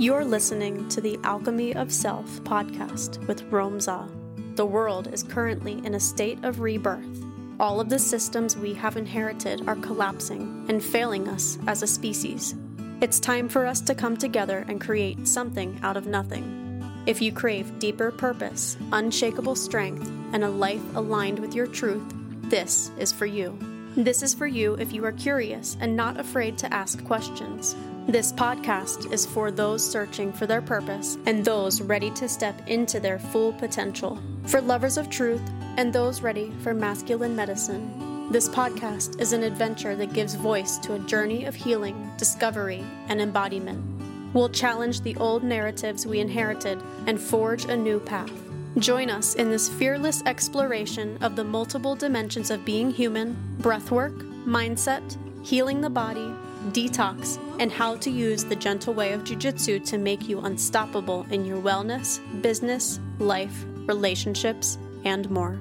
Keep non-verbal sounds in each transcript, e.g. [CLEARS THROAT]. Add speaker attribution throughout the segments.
Speaker 1: You're listening to the Alchemy of Self podcast with Rome Za. The world is currently in a state of rebirth. All of the systems we have inherited are collapsing and failing us as a species. It's time for us to come together and create something out of nothing. If you crave deeper purpose, unshakable strength, and a life aligned with your truth, this is for you. This is for you if you are curious and not afraid to ask questions. This podcast is for those searching for their purpose and those ready to step into their full potential. For lovers of truth and those ready for masculine medicine. This podcast is an adventure that gives voice to a journey of healing, discovery, and embodiment. We'll challenge the old narratives we inherited and forge a new path. Join us in this fearless exploration of the multiple dimensions of being human, breathwork, mindset, healing the body, detox, and how to use the gentle way of jujitsu to make you unstoppable in your wellness, business, life, relationships, and more.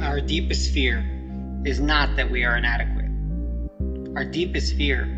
Speaker 2: Our deepest fear is not that we are inadequate. Our deepest fear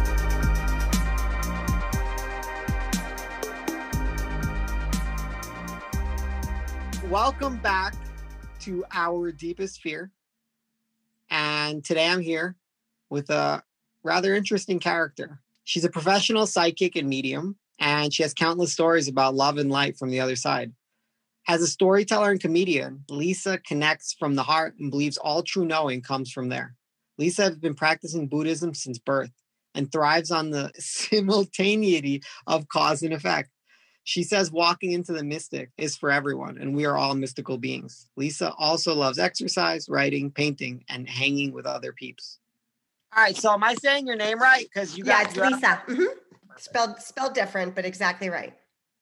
Speaker 2: Welcome back to our deepest fear. And today I'm here with a rather interesting character. She's a professional psychic and medium, and she has countless stories about love and light from the other side. As a storyteller and comedian, Lisa connects from the heart and believes all true knowing comes from there. Lisa has been practicing Buddhism since birth and thrives on the [LAUGHS] simultaneity of cause and effect. She says walking into the mystic is for everyone, and we are all mystical beings. Lisa also loves exercise, writing, painting, and hanging with other peeps. All right, so am I saying your name right? Because you got
Speaker 3: yeah,
Speaker 2: got
Speaker 3: it's Lisa. Mm-hmm. Spelled spelled different, but exactly right.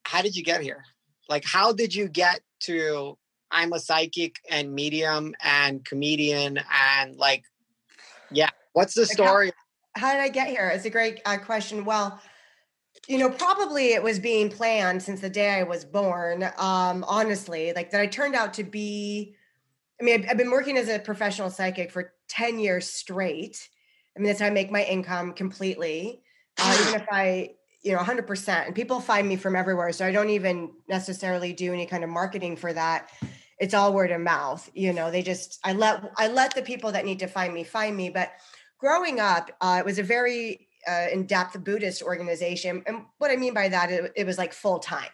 Speaker 2: How did you get here? Like, how did you get to? I'm a psychic and medium and comedian and like, yeah. What's the story?
Speaker 3: How, how did I get here? It's a great uh, question. Well, you know, probably it was being planned since the day I was born. Um, honestly, like that, I turned out to be. I mean, I've, I've been working as a professional psychic for ten years straight. I mean, that's how I make my income completely. Uh, [SIGHS] even if I, you know, 100%. And people find me from everywhere. So I don't even necessarily do any kind of marketing for that. It's all word of mouth. You know, they just, I let, I let the people that need to find me find me. But growing up, uh, it was a very uh, in-depth Buddhist organization. And what I mean by that, it, it was like full time.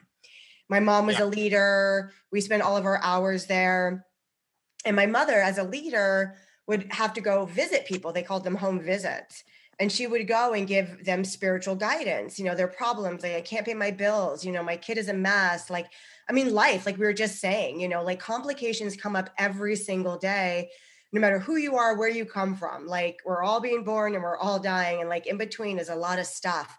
Speaker 3: My mom was yeah. a leader. We spent all of our hours there. And my mother, as a leader, would have to go visit people. They called them home visits. And she would go and give them spiritual guidance, you know, their problems. Like, I can't pay my bills, you know, my kid is a mess. Like, I mean, life, like we were just saying, you know, like complications come up every single day, no matter who you are, where you come from. Like, we're all being born and we're all dying. And like in between is a lot of stuff.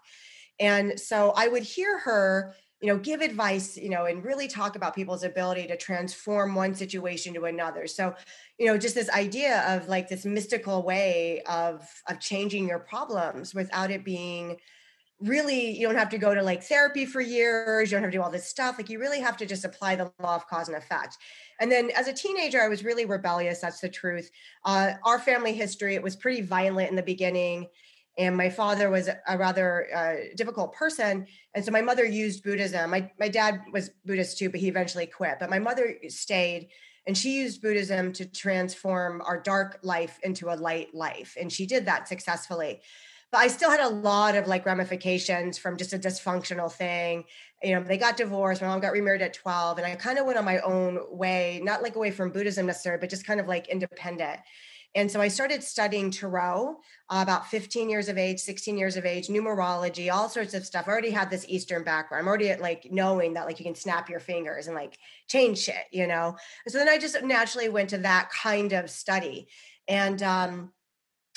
Speaker 3: And so I would hear her you know give advice you know and really talk about people's ability to transform one situation to another so you know just this idea of like this mystical way of of changing your problems without it being really you don't have to go to like therapy for years you don't have to do all this stuff like you really have to just apply the law of cause and effect and then as a teenager i was really rebellious that's the truth uh, our family history it was pretty violent in the beginning and my father was a rather uh, difficult person and so my mother used buddhism my, my dad was buddhist too but he eventually quit but my mother stayed And she used Buddhism to transform our dark life into a light life. And she did that successfully. But I still had a lot of like ramifications from just a dysfunctional thing. You know, they got divorced. My mom got remarried at 12. And I kind of went on my own way, not like away from Buddhism necessarily, but just kind of like independent. And so I started studying Tarot uh, about 15 years of age, 16 years of age, numerology, all sorts of stuff. I already had this Eastern background. I'm already at like knowing that like you can snap your fingers and like change shit, you know? So then I just naturally went to that kind of study. And um,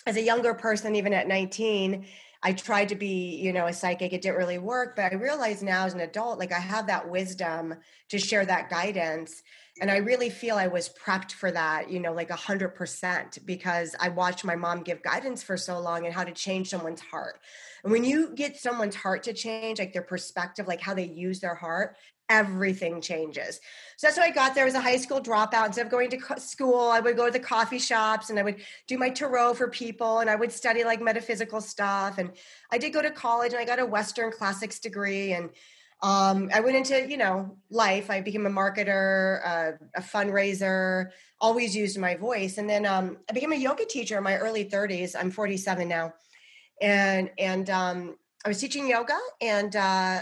Speaker 3: as a younger person, even at 19, I tried to be, you know, a psychic. It didn't really work, but I realize now as an adult, like I have that wisdom to share that guidance and i really feel i was prepped for that you know like a hundred percent because i watched my mom give guidance for so long and how to change someone's heart and when you get someone's heart to change like their perspective like how they use their heart everything changes so that's how i got there as a high school dropout instead of going to school i would go to the coffee shops and i would do my tarot for people and i would study like metaphysical stuff and i did go to college and i got a western classics degree and um, I went into, you know, life. I became a marketer, uh, a fundraiser, always used my voice. And then um, I became a yoga teacher in my early 30s. I'm 47 now. And, and um, I was teaching yoga and, uh,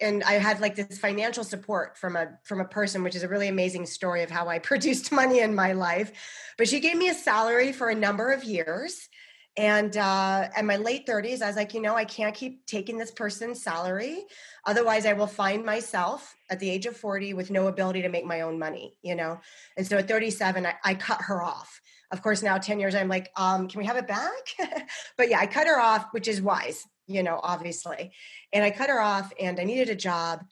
Speaker 3: and I had like this financial support from a from a person, which is a really amazing story of how I [LAUGHS] produced money in my life. But she gave me a salary for a number of years, and uh, in my late 30s, I was like, you know, I can't keep taking this person's salary. Otherwise, I will find myself at the age of 40 with no ability to make my own money, you know? And so at 37, I, I cut her off. Of course, now 10 years, I'm like, um, can we have it back? [LAUGHS] but yeah, I cut her off, which is wise, you know, obviously. And I cut her off and I needed a job.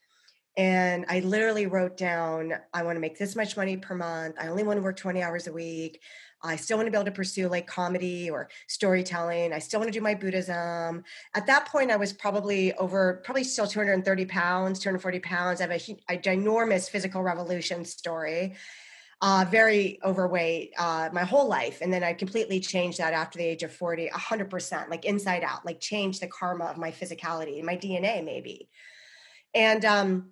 Speaker 3: And I literally wrote down, I want to make this much money per month. I only want to work 20 hours a week. I still want to be able to pursue like comedy or storytelling. I still want to do my Buddhism. At that point, I was probably over, probably still 230 pounds, 240 pounds. I have a, a ginormous physical revolution story. Uh, very overweight uh, my whole life. And then I completely changed that after the age of 40, 100%, like inside out, like changed the karma of my physicality, my DNA maybe. And um,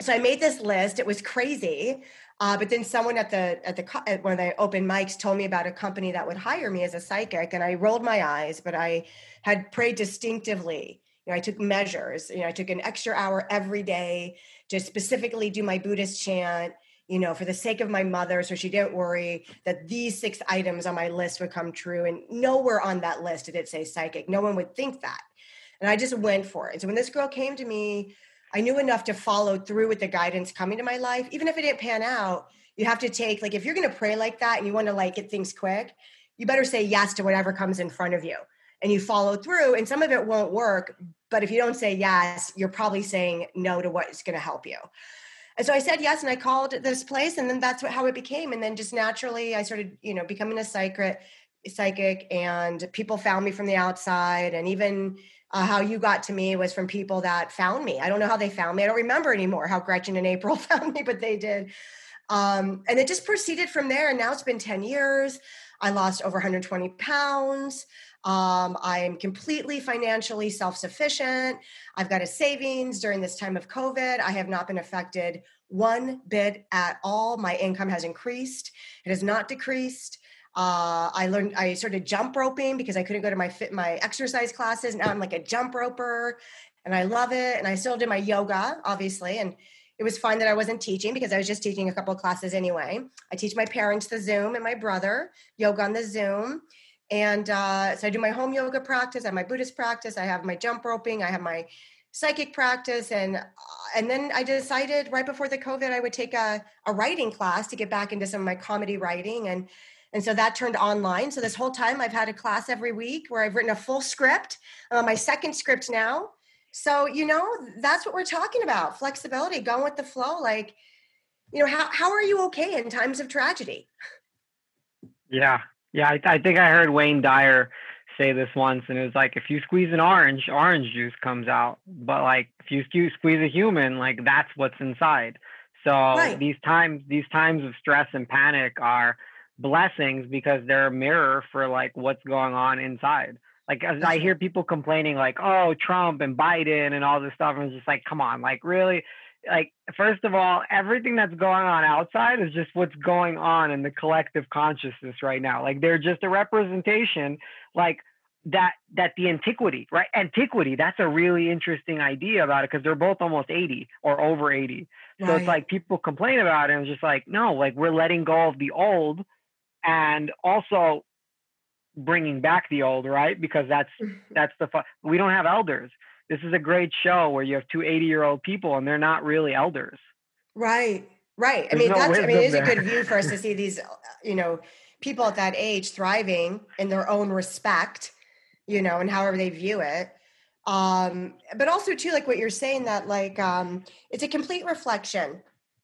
Speaker 3: so I made this list. It was crazy. Uh, but then someone at the at the at one of the open mics told me about a company that would hire me as a psychic, and I rolled my eyes, but I had prayed distinctively. You know, I took measures. You know, I took an extra hour every day to specifically do my Buddhist chant. You know, for the sake of my mother, so she didn't worry that these six items on my list would come true. And nowhere on that list did it say psychic. No one would think that. And I just went for it. And so when this girl came to me I knew enough to follow through with the guidance coming to my life. Even if it didn't pan out, you have to take, like, if you're going to pray like that and you want to like get things quick, you better say yes to whatever comes in front of you and you follow through. And some of it won't work. But if you don't say yes, you're probably saying no to what is going to help you. So I said yes, and I called this place, and then that's what, how it became. And then just naturally, I started, you know, becoming a psychic, psychic, and people found me from the outside, and even uh, how you got to me was from people that found me. I don't know how they found me. I don't remember anymore how Gretchen and April [LAUGHS] found me, but they did. Um, and it just proceeded from there. And now it's been 10 years. I lost over 120 pounds. Um, I'm completely financially self sufficient. I've got a savings during this time of COVID. I have not been affected one bit at all. My income has increased, it has not decreased. Uh, I learned I started jump roping because I couldn't go to my fit my exercise classes. Now I'm like a jump roper, and I love it. And I still do my yoga, obviously, and it was fun that I wasn't teaching because I was just teaching a couple of classes anyway. I teach my parents the Zoom and my brother yoga on the Zoom. And uh, so I do my home yoga practice, I have my Buddhist practice, I have my jump roping, I have my psychic practice, and uh, and then I decided right before the COVID I would take a, a writing class to get back into some of my comedy writing. And and so that turned online. So this whole time I've had a class every week where I've written a full script. I'm on my second script now. So, you know, that's what we're talking about flexibility, going with the flow. Like, you know, how, how are you okay in times of tragedy?
Speaker 4: Yeah. Yeah. I, I think I heard Wayne Dyer say this once, and it was like, if you squeeze an orange, orange juice comes out. But like, if you squeeze a human, like, that's what's inside. So right. these times, these times of stress and panic are blessings because they're a mirror for like what's going on inside. Like as I hear people complaining like, oh, Trump and Biden and all this stuff, and it's just like, come on, like really, like first of all, everything that's going on outside is just what's going on in the collective consciousness right now. Like they're just a representation, like that that the antiquity, right? Antiquity, that's a really interesting idea about it because they're both almost 80 or over 80. So it's like people complain about it and it's just like, no, like we're letting go of the old and also bringing back the old, right? Because that's mm-hmm. that's the fun. We don't have elders. This is a great show where you have two 80 year old people and they're not really elders.
Speaker 3: Right. Right. I mean, no that's I mean, it is there. a good view for us to [LAUGHS] see these, you know, people at that age thriving in their own respect, you know, and however they view it. Um, but also too, like what you're saying, that like um it's a complete reflection.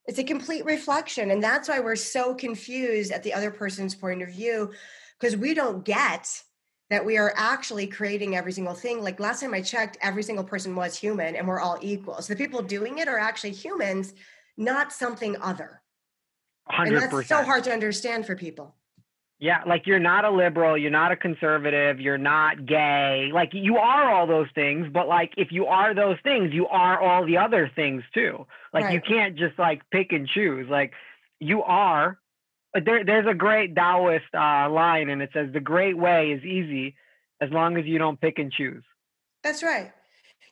Speaker 3: It's a complete reflection. And that's why we're so confused at the other person's point of view because we don't get that we are actually creating every single thing. Like last time I checked, every single person was human and we're all equal. So the people doing it are actually humans, not something other. 100%. And that's so hard to understand for people.
Speaker 4: Yeah, like you're not a liberal, you're not a conservative, you're not gay. Like you are all those things, but like if you are those things, you are all the other things too. Like right. you can't just like pick and choose. Like you are there, there's a great Taoist uh, line, and it says, "The great way is easy as long as you don't pick and choose."
Speaker 3: That's right.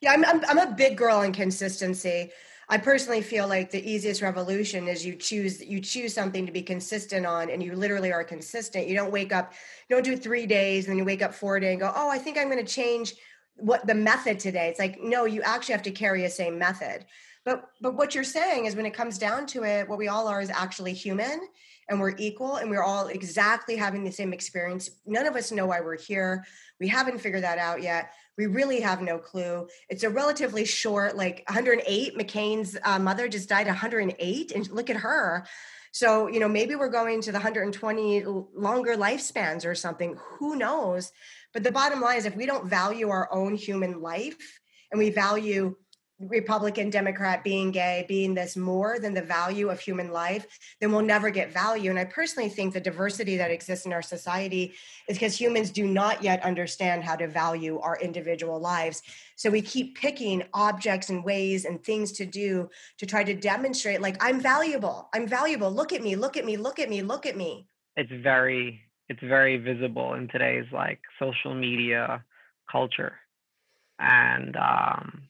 Speaker 3: Yeah, I'm, I'm, I'm a big girl in consistency. I personally feel like the easiest revolution is you choose you choose something to be consistent on, and you literally are consistent. You don't wake up, you don't do three days, and then you wake up four day and go, "Oh, I think I'm going to change what the method today." It's like no, you actually have to carry a same method. But but what you're saying is when it comes down to it, what we all are is actually human and we're equal and we're all exactly having the same experience. None of us know why we're here. We haven't figured that out yet. We really have no clue. It's a relatively short, like 108. McCain's uh, mother just died 108, and look at her. So, you know, maybe we're going to the 120 longer lifespans or something. Who knows? But the bottom line is if we don't value our own human life and we value Republican, Democrat, being gay, being this more than the value of human life, then we'll never get value. And I personally think the diversity that exists in our society is because humans do not yet understand how to value our individual lives. So we keep picking objects and ways and things to do to try to demonstrate, like, I'm valuable. I'm valuable. Look at me, look at me, look at me, look at me.
Speaker 4: It's very, it's very visible in today's like social media culture. And um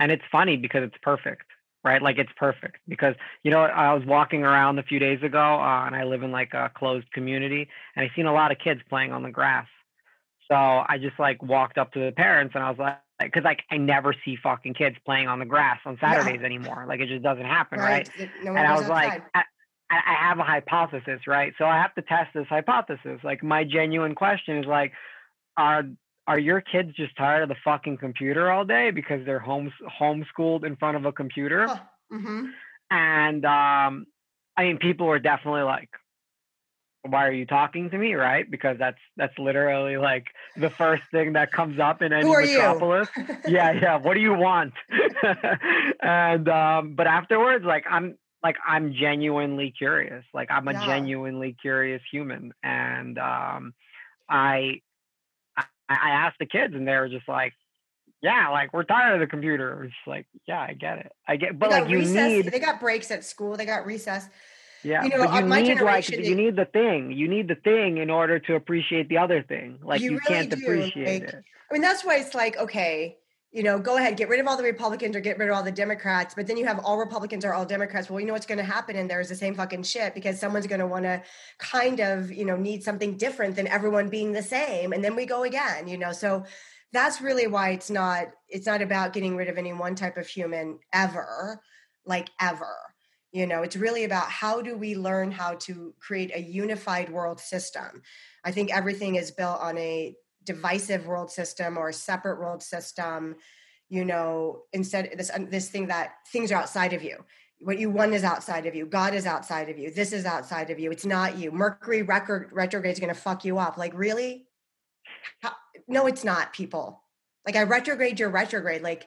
Speaker 4: and it's funny because it's perfect right? Like it's perfect because you know i was walking around a few days ago uh, and i live in like a closed community and i seen a lot of kids playing on the grass. So i just like walked up to the parents and i was like because like i never see fucking kids playing on the grass on saturdays yeah. anymore. Like it just doesn't happen right, right? No and i was outside. like I, I have a hypothesis right? So i have to test this hypothesis. Like my genuine question is like are are your kids just tired of the fucking computer all day because they're home homeschooled in front of a computer? Huh. Mm-hmm. And um, I mean, people are definitely like, "Why are you talking to me?" Right? Because that's that's literally like the first thing that comes up in any metropolis. [LAUGHS] yeah, yeah. What do you want? [LAUGHS] and um, but afterwards, like I'm like I'm genuinely curious. Like I'm a yeah. genuinely curious human, and um, I I, asked the kids and they were just like, yeah, like we're tired of the computer. It's like, yeah, I get it. I get, but like you
Speaker 3: recess,
Speaker 4: need.
Speaker 3: They got breaks at school. They got recess.
Speaker 4: Yeah, you know, but you uh, need like you need the thing. You need the thing in order to appreciate the other thing. Like you, you really can't do. appreciate like, it.
Speaker 3: I mean, that's why it's like okay, you know, go ahead, get rid of all the Republicans or get rid of all the Democrats, but then you have all Republicans or all Democrats. Well, you know what's going to happen in there is the same fucking shit because someone's going to want to kind of, you know, need something different than everyone being the same. And then we go again, you know. So that's really why it's not it's not about getting rid of any one type of human ever, like ever. You know, it's really about how do we learn how to create a unified world system. I think everything is built on a divisive world system or separate world system you know instead this um, this thing that things are outside of you. What you want is outside of you. God is outside of you. This is outside of you. It's not you. Mercury record retrograde is going to fuck you up. Like really? How, no it's not people. Like i retrograde your retrograde. Like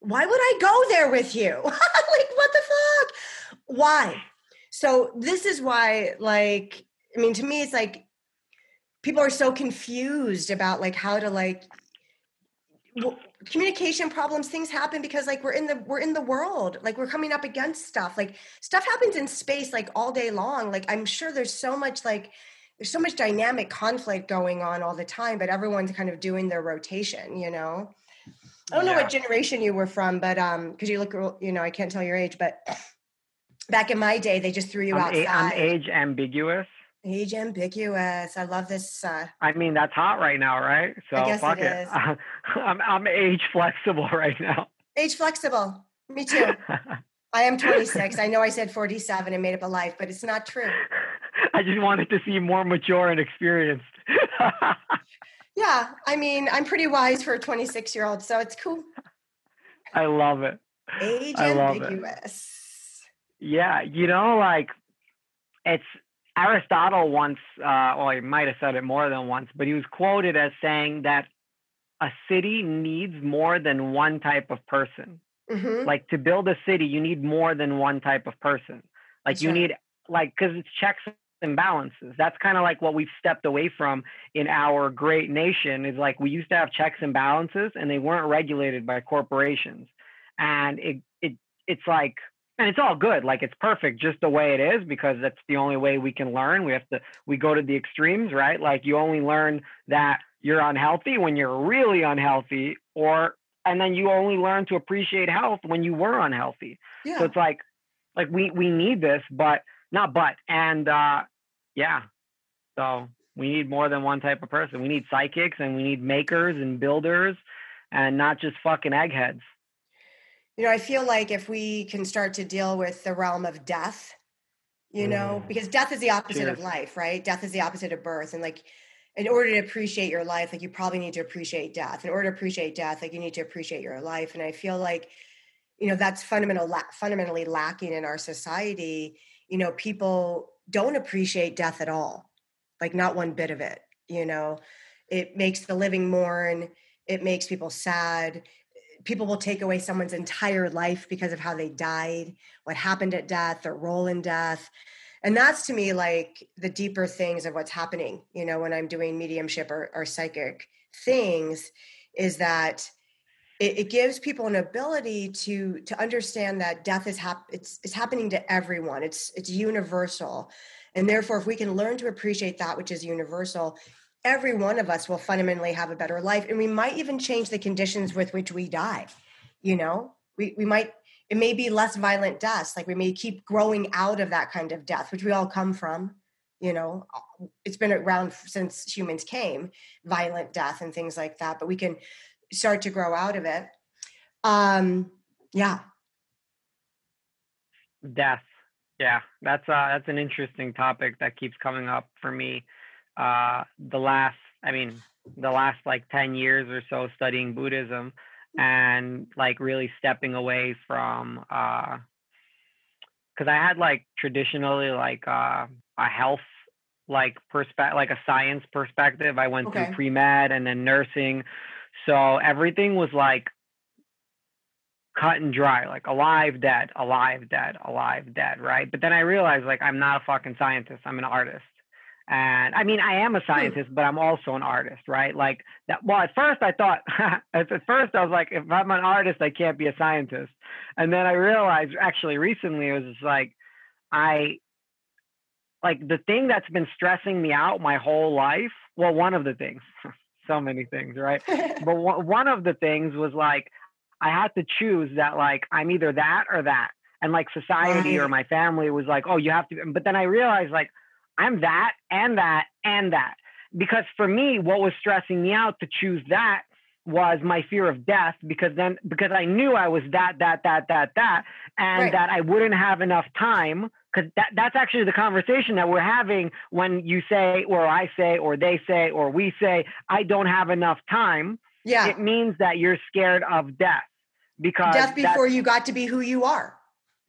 Speaker 3: why would i go there with you? [LAUGHS] Like what the fuck? Why? So this is why like i mean to me it's like people are so confused about like how to like communication problems things happen because like we're in the we're in the world. Like we're coming up against stuff. Like stuff happens in space like all day long. Like i'm sure there's so much like there's so much dynamic conflict going on all the time but everyone's kind of doing their rotation you know? I don't yeah. know what generation you were from but um because you look you know i can't tell your age but back in my day they just threw you out.
Speaker 4: I'm
Speaker 3: outside
Speaker 4: a, i'm age ambiguous
Speaker 3: Age ambiguous. I love this. Uh,
Speaker 4: I mean, that's hot right now, right? So fuck it. it. [LAUGHS] I'm I'm age flexible [LAUGHS] right now.
Speaker 3: Age flexible. Me too. I am 26. I know I said 47 and made up a life, but it's not true. [LAUGHS]
Speaker 4: I just wanted to see more mature and experienced.
Speaker 3: yeah, I mean, I'm pretty wise for a 26 year old, so it's cool.
Speaker 4: I love it.
Speaker 3: Age I ambiguous.
Speaker 4: Yeah, you know, like it's Aristotle once, uh, well, he might have said it more than once, but he was quoted as saying that a city needs more than one type of person. Mm-hmm. Like to build a city, you need more than one type of person. Like you need, like, because it's checks and balances. That's kind of like what we've stepped away from in our great nation. Is like we used to have checks and balances, and they weren't regulated by corporations, and it it it's like and it's all good like it's perfect just the way it is because that's the only way we can learn. We have to we go to the extremes right? Like you only learn that you're unhealthy when you're really unhealthy or and then you only learn to appreciate health when you were unhealthy. Yeah. so it's like like we we need this but not but and uh yeah. So we need more than one type of person. We need psychics and we need makers and builders and not just fucking eggheads
Speaker 3: you know, I feel like if we can start to deal with the realm of death, you know, mm. because death is the opposite Cheers. of life, right? Death is the opposite of birth. And like, in order to appreciate your life, like you probably need to appreciate death. In order to appreciate death, like you need to appreciate your life. And I feel like, you know, that's fundamental, la- fundamentally lacking in our society. You know, people don't appreciate death at all, like not one bit of it. You know, it makes the living mourn. It makes people sad people will take away someone's entire life because of how they died, what happened at death, their role in death. And that's to me like the deeper things of what's happening, you know, when I'm doing mediumship or, or psychic things, is that it, it, gives people an ability to to understand that death is hap- it's, it's happening to everyone. It's it's universal. And therefore, if we can learn to appreciate that which is universal, every one of us will fundamentally have a better life and we might even change the conditions with which we die you know? We, we might it may be less violent deaths like we may keep growing out of that kind of death which we all come from you know? It's been around since humans came violent death and things like that but we can start to grow out of it. Um yeah.
Speaker 4: Death. Yeah that's uh that's an interesting topic that keeps coming up for me uh, the last, I mean, the last like 10 years or so studying Buddhism and like really stepping away from, uh, cause I had like traditionally like uh, a health like perspective, like a science perspective. I went okay. through pre med and then nursing. So everything was like cut and dry, like alive, dead, alive, dead, alive, dead, right? But then I realized like I'm not a fucking scientist. I'm an artist. And I mean, I am a scientist, but I'm also an artist, right? Like that. Well, at first I thought, [LAUGHS] at first I was like, if I'm an artist, I can't be a scientist. And then I realized actually recently it was just like, I, like the thing that's been stressing me out my whole life. Well, one of the things, [LAUGHS] so many things, right? [LAUGHS] but one of the things was like, I had to choose that, like, I'm either that or that. And like society right. or my family was like, oh, you have to. But then I realized, like, I'm that and that and that. Because for me, what was stressing me out to choose that was my fear of death because then because I knew I was that, that, that, that, that, and right. that I wouldn't have enough time. Because that, that's actually the conversation that we're having when you say, or I say, or they say, or we say, I don't have enough time.
Speaker 3: Yeah.
Speaker 4: It means that you're scared of death because
Speaker 3: death before you got to be who you are.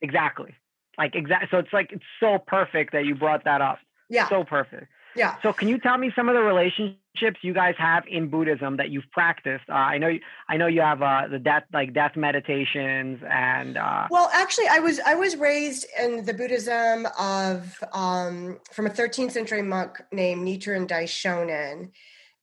Speaker 4: Exactly. Like exactly. So it's like it's so perfect that you brought that up.
Speaker 3: Yeah.
Speaker 4: So perfect.
Speaker 3: Yeah.
Speaker 4: So can you tell me some of the relationships you guys have in Buddhism that you've practiced? Uh, I know I know you have uh, the death like death meditations and. Uh,
Speaker 3: well, actually, I was I was raised in the Buddhism of um, from a 13th century monk named Nichiren Daishonin,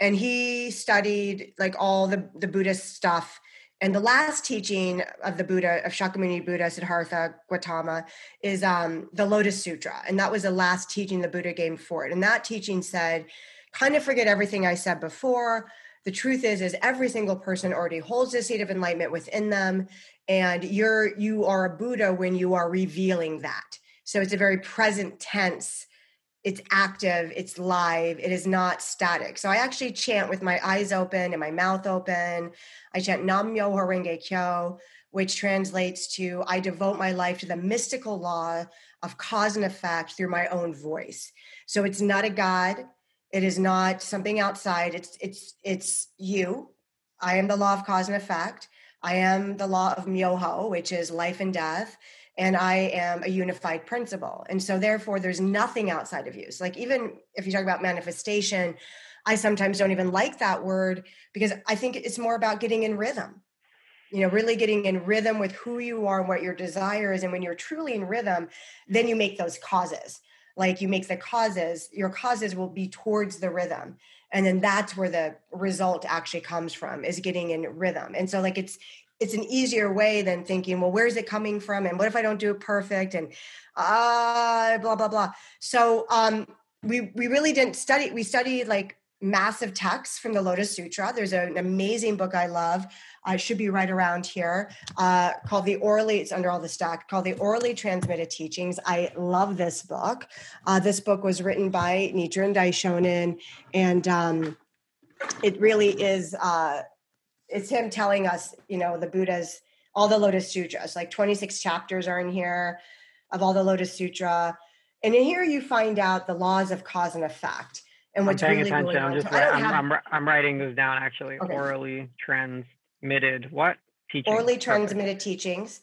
Speaker 3: and he studied like all the the Buddhist stuff. And the last teaching of the Buddha of Shakyamuni Buddha Siddhartha Gautama is um, the Lotus Sutra, and that was the last teaching the Buddha gave forward. And that teaching said, kind of forget everything I said before. The truth is, is every single person already holds a seed of enlightenment within them, and you're you are a Buddha when you are revealing that. So it's a very present tense it's active, it's live, it is not static. So I actually chant with my eyes open and my mouth open. I chant Nam Myoho Renge Kyo, which translates to I devote my life to the mystical law of cause and effect through my own voice. So it's not a God, it is not something outside. It's it's it's you. I am the law of cause and effect. I am the law of Myoho, which is life and death and I am a unified principle. And so, therefore, there's nothing outside of you. So, like, even if you talk about manifestation, I sometimes don't even like that word because I think it's more about getting in rhythm. You know, really getting in rhythm with who you are and what your desire is. And when you're truly in rhythm, then you make those causes. Like you make the causes, your causes will be towards the rhythm. And then that's where the result actually comes from is getting in rhythm. And so, like, it's it's an easier way than thinking, well, where's it coming from? And what if I don't do it perfect? And uh blah blah blah. So um we we really didn't study, we studied like massive texts from the Lotus Sutra. There's an amazing book I love. Uh, should be right around here uh, called the orally it's under all the stack called the orally transmitted teachings i love this book uh, this book was written by nichiren daishonin and um, it really is uh, it's him telling us, you know, the Buddha's all the Lotus Sutras, like 26 chapters are in here of all the Lotus Sutra. And in here you find out the laws of cause and effect. And what's
Speaker 4: I'm paying
Speaker 3: really
Speaker 4: attention. I'm just I'm,
Speaker 3: have,
Speaker 4: I'm, I'm writing this down actually.
Speaker 3: Okay.
Speaker 4: Orally transmitted. What teaching?
Speaker 3: orally
Speaker 4: Perfect.
Speaker 3: transmitted teachings.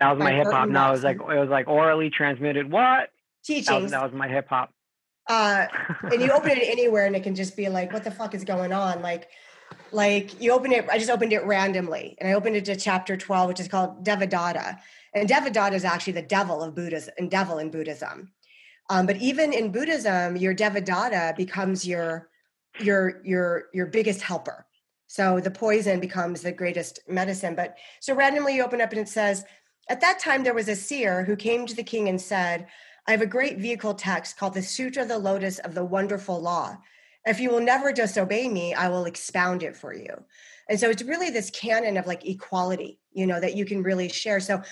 Speaker 4: That was my hip hop. No, it was like it was like orally transmitted. What? That was,
Speaker 3: Teachings.
Speaker 4: that was my hip hop.
Speaker 3: uh, and you [LAUGHS] open it anywhere and it can just be like, what the fuck is going on? Like, like you open it, I just opened it randomly and I opened it to chapter 12, which is called Devadatta. And Devadatta is actually the devil of Buddhism and devil in Buddhism. Um, but even in Buddhism, your Devadatta becomes your your your your biggest helper. So the poison becomes the greatest medicine. But so randomly you open up and it says, at that time there was a seer who came to the king and said, I have a great vehicle text called the Sutra of the Lotus of the Wonderful Law. If you will never disobey me, I will expound it for you. And so it's really this canon of like equality, you know, that you can really share. So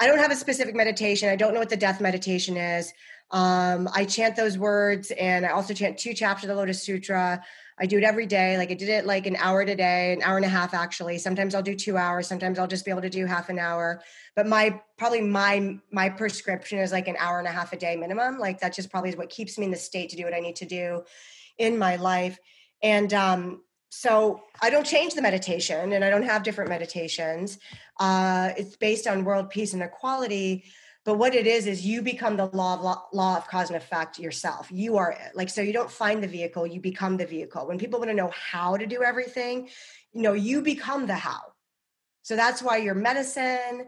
Speaker 3: I don't have a specific meditation. I don't know what the death meditation is. Um, I chant those words and I also chant two chapters of the Lotus Sutra. I do it every day. Like I did it like an hour a day, an hour and a half actually. Sometimes I'll do two hours. Sometimes I'll just be able to do half an hour. But my probably my my prescription is like an hour and a half a day minimum. Like that just probably is what keeps me in the state to do what I need to do in my life. And um, so I don't change the meditation, and I don't have different meditations. Uh, it's based on world peace and equality. But what it is is you become the law of law, law of cause and effect yourself. You are. Like so, you don't find the vehicle; you become the vehicle. When people want to know how to do everything, you know, you become the how. So that's why your medicine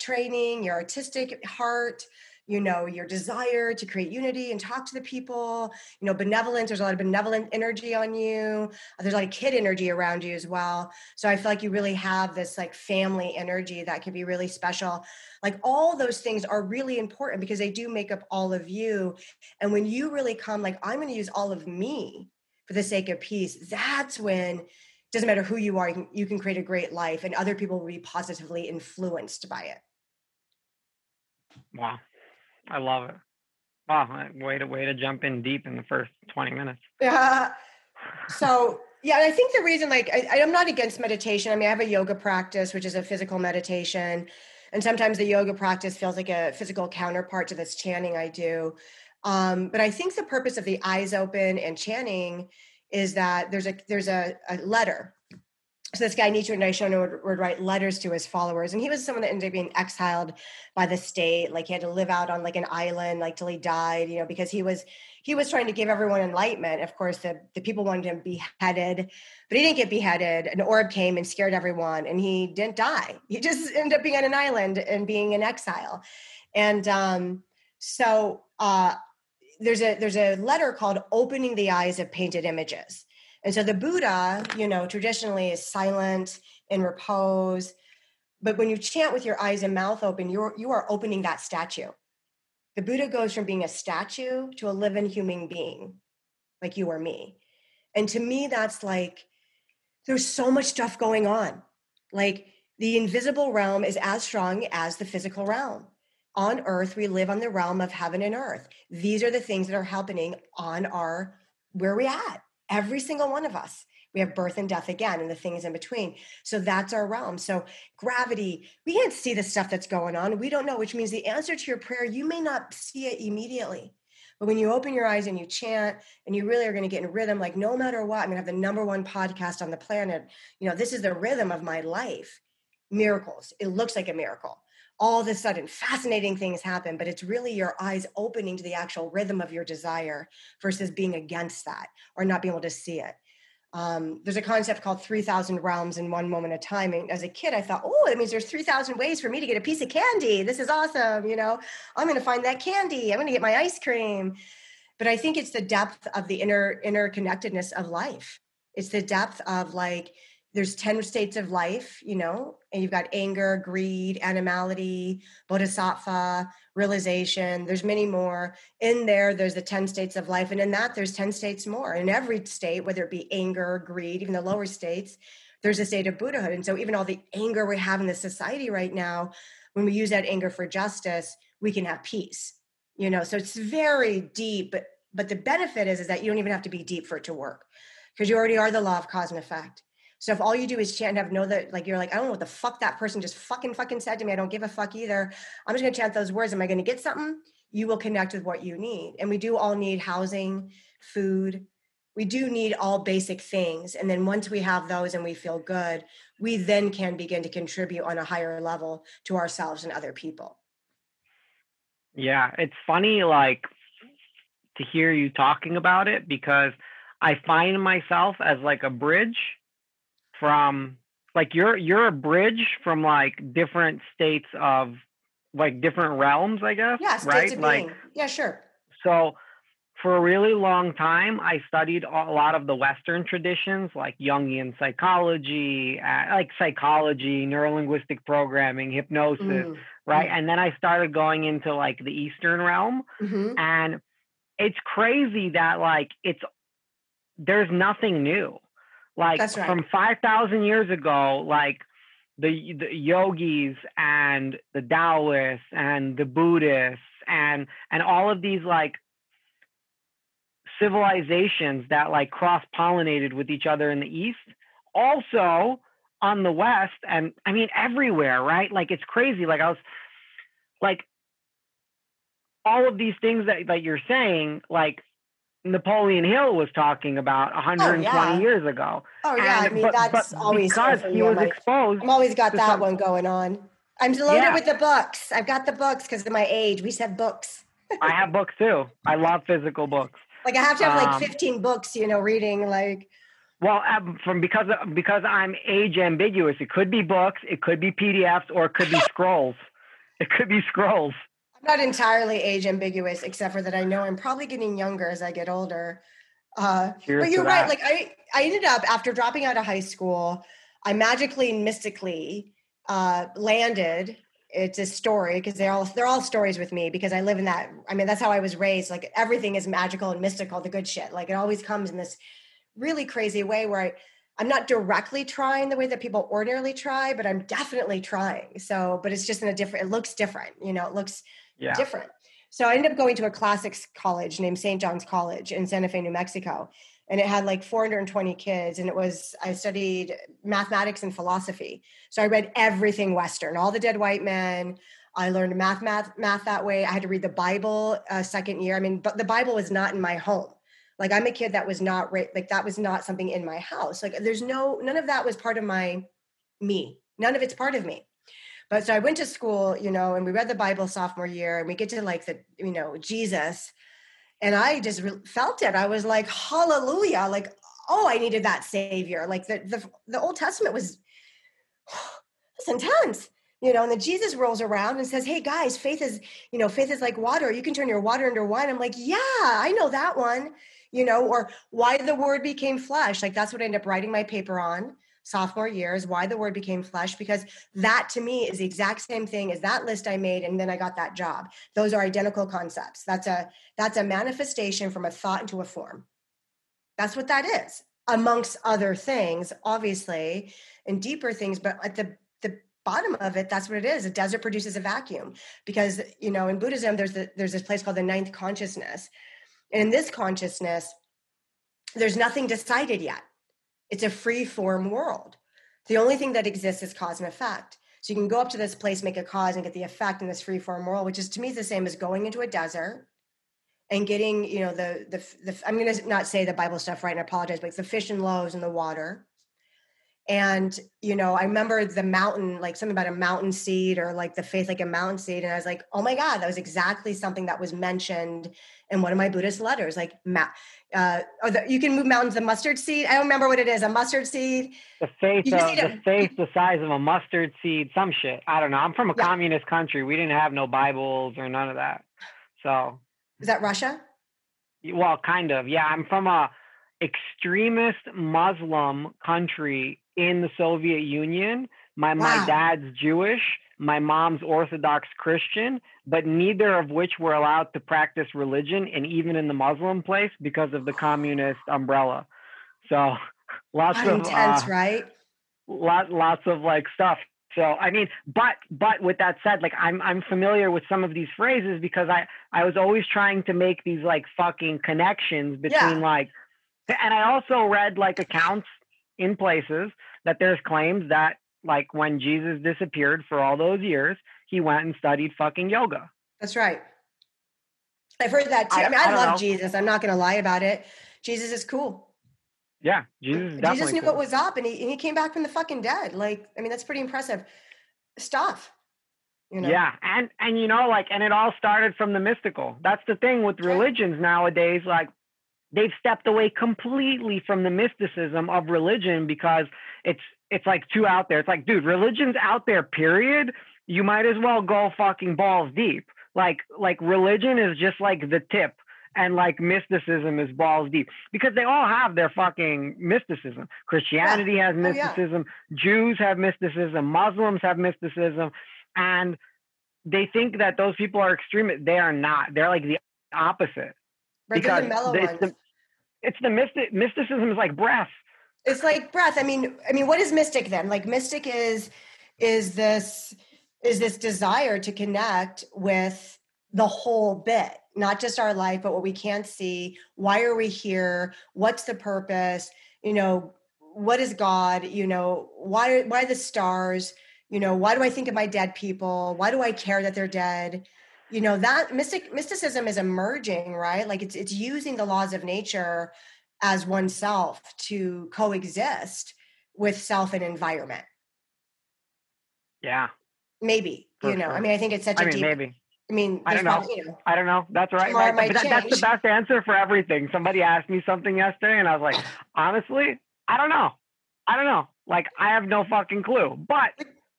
Speaker 3: training, your artistic heart, you know, your desire to create unity and talk to the people, you know, benevolence, there's a lot of benevolent energy on you. There's a lot of kid energy around you as well. So I feel like you really have this like family energy that can be really special. Like all those things are really important because they do make up all of you. And when you really come, like, I'm going to use all of me for the sake of peace, that's when doesn't matter who you are, you can, you can create a great life and other people will be positively influenced by it.
Speaker 4: Wow, I love it. Wow, way to way to jump in deep in the first twenty minutes.
Speaker 3: Yeah. [LAUGHS] So yeah, I think the reason, like, I, I'm not against meditation. I mean, I have a yoga practice, which is a physical meditation, and sometimes the yoga practice feels like a physical counterpart to this chanting I do. Um, but I think the purpose of the eyes open and chanting is that there's a there's a, a letter. So this guy Nichiren Daishonin would, would write letters to his followers, and he was someone that ended up being exiled by the state. Like he had to live out on like an island, like till he died, you know, because he was he was trying to give everyone enlightenment. Of course, the, the people wanted him beheaded, but he didn't get beheaded. An orb came and scared everyone, and he didn't die. He just [LAUGHS] ended up being on an island and being in exile. And um, so uh, there's a there's a letter called "Opening the Eyes of Painted Images." And so the Buddha, you know, traditionally is silent in repose. But when you chant with your eyes and mouth open, you're you are opening that statue. The Buddha goes from being a statue to a living human being, like you or me. And to me, that's like there's so much stuff going on. Like the invisible realm is as strong as the physical realm. On earth, we live on the realm of heaven and earth. These are the things that are happening on our where we at. Every single one of us. We have birth and death again and the things in between. So that's our realm. So gravity, we can't see the stuff that's going on. We don't know, which means the answer to your prayer, you may not see it immediately. But when you open your eyes and you chant and you really are going to get in rhythm, like no matter what, I'm going to have the number one podcast on the planet. You know, this is the rhythm of my life. Miracles. It looks like a miracle. All of a sudden, fascinating things happen, but it's really your eyes opening to the actual rhythm of your desire versus being against that or not being able to see it. Um, there's a concept called 3000 realms in one moment of time and as a kid i thought oh that means there's 3000 ways for me to get a piece of candy. This is awesome you know? I'm going to find that candy. I'm going to get my ice cream. But i think it's the depth of the inner interconnectedness of life. It's the depth of like there's 10 states of life, you know, and you've got anger, greed, animality, bodhisattva, realization. There's many more. In there, there's the 10 states of life. And in that, there's 10 states more. In every state, whether it be anger, greed, even the lower states, there's a state of Buddhahood. And so even all the anger we have in the society right now, when we use that anger for justice, we can have peace. You know, so it's very deep, but but the benefit is, is that you don't even have to be deep for it to work because you already are the law of cause and effect. So if all you do is chant have know that, like you're like, I don't know what the fuck that person just fucking fucking said to me. I don't give a fuck either. I'm just gonna chant those words. Am I gonna get something? You will connect with what you need. And we do all need housing, food. We do need all basic things. And then once we have those and we feel good, we then can begin to contribute on a higher level to ourselves and other people.
Speaker 4: Yeah, it's funny like to hear you talking about it because I find myself as like a bridge from like you're you're a bridge from like different states of like different realms, I guess.
Speaker 3: Yeah,
Speaker 4: right?
Speaker 3: like yeah, sure.
Speaker 4: So for a really long time, I studied a lot of the Western traditions, like Jungian psychology, like psychology, neurolinguistic programming, hypnosis, mm. right? Mm. And then I started going into like the Eastern realm, mm-hmm. and it's crazy that like it's there's nothing new like right. from 5,000 years ago, like the, the yogis and the Taoists and the Buddhists and and all of these like civilizations that like cross pollinated with each other in the east also on the west and i mean everywhere right like it's crazy like i was like all of these things that, that you're saying like Napoleon Hill was talking about 120 oh, yeah. years ago.
Speaker 3: Oh yeah, and, I mean but, that's but always
Speaker 4: because he was like, exposed.
Speaker 3: I'm always got that some, one going on. I'm loaded yeah. with the books. I've got the books because of my age. We have books.
Speaker 4: I have books too. I love physical books.
Speaker 3: Like I have to have like um, 15 books, you know, reading like.
Speaker 4: Well, um, from because because I'm age ambiguous, it could be books, it could be PDFs, or it could be [LAUGHS] scrolls. It could be scrolls
Speaker 3: not entirely age ambiguous, except for that I know I'm probably getting younger as I get older. Uh, but you're right. Like I, I ended up after dropping out of high school, I magically and mystically uh, landed. It's a story because they're all they're all stories with me because I live in that. I mean, that's how I was raised. Like everything is magical and mystical. The good shit. Like it always comes in this really crazy way where I I'm not directly trying the way that people ordinarily try, but I'm definitely trying. So, but it's just in a different, it looks different, you know, it looks yeah. different. So I ended up going to a classics college named St. John's College in Santa Fe, New Mexico. And it had like 420 kids. And it was, I studied mathematics and philosophy. So I read everything Western, all the dead white men. I learned math, math, math that way. I had to read the Bible uh, second year. I mean, but the Bible was not in my home. Like I'm a kid that was not right. Like that was not something in my house. Like there's no, none of that was part of my me. None of it's part of me. But so I went to school, you know, and we read the Bible sophomore year, and we get to like the, you know, Jesus, and I just re- felt it. I was like, Hallelujah! Like, oh, I needed that Savior. Like the the, the Old Testament was, [SIGHS] it's intense you know and then jesus rolls around and says hey guys faith is you know faith is like water you can turn your water into wine i'm like yeah i know that one you know, or why the word became flesh. Like that's what I ended up writing my paper on sophomore year is why the word became flesh because that to me is the exact same thing as that list i made and then i got that job. Those are identical concepts. That's a that's a manifestation from a thought into a form. That's what that is amongst other things obviously and deeper things but at the the bottom of it that's what it is. A desert produces a vacuum because you know in buddhism there's the, there's this place called the ninth consciousness and in this consciousness there's nothing decided yet it's a free form world. The only thing that exists is cause and effect. So you can go up to this place, make a cause, and get the effect in this free form world, which is to me the same as going into a desert and getting, you know, the the, the I'm going to not say the Bible stuff right, and I apologize, but it's the fish and loaves in the water. And you know, I remember the mountain, like something about a mountain seed or like the faith like a mountain seed, and I was like, oh my god, that was exactly something that was mentioned in one of my Buddhist letters, like uh, or the, you can move mountains. The mustard seed. I don't remember what it is. A mustard seed.
Speaker 4: The faith, of, the faith, the size of a mustard seed. Some shit. I don't know. I'm from a yeah. communist country. We didn't have no Bibles or none of that. So.
Speaker 3: Is that Russia?
Speaker 4: Well, kind of. Yeah, I'm from a extremist Muslim country in the Soviet Union. My wow. my dad's Jewish my mom's Orthodox Christian, but neither of which were allowed to practice religion, and even in the Muslim place because of the communist umbrella. So [LAUGHS] lots
Speaker 3: Not
Speaker 4: of
Speaker 3: intense, uh, right?
Speaker 4: Lot, lots of like stuff. So I mean, but but with that said, like I'm I'm familiar with some of these phrases because I I was always trying to make these like fucking connections between yeah. like, and I also read like accounts in places that there's claims that like when Jesus disappeared for all those years, he went and studied fucking yoga.
Speaker 3: That's right. I've heard that too. I, I mean, I, I love know. Jesus. I'm not going to lie about it. Jesus is cool.
Speaker 4: Yeah, Jesus.
Speaker 3: Jesus knew
Speaker 4: cool.
Speaker 3: what was up, and he and he came back from the fucking dead. Like, I mean, that's pretty impressive stuff.
Speaker 4: You know? Yeah, and and you know, like, and it all started from the mystical. That's the thing with religions nowadays. Like, they've stepped away completely from the mysticism of religion because it's it's like too out there. It's like, dude, religion's out there, period. You might as well go fucking balls deep. Like, like religion is just like the tip and like mysticism is balls deep because they all have their fucking mysticism. Christianity yeah. has mysticism, oh, yeah. Jews have mysticism, Muslims have mysticism, and they think that those people are extreme. They are not. They're like the opposite.
Speaker 3: Right, because the it's
Speaker 4: the, it's the mystic mysticism is like breath.
Speaker 3: It's like breath. I mean, I mean, what is mystic then? Like mystic is is this is this desire to connect with the whole bit, not just our life, but what we can't see. Why are we here? What's the purpose? You know, what is God? You know, why why the stars? You know, why do I think of my dead people? Why do I care that they're dead? You know, that mystic mysticism is emerging, right? Like it's it's using the laws of nature as oneself to coexist with self and environment.
Speaker 4: Yeah.
Speaker 3: Maybe, you know, sure. I mean, I think it's such a
Speaker 4: I mean,
Speaker 3: deep,
Speaker 4: maybe.
Speaker 3: I mean,
Speaker 4: I don't know. you know. I don't know. That's right. right. But that, that's the best answer for everything. Somebody asked me something yesterday, and I was like, honestly, I don't know. I don't know. Like, I have no fucking clue. But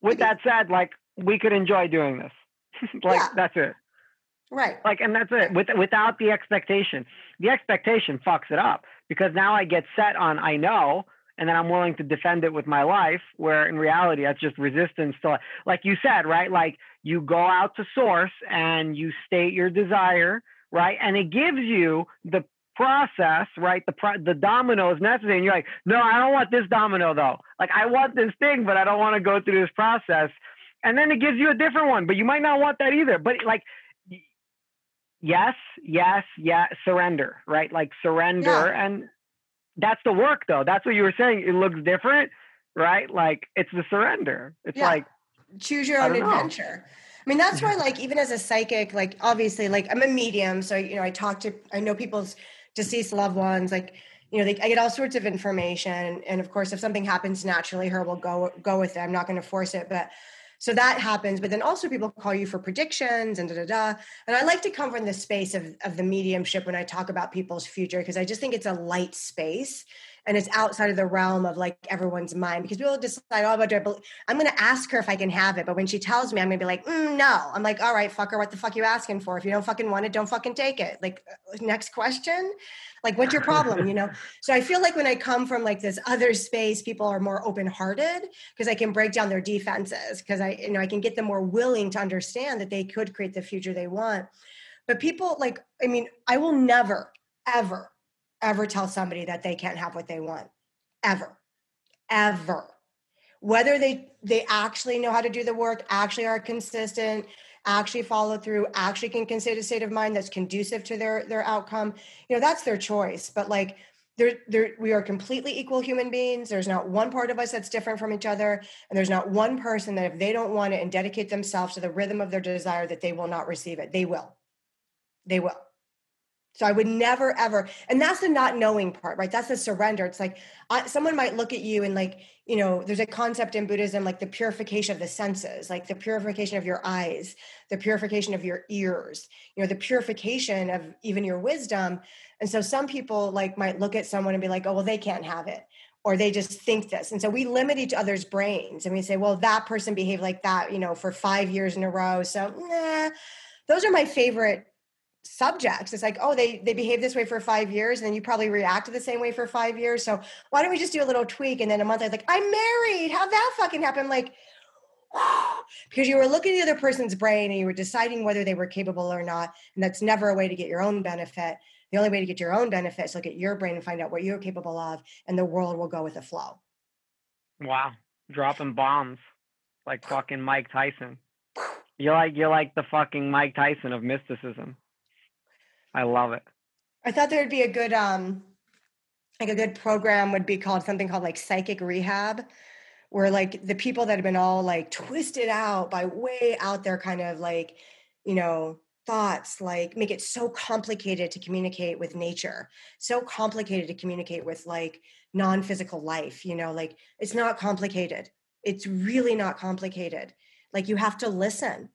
Speaker 4: with that said, like, we could enjoy doing this. [LAUGHS] like, yeah. that's it.
Speaker 3: Right.
Speaker 4: Like, and that's it. With, without the expectation, the expectation fucks it up because now I get set on I know, and then I'm willing to defend it with my life. Where in reality, that's just resistance to, like you said, right? Like you go out to source and you state your desire, right? And it gives you the process, right? The pro- the dominoes necessary, and you're like, no, I don't want this domino though. Like I want this thing, but I don't want to go through this process. And then it gives you a different one, but you might not want that either. But like yes, yes, yeah, surrender, right? Like surrender. Yeah. And that's the work though. That's what you were saying. It looks different, right? Like it's the surrender. It's yeah. like
Speaker 3: choose your own adventure. Know. I mean, that's why, mm-hmm. like, even as a psychic, like, obviously, like, I'm a medium. So, you know, I talk to, I know people's deceased loved ones. Like, you know, they, I get all sorts of information. And of course, if something happens naturally, her will go, go with it. I'm not going to force it. But so that happens, but then also people call you for predictions and da da da. And I like to come from the space of, of the mediumship when I talk about people's future because I just think it's a light space. And it's outside of the realm of like everyone's mind because people decide, oh, but I'm going to ask her if I can have it. But when she tells me, I'm going to be like, mm, no. I'm like, all right, fucker, what the fuck you asking for? If you don't fucking want it, don't fucking take it. Like, uh, next question. Like, what's your problem? you know? [LAUGHS] So I feel like when I come from like this other space, people are more open hearted because I can break down their defenses because I, you know, I can get them more willing to understand that they could create the future they want. But people like, I mean, I will never, ever ever tell somebody that they can't have what they want ever ever whether they they actually know how to do the work actually are consistent actually follow through actually can consider a state of mind that's conducive to their their outcome you know that's their choice but like there, there, we are completely equal human beings. There's not one part of us that's different from each other. And there's not one person that if they don't want it and dedicate themselves to the rhythm of their desire, that they will not receive it. They will. They will. So I would never ever, and that's the not knowing part, right? That's the surrender. It's like I, someone might look at you and like, you know, there's a concept in Buddhism like the purification of the senses, like the purification of your eyes, the purification of your ears, you know, the purification of even your wisdom. And so some people like might look at someone and be like, oh, well, they can't have it. Or they just think this. And so we limit each other's brains and we say, well, that person behaved like that, you know, for five years in a row. So, nah, those are my favorite subjects. It's like oh they they behave this way for five years and then you probably reacted the same way for five years. So why don't we just do a little tweak and then a month later like i'm married. How'd that fucking happen? Like oh, because you were looking at the other person's brain and you were deciding whether they were capable or not and that's never a way to get your own benefit. The only way to get your own benefit is look at your brain and find out what you're capable of and the world will go with the flow.
Speaker 4: Wow. Dropping bombs like fucking mike tyson. [SIGHS] You're like you're like the fucking mike tyson of mysticism I love it.
Speaker 3: I thought there would be a good um like a good program would be called something called like psychic rehab where like the people that have been all like twisted out by way out there kind of like you know thoughts like make it so complicated to communicate with nature so complicated to communicate with like non-physical life you know like it's not complicated. It's really not complicated. Like you have to listen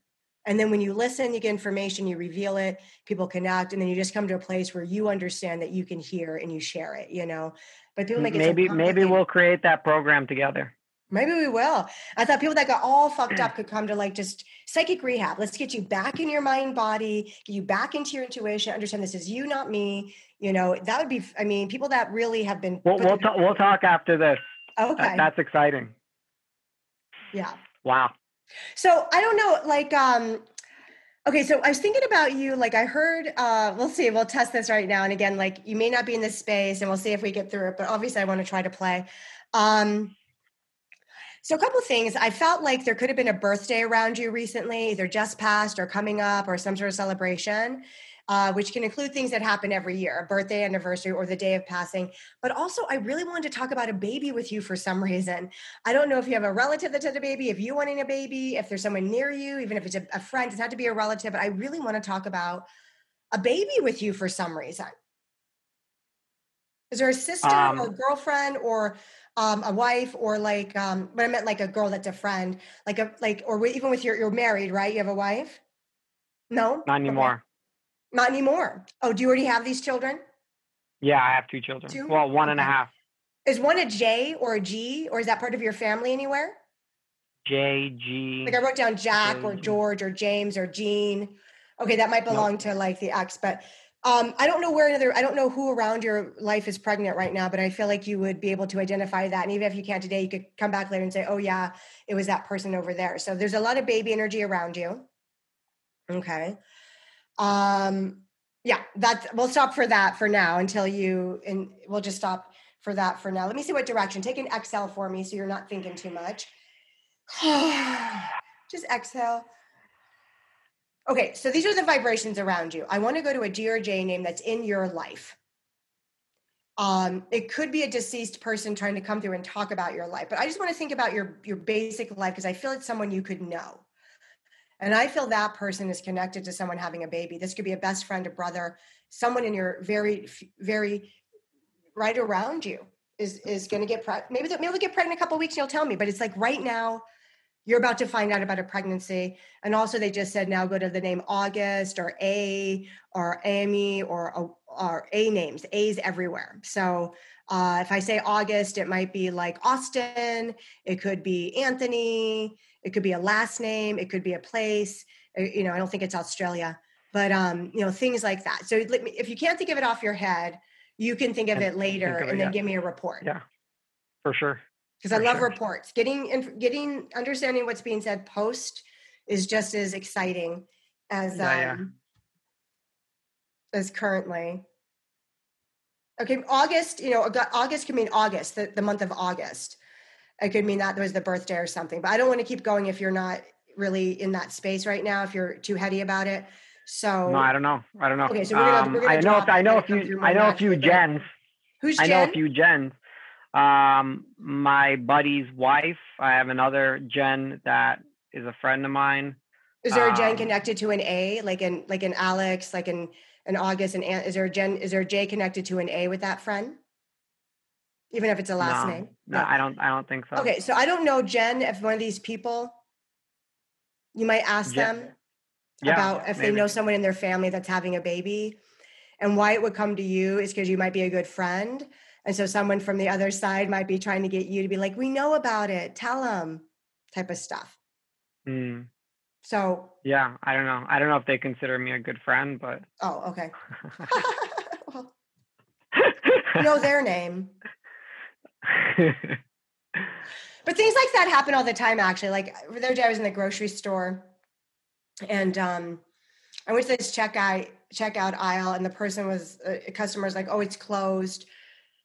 Speaker 3: and then when you listen, you get information, you reveal it, people connect, and then you just come to a place where you understand that you can hear and you share it, you know. But people make it
Speaker 4: maybe so maybe we'll create that program together.
Speaker 3: Maybe we will. I thought people that got all fucked up [CLEARS THROAT] could come to like just psychic rehab. Let's get you back in your mind body, get you back into your intuition, understand this is you, not me. You know, that would be, I mean, people that really have been.
Speaker 4: We'll, we'll, ta- we'll talk after this.
Speaker 3: Okay.
Speaker 4: That, that's exciting.
Speaker 3: Yeah.
Speaker 4: Wow.
Speaker 3: So I don't know, like, um, okay, so I was thinking about you. Like, I heard, uh, we'll see, we'll test this right now. And again, like, you may not be in this space, and we'll see if we get through it. But obviously, I want to try to play. Um, so a couple things. I felt like there could have been a birthday around you recently, either just passed or coming up, or some sort of celebration uh, which can include things that happen every year, a birthday, anniversary, or the day of passing. But also, I really wanted to talk about a baby with you for some reason. I don't know if you have a relative that's had a baby, if you're wanting a baby, if there's someone near you, even if it's a, a friend, it's had to be a relative. But I really want to talk about a baby with you for some reason. Is there a sister um, or girlfriend or um, a wife or like um, but I meant like a girl that's a friend, like a like or even with your you're married, right? You have a wife? No,
Speaker 4: not anymore.
Speaker 3: Not anymore. Oh, do you already have these children?
Speaker 4: Yeah, I have two children. Two? Well, one okay. and a half.
Speaker 3: Is one a J or a G, or is that part of your family anywhere?
Speaker 4: J, G.
Speaker 3: Like I wrote down Jack J, or George or James or Jean. Okay, that might belong nope. to like the X, but um, I don't know where another, I don't know who around your life is pregnant right now, but I feel like you would be able to identify that. And even if you can't today, you could come back later and say, oh, yeah, it was that person over there. So there's a lot of baby energy around you. Okay. Um, yeah, that we'll stop for that for now until you and we'll just stop for that for now. Let me see what direction. Take an exhale for me so you're not thinking too much. [SIGHS] just exhale. Okay, so these are the vibrations around you. I want to go to a or J name that's in your life. Um, it could be a deceased person trying to come through and talk about your life, but I just want to think about your your basic life because I feel it's someone you could know. And I feel that person is connected to someone having a baby. This could be a best friend, a brother, someone in your very, very right around you is is going to get pregnant. Maybe maybe they'll get pregnant in a couple weeks. And you'll tell me, but it's like right now, you're about to find out about a pregnancy. And also, they just said now go to the name August or A or Amy or or A names. A's everywhere. So Uh, if I say August, it might be like Austin. It could be Anthony. It could be a last name. It could be a place. Uh, You know, I don't think it's Australia, but um, you know, things like that. So let me- if you can't think of it off your head, you can think of
Speaker 4: And
Speaker 3: it later
Speaker 4: of it,
Speaker 3: and then
Speaker 4: yeah.
Speaker 3: give me a report.
Speaker 4: Yeah, for sure.
Speaker 3: Because I love
Speaker 4: sure.
Speaker 3: reports. Getting inf- getting understanding what's being said post is just as exciting as
Speaker 4: Yeah, yeah.
Speaker 3: um, as currently. Okay, August. You know, August could mean August, the, the month of August. It could mean that there was the birthday or something. But I don't want to keep going if you're not really in that space right now. If you're too heady about it. So
Speaker 4: No, I don't know. I don't know.
Speaker 3: Okay, so we're gonna-
Speaker 4: Um,
Speaker 3: we're gonna
Speaker 4: I know.
Speaker 3: drop
Speaker 4: I know a few. I know a few gens.
Speaker 3: who's Jen?
Speaker 4: I know a few gens. Um, my buddy's wife. I have another Jen that is a friend of mine.
Speaker 3: Is there a Jen
Speaker 4: um,
Speaker 3: connected to an A, like in like an Alex, like in an August, and is there a Jen? Is there a J connected to an A with that friend? Even if it's a last
Speaker 4: no,
Speaker 3: name.
Speaker 4: No, I don't. I don't think so.
Speaker 3: Okay, so I don't know Jen. If one of these people, you might ask them
Speaker 4: Yeah,
Speaker 3: about if they know someone in their family that's having a baby, and why it would come to you is because you might be a good friend, and so someone from the other side might be trying to get you to be like, "We know about it. Tell them," type of stuff.
Speaker 4: Hmm.
Speaker 3: So,
Speaker 4: yeah, I don't know. I don't know if they consider me a good friend, but
Speaker 3: oh, okay. [LAUGHS] [LAUGHS] well, you know their name. But things like that happen all the time, actually. Like the other day, I was in the grocery store, and um, I went to this checkout checkout aisle, and the person was uh, customer was like, "Oh, it's closed,"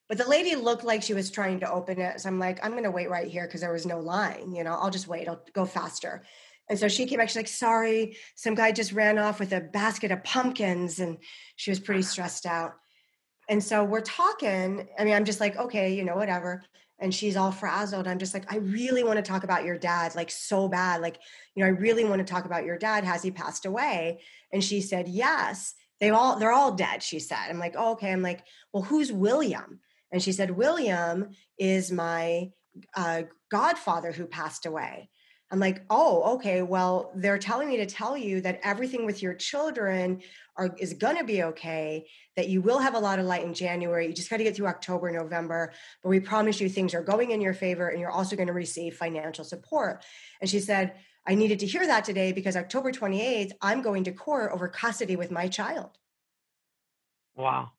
Speaker 3: but the lady looked like she was trying to open it. So I'm like, "I'm going to wait right here because there was no line. You know, I'll just wait. I'll go faster." And so she came back. She's like, "Sorry, some guy just ran off with a basket of pumpkins," and she was pretty stressed out. And so we're talking. I mean, I'm just like, okay, you know, whatever and she's all frazzled. I'm just like, I really want to talk about your dad, like so bad. Like, you know, I really want to talk about your dad. Has he passed away? And she said, Yes. They all they're all dead, she said. I'm like, oh, okay. I'm like, well, who's William? And she said, William is my uh, godfather who passed away. I'm like, oh, okay. Well, they're telling me to tell you that everything with your children are is gonna be okay. That you will have a lot of light in January. You just got to get through October, November but we promise you things are going in your favor and you're also going to receive financial support. And she said, I needed to hear that today because October 28th, I'm going to court over custody with my child.
Speaker 4: wow.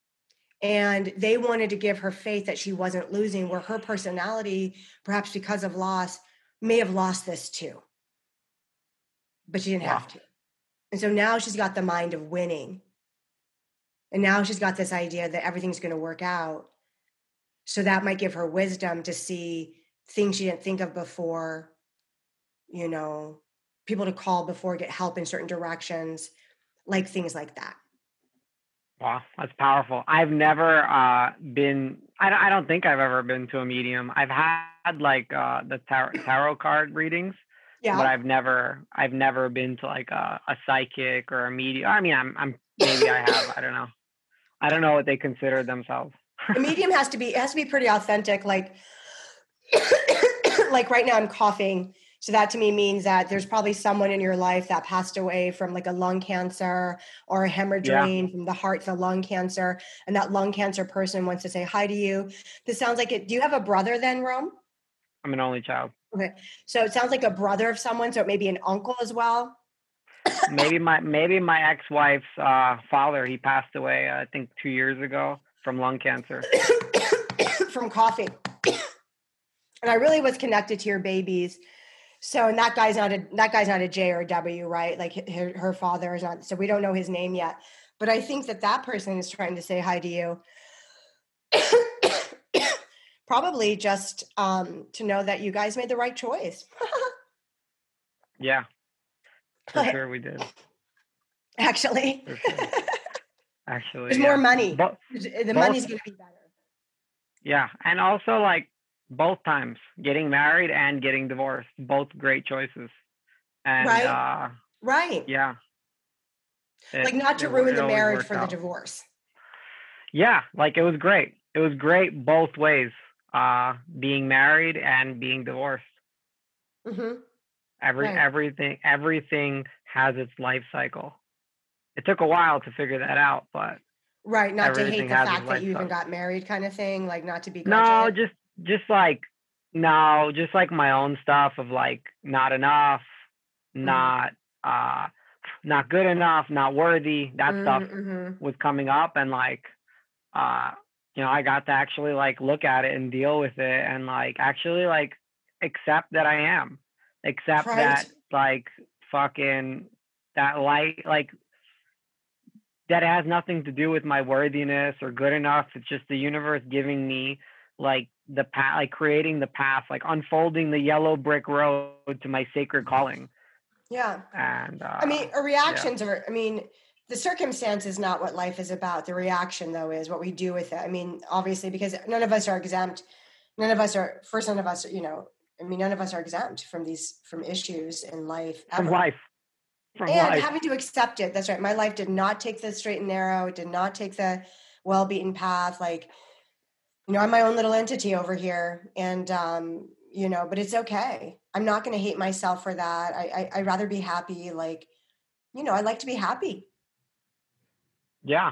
Speaker 3: And they wanted to give her faith that she wasn't losing, where her personality, perhaps because of loss, may have lost this too. But she didn't
Speaker 4: Wow.
Speaker 3: have to. And so now she's got the mind of winning. And now she's got this idea that everything's going to work out. So that might give her wisdom to see things she didn't think of before, you know, people to call before, get help in certain directions, like things like that.
Speaker 4: Wow, that's powerful. I've never uh, been. I don't, I don't think I've ever been to a medium. I've had like uh, the tarot, tarot card readings,
Speaker 3: Yeah.
Speaker 4: but I've never. I've never been to like a, a psychic or a medium. I mean, I'm. I'm maybe I have. I don't know. I don't know what they consider themselves.
Speaker 3: a medium has to be it has to be pretty authentic like [COUGHS] like right now i'm coughing so that to me means that there's probably someone in your life that passed away from like a lung cancer or a hemorrhaging from the heart to lung cancer and that lung cancer person wants to say hi to you this sounds like it do you have a brother then rome
Speaker 4: I'm an only child.
Speaker 3: Okay so it sounds like a brother of someone so it may be an uncle as well
Speaker 4: Maybe my maybe my ex-wife's uh, father. He passed away. I think two years ago from lung cancer. [COUGHS]
Speaker 3: from coughing. [COUGHS] and I really was connected to your babies. So, and that guy's not a that guy's not a J or a W, right? Like her, her father is not. So we don't know his name yet. But I think that that person is trying to say hi to you. [COUGHS] Probably just um, to know that you guys made the right choice. [LAUGHS]
Speaker 4: Yeah, for sure we did.
Speaker 3: Actually,
Speaker 4: sure. [LAUGHS] Actually,
Speaker 3: there's
Speaker 4: yeah.
Speaker 3: more money.
Speaker 4: Bo-
Speaker 3: the
Speaker 4: both-
Speaker 3: money's going to be better.
Speaker 4: Yeah, and also like both times, getting married and getting divorced, both great choices. And
Speaker 3: Right.
Speaker 4: uh
Speaker 3: Right.
Speaker 4: yeah.
Speaker 3: like not to
Speaker 4: it-
Speaker 3: ruin
Speaker 4: it
Speaker 3: the marriage for the divorce.
Speaker 4: Yeah, like it was great. It was great both ways. Uh being married and being divorced.
Speaker 3: hmm
Speaker 4: Every
Speaker 3: Right.
Speaker 4: everything everything has its life cycle. It took a while to figure that out, but
Speaker 3: Right, not to hate the fact that you even
Speaker 4: lifestyle.
Speaker 3: got married, kind of thing. Like not to be.
Speaker 4: No, just just like no, just like my own stuff of like not enough,
Speaker 3: Mm-hmm.
Speaker 4: not uh not good enough, not worthy. That stuff
Speaker 3: Mhm,
Speaker 4: was coming up and like uh you know, I got to actually like look at it and deal with it and like actually like accept that I am. Accept
Speaker 3: Right.
Speaker 4: that like fucking that light like that has nothing to do with my worthiness or good enough. It's just the universe giving me like the path, like creating the path, like unfolding the yellow brick road to my sacred calling.
Speaker 3: Yeah.
Speaker 4: And uh,
Speaker 3: I mean, a reactions are, I mean, the circumstance is not what life is about. The reaction, though, is what we do with it. I mean, obviously, because none of us are exempt. None of us are, first, none of us, are, you know, I mean, none of us are exempt from these, from issues in life.
Speaker 4: from life, from
Speaker 3: and
Speaker 4: life.
Speaker 3: having to accept it. That's right. My life did not take the straight and narrow, it did not take the well beaten path. Like, you know, I'm my own little entity over here. And, um, you know, but it's okay. I'm not going to hate myself for that. I, I, I'd rather be happy. Like, you know, I like to be happy.
Speaker 4: Yeah.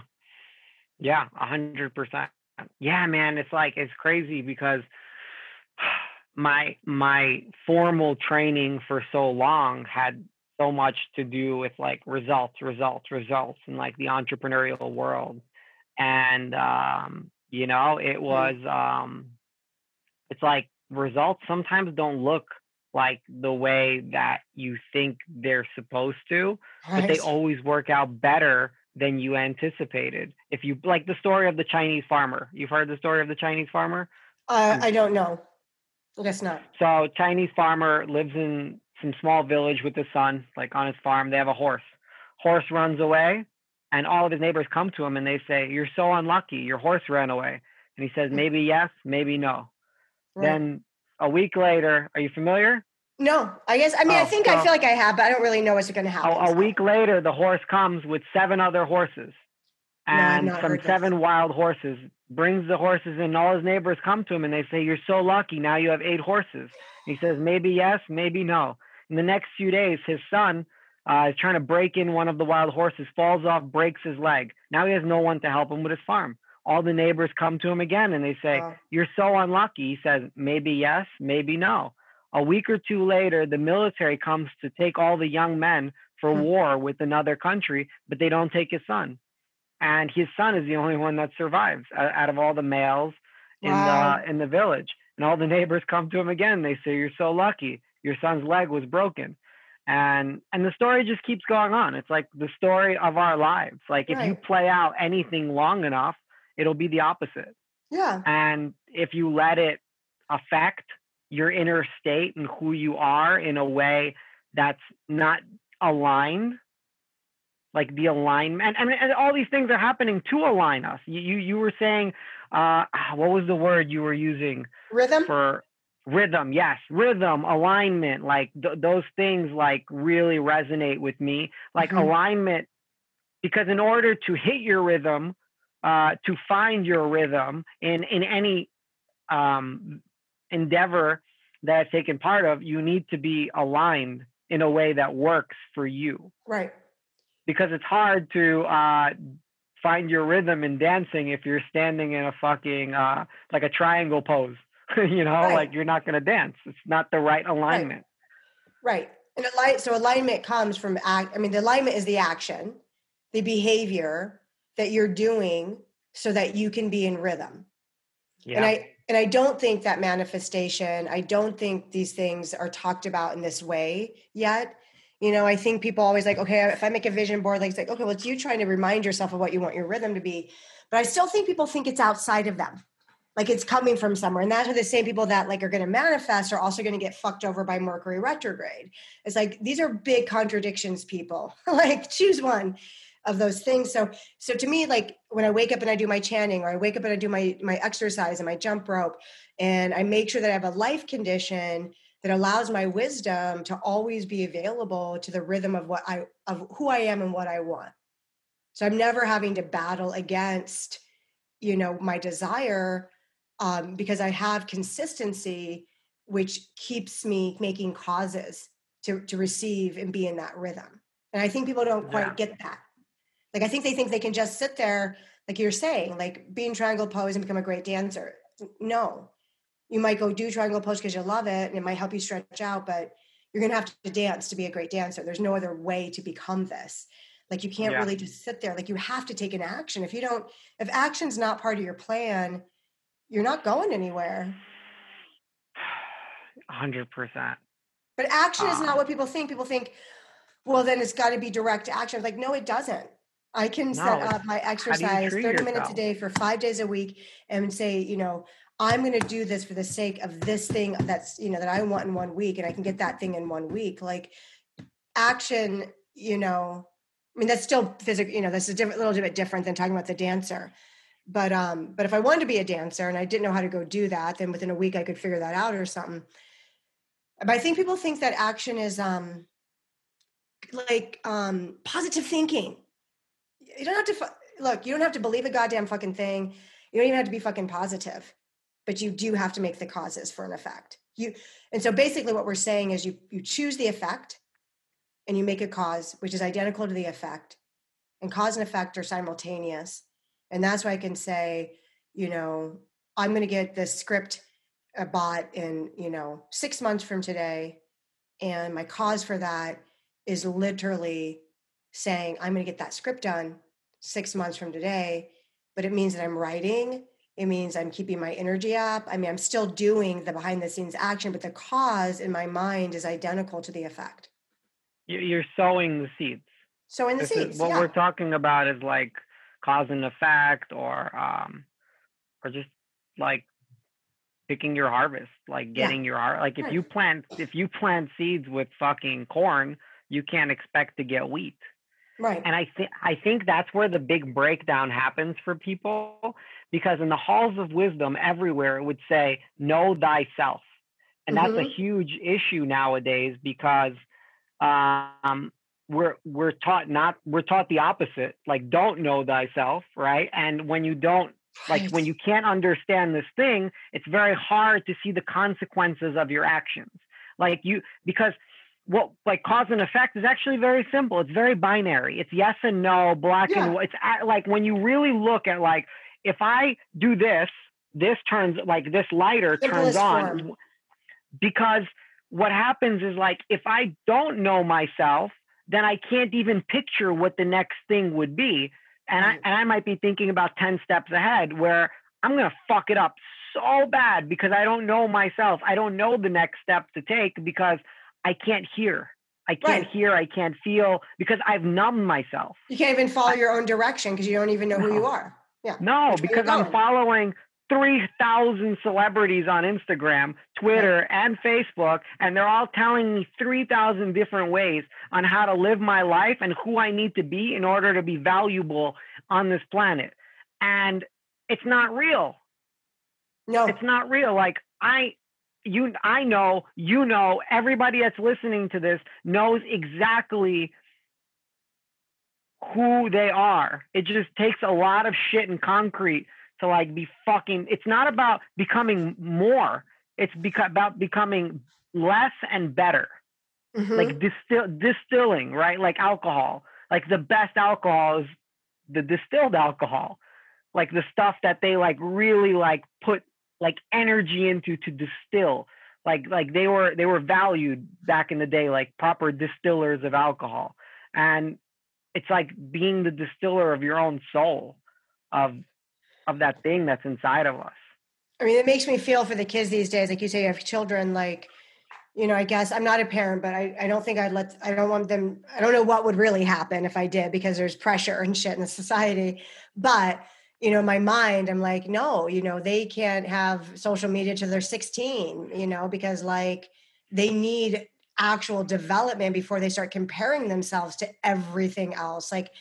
Speaker 4: Yeah, a hundred percent. Yeah, man, it's like it's crazy because [SIGHS] my my formal training for so long had so much to do with like results, results, results in like the entrepreneurial world. And um, you know, it was um it's like results sometimes don't look like the way that you think they're supposed to but they always work out better than you anticipated. If you like the story of the Chinese farmer, you've heard the story of the Chinese farmer.
Speaker 3: Uh, I don't know. I guess not.
Speaker 4: So Chinese farmer lives in some small village with his son, like on his farm. They have a horse. Horse runs away, and all of his neighbors come to him and they say, "You're so unlucky. Your horse ran away." And he says, "Maybe yes, maybe no."
Speaker 3: Right.
Speaker 4: Then a week later, are you familiar?
Speaker 3: No, I guess, I mean, I
Speaker 4: Oh,
Speaker 3: think I feel like I have, but I don't really know what's going to happen.
Speaker 4: a
Speaker 3: so.
Speaker 4: week later, the horse comes with seven other horses and some
Speaker 3: heard this.
Speaker 4: seven wild horses. Brings the horses in. All his neighbors come to him and they say, "You're so lucky. Now you have eight horses." He says, "Maybe yes, maybe no." In the next few days, his son uh, is trying to break in one of the wild horses, falls off, breaks his leg. Now he has no one to help him with his farm. All the neighbors come to him again and they say,
Speaker 3: Wow.
Speaker 4: you're so unlucky. He says, maybe yes, maybe no. A week or two later, the military comes to take all the young men for
Speaker 3: Hmm.
Speaker 4: war with another country, but they don't take his son. And his son is the only one that survives out of all the males in
Speaker 3: Wow.
Speaker 4: the in the village. And all the neighbors come to him again. They say, "You're so lucky. Your son's leg was broken." And and the story just keeps going on. It's like the story of our lives. Like if you play out anything long enough, it'll be the opposite.
Speaker 3: Yeah.
Speaker 4: And if you let it affect your inner state and who you are in a way that's not aligned, like the alignment, and, and all these things are happening to align us. You you, you were saying, uh, ah, what was the word you were using
Speaker 3: Rhythm.
Speaker 4: for rhythm? Yes, rhythm, alignment, like th- those things, like really resonate with me. Like
Speaker 3: Mhm.
Speaker 4: alignment, because in order to hit your rhythm, uh, to find your rhythm in in any um, endeavor that I've taken part of, you need to be aligned in a way that works for you.
Speaker 3: right.
Speaker 4: Because it's hard to uh, find your rhythm in dancing if you're standing in a fucking uh, like a triangle pose. [LAUGHS] you know,
Speaker 3: Right.
Speaker 4: like you're not going to dance. It's not the right alignment.
Speaker 3: Right. And align, so alignment comes from act. I mean, the alignment is the action, the behavior that you're doing so that you can be in rhythm.
Speaker 4: Yeah.
Speaker 3: And I and I don't think that manifestation, I don't think these things are talked about in this way yet. You know, I think people always like, okay, if I make a vision board, like it's like, okay, well, it's you trying to remind yourself of what you want your rhythm to be. But I still think people think it's outside of them. Like it's coming from somewhere. And that's why the same people that like are going to manifest are also going to get fucked over by Mercury retrograde. It's like these are big contradictions, people. [LAUGHS] like choose one of those things. So so to me, like when I wake up and I do my chanting, or I wake up and I do my my exercise and my jump rope, and I make sure that I have a life condition that allows my wisdom to always be available to the rhythm of what I of who I am and what I want. So I'm never having to battle against, you know, my desire um, because I have consistency, which keeps me making causes to to receive and be in that rhythm. And I think people don't quite
Speaker 4: Yeah.
Speaker 3: get that. Like I think they think they can just sit there like you're saying, like being triangle pose and become a great dancer. No, you might go do triangle pose because you love it and it might help you stretch out, but you're going to have to dance to be a great dancer. There's no other way to become this. Like you can't yeah. really just sit there. Like you have to take an action. If you don't, if action's not part of your plan, you're not going anywhere. [SIGHS]
Speaker 4: Hundred percent.
Speaker 3: But action is not um what people think. People think, well, then it's got to be direct action. Like, no, it doesn't. I can no, set up my exercise 30 yourself? minutes a day for five days a week and say, you know, I'm going to do this for the sake of this thing that's, you know, that I want in one week and I can get that thing in one week. Like action, you know, I mean, that's still physical, you know, that's a different, little bit different than talking about the dancer. But, um, but if I wanted to be a dancer and I didn't know how to go do that, then within a week I could figure that out or something. But I think people think that action is, um, like, um, positive thinking. You don't have to, look, you don't have to believe a goddamn fucking thing. You don't even have to be fucking positive but you do have to make the causes for an effect. You and so basically what we're saying is you you choose the effect and you make a cause which is identical to the effect. And cause and effect are simultaneous. And that's why I can say, you know, I'm going to get this script uh, bought in, you know, 6 months from today and my cause for that is literally saying I'm going to get that script done 6 months from today, but it means that I'm writing it means I'm keeping my energy up. I mean, I'm still doing the behind the scenes action, but the cause in my mind is identical to the effect.
Speaker 4: You're sowing the seeds.
Speaker 3: Sowing the
Speaker 4: this
Speaker 3: seeds.
Speaker 4: Is, what
Speaker 3: yeah.
Speaker 4: we're talking about is like cause and effect, or um, or just like picking your harvest, like getting yeah. your heart. Like if you plant if you plant seeds with fucking corn, you can't expect to get wheat.
Speaker 3: Right.
Speaker 4: And I think I think that's where the big breakdown happens for people because in the halls of wisdom everywhere it would say know thyself. And mm-hmm. that's a mm-hmm. huge issue nowadays because um we're we're taught not we're taught the opposite like don't know thyself right and when you don't right. like when you can't understand this thing it's very hard to see the consequences of your actions like you because what like cause and effect is actually very simple. It's very binary. It's yes and no, black yeah. and white. It's at, like when you really look at like if I do this, this turns like this lighter turns on form. because what happens is like if I don't know myself, then I can't even picture what the next thing would be. And I and I might be thinking about 10 steps ahead where I'm gonna fuck it up so bad because I don't know myself. I don't know the next step to take because I can't hear. I can't right. hear, I can't feel because I've numbed myself.
Speaker 3: You can't even follow your own direction because you don't even know no. who you are. Yeah.
Speaker 4: No, because I'm following 3,000 celebrities on Instagram, Twitter, and Facebook, and they're all telling me 3,000 different ways on how to live my life and who I need to be in order to be valuable on this planet. And it's not real.
Speaker 3: No.
Speaker 4: It's not real. Like, I, you I know, you know, everybody that's listening to this knows exactly who they are. It just takes a lot of shit and concrete to like be fucking it's not about becoming more. It's beca- about becoming less and better. Mm-hmm. Like distill distilling, right? Like alcohol. Like the best alcohol is the distilled alcohol. Like the stuff that they like really like put like energy into to distill. Like like they were they were valued back in the day like proper distillers of alcohol. And it's like being the distiller of your own soul of of that thing that's inside of us.
Speaker 3: I mean it makes me feel for the kids these days like you say you have children like you know i guess i'm not a parent but i, I don't think i'd let i don't want them i don't know what would really happen if i did because there's pressure and shit in the society. But you know my mind i'm like no you know they can't have social media till they're 16 you know because like they need actual development before they start comparing themselves to everything else. Like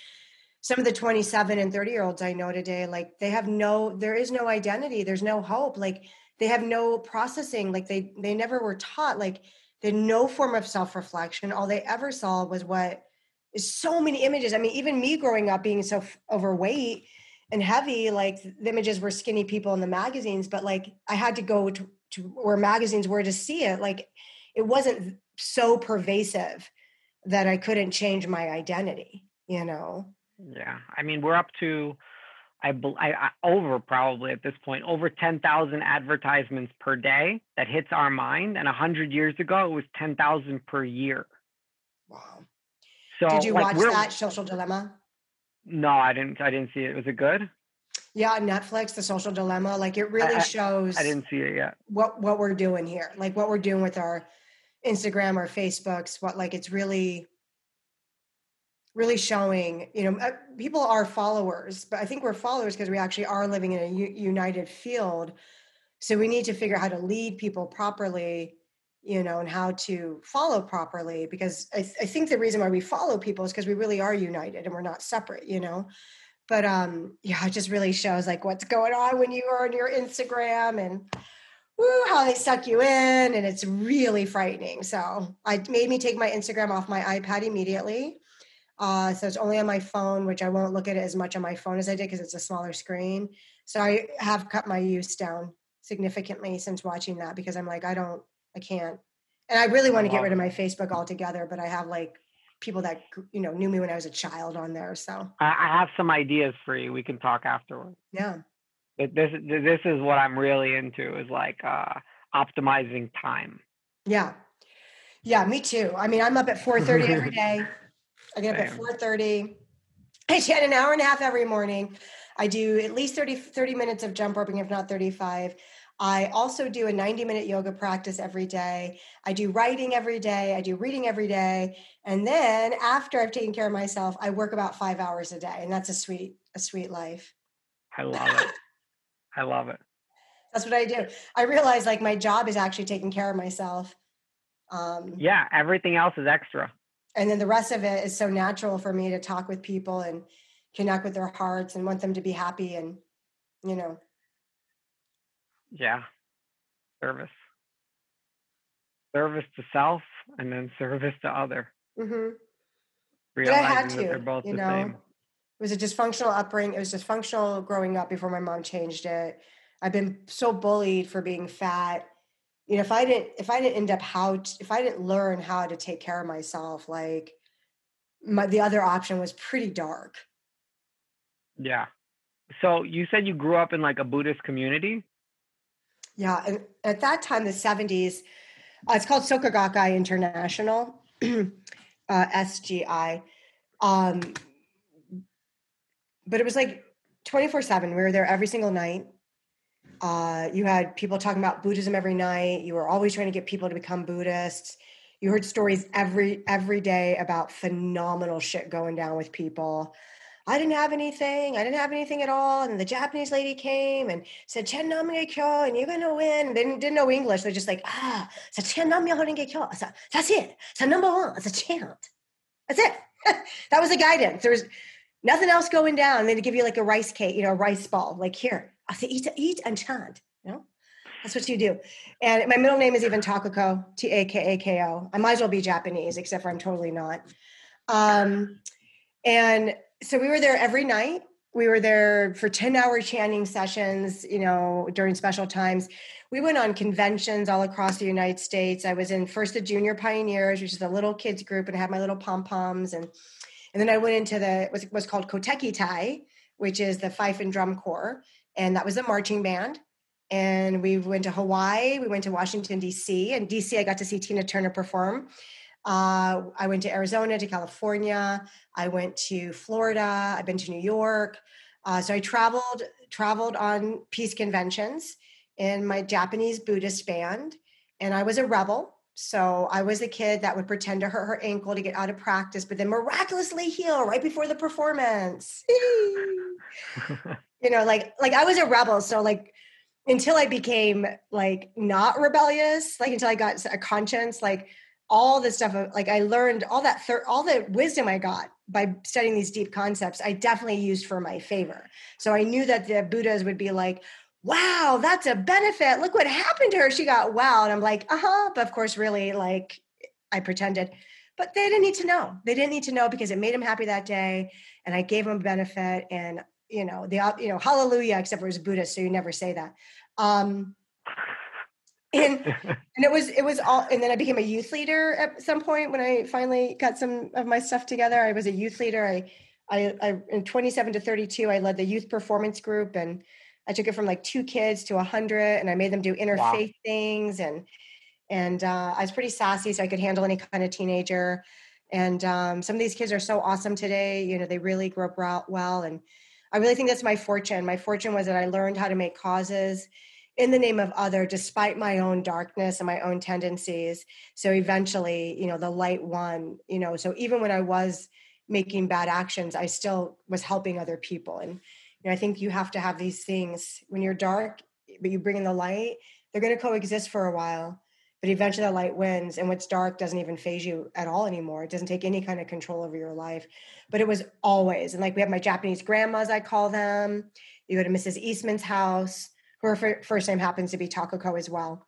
Speaker 3: some of the 27 and 30 year olds i know today like they have no there is no identity there's no hope like they have no processing like they they never were taught like they had no form of self-reflection all they ever saw was what is so many images. I mean even me growing up being so overweight and heavy like the images were skinny people in the magazines but like i had to go to, to where magazines were to see it like it wasn't so pervasive that i couldn't change my identity you know
Speaker 4: yeah i mean we're up to I, I, over probably at this point over 10,000 advertisements per day that hits our mind and 100 years ago it was 10,000 per year.
Speaker 3: Wow.
Speaker 4: So
Speaker 3: Did you
Speaker 4: like,
Speaker 3: watch that Social Dilemma?
Speaker 4: No, I didn't I didn't see it. Was it good?
Speaker 3: Yeah, Netflix, The Social Dilemma, like it really
Speaker 4: I,
Speaker 3: shows
Speaker 4: I didn't see it yet.
Speaker 3: What what we're doing here. Like what we're doing with our Instagram or Facebooks, what like it's really really showing you know uh, people are followers but i think we're followers because we actually are living in a u- united field so we need to figure out how to lead people properly you know and how to follow properly because i, th- I think the reason why we follow people is because we really are united and we're not separate you know but um yeah it just really shows like what's going on when you are on your instagram and woo, how they suck you in and it's really frightening so i made me take my instagram off my ipad immediately uh, so it's only on my phone, which I won't look at it as much on my phone as I did because it's a smaller screen. So I have cut my use down significantly since watching that because I'm like, I don't, I can't. And I really want to get rid of my Facebook altogether, but I have like people that you know knew me when I was a child on there. So
Speaker 4: I have some ideas for you. We can talk afterwards.
Speaker 3: Yeah.
Speaker 4: But this this is what I'm really into is like uh, optimizing time.
Speaker 3: Yeah. Yeah, me too. I mean, I'm up at 4:30 every [LAUGHS] day. I get up Damn. at 4:30. I chat an hour and a half every morning. I do at least 30, 30 minutes of jump roping, if not 35. I also do a 90 minute yoga practice every day. I do writing every day. I do reading every day. And then after I've taken care of myself, I work about five hours a day. And that's a sweet, a sweet life.
Speaker 4: I [LAUGHS] love it. I love it.
Speaker 3: That's what I do. I realize like my job is actually taking care of myself.
Speaker 4: Um, yeah, everything else is extra
Speaker 3: and then the rest of it is so natural for me to talk with people and connect with their hearts and want them to be happy and you know
Speaker 4: yeah service. Service to self and then service to other.
Speaker 3: Mm-hmm. but i had to they're both you the know? same. it was a dysfunctional upbringing it was dysfunctional growing up before my mom changed it. I've been so bullied for being fat. You know if i didn't if i didn't end up how to, if i didn't learn how to take care of myself like my, the other option was pretty dark.
Speaker 4: Yeah. So you said you grew up in like a buddhist community
Speaker 3: yeah and at that time the 70s uh, it's called soka gakkai international [CLEARS THROAT] uh, sgi um, but it was like 24 7 we were there every single night uh, you had people talking about Buddhism every night. You were always trying to get people to become Buddhists. You heard stories every every day about phenomenal shit going down with people. I didn't have anything. I didn't have anything at all. And the Japanese lady came and said, Chen Namye Kyo, and you're going to win. They didn't, didn't, know English. They're just like, ah, so Chen Horinge Kyo. That's it. A number one. It's a chant. That's it. [LAUGHS] that was the guidance. There was nothing else going down. They'd give you like a rice cake, you know, a rice ball. Like, here, I say, eat, eat and chant. You know, that's what you do. And my middle name is even Takako, T A K A K O. I might as well be Japanese, except for I'm totally not. Um, and so we were there every night. We were there for 10 hour chanting sessions, you know, during special times. We went on conventions all across the United States. I was in first the Junior Pioneers, which is a little kids group, and I had my little pom poms. And, and then I went into the, what's, what's called Koteki Tai, which is the fife and drum corps and that was a marching band. And we went to Hawaii, we went to Washington, D.C. And D.C., I got to see Tina Turner perform. Uh, I went to Arizona, to California. I went to Florida. I've been to New York. Uh, so I traveled traveled on peace conventions in my Japanese Buddhist band, and I was a rebel. So I was a kid that would pretend to hurt her ankle to get out of practice, but then miraculously heal right before the performance. [LAUGHS] you know like like i was a rebel so like until i became like not rebellious like until i got a conscience like all the stuff like i learned all that thir- all the wisdom i got by studying these deep concepts i definitely used for my favor. So i knew that the buddhas would be like wow that's a benefit. Look what happened to her. She got well and i'm like uh-huh. But of course really like i pretended. But they didn't need to know. They didn't need to know because it made them happy that day and i gave them benefit and you know the you know hallelujah except for it was buddhist so you never say that. Um and [LAUGHS] and it was it was all and then i became a youth leader at some point when i finally got some of my stuff together i was a youth leader i I, I in 27 to 32, I led the youth performance group and I took it from like two kids to a hundred and I made them do interfaith wow. things and and uh, I was pretty sassy, so I could handle any kind of teenager. And um, some of these kids are so awesome today. You know, they really grew up well, and I really think that's my fortune. My fortune was that I learned how to make causes in the name of other despite my own darkness and my own tendencies. So eventually you know the light won you know so even when i was making bad actions i still was helping other people. And you know i think you have to have these things. When you're dark but you bring in the light they're going to coexist for a while but eventually the light wins and what's dark doesn't even faze you at all anymore. It doesn't take any kind of control over your life. But it was always and like we have my japanese grandmas i call them. You go to mrs eastman's house her first name happens to be takako as well.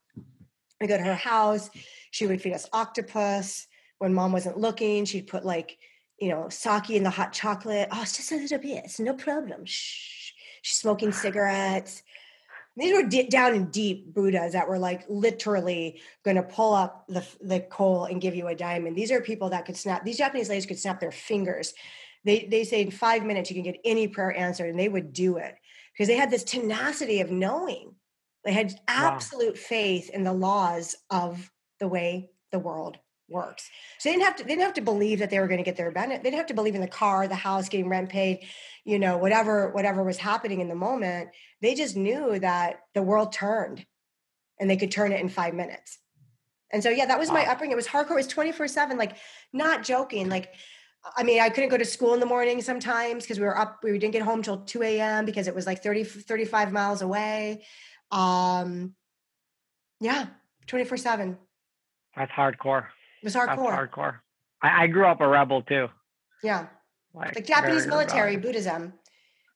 Speaker 3: We go to her house. She would feed us octopus. When mom wasn't looking she'd put like you know sake in the hot chocolate. Oh it's just a little bit. It's no problem. Shh. she's smoking cigarettes. These were down in deep Buddhas that were like literally going to pull up the, the coal and give you a diamond. These are people that could snap, these Japanese ladies could snap their fingers. They, they say in five minutes you can get any prayer answered and they would do it because they had this tenacity of knowing. They had absolute wow. faith in the laws of the way the world works. So they didn't have to they didn't have to believe that they were going to get their benefit. They didn't have to believe in the car, the house, getting rent paid, you know, whatever whatever was happening in the moment. They just knew that the world turned and they could turn it in 5 minutes. And so yeah, that was wow. my upbringing. It was hardcore. It was 24/7 like not joking. Like I mean, I couldn't go to school in the morning sometimes because we were up, we didn't get home till 2 a.m. because it was like 30, 35 miles away. Um, yeah, 24 7.
Speaker 4: That's hardcore.
Speaker 3: It was hardcore.
Speaker 4: That's hardcore. I, I grew up a rebel too.
Speaker 3: Yeah. Like, like Japanese military. Buddhism.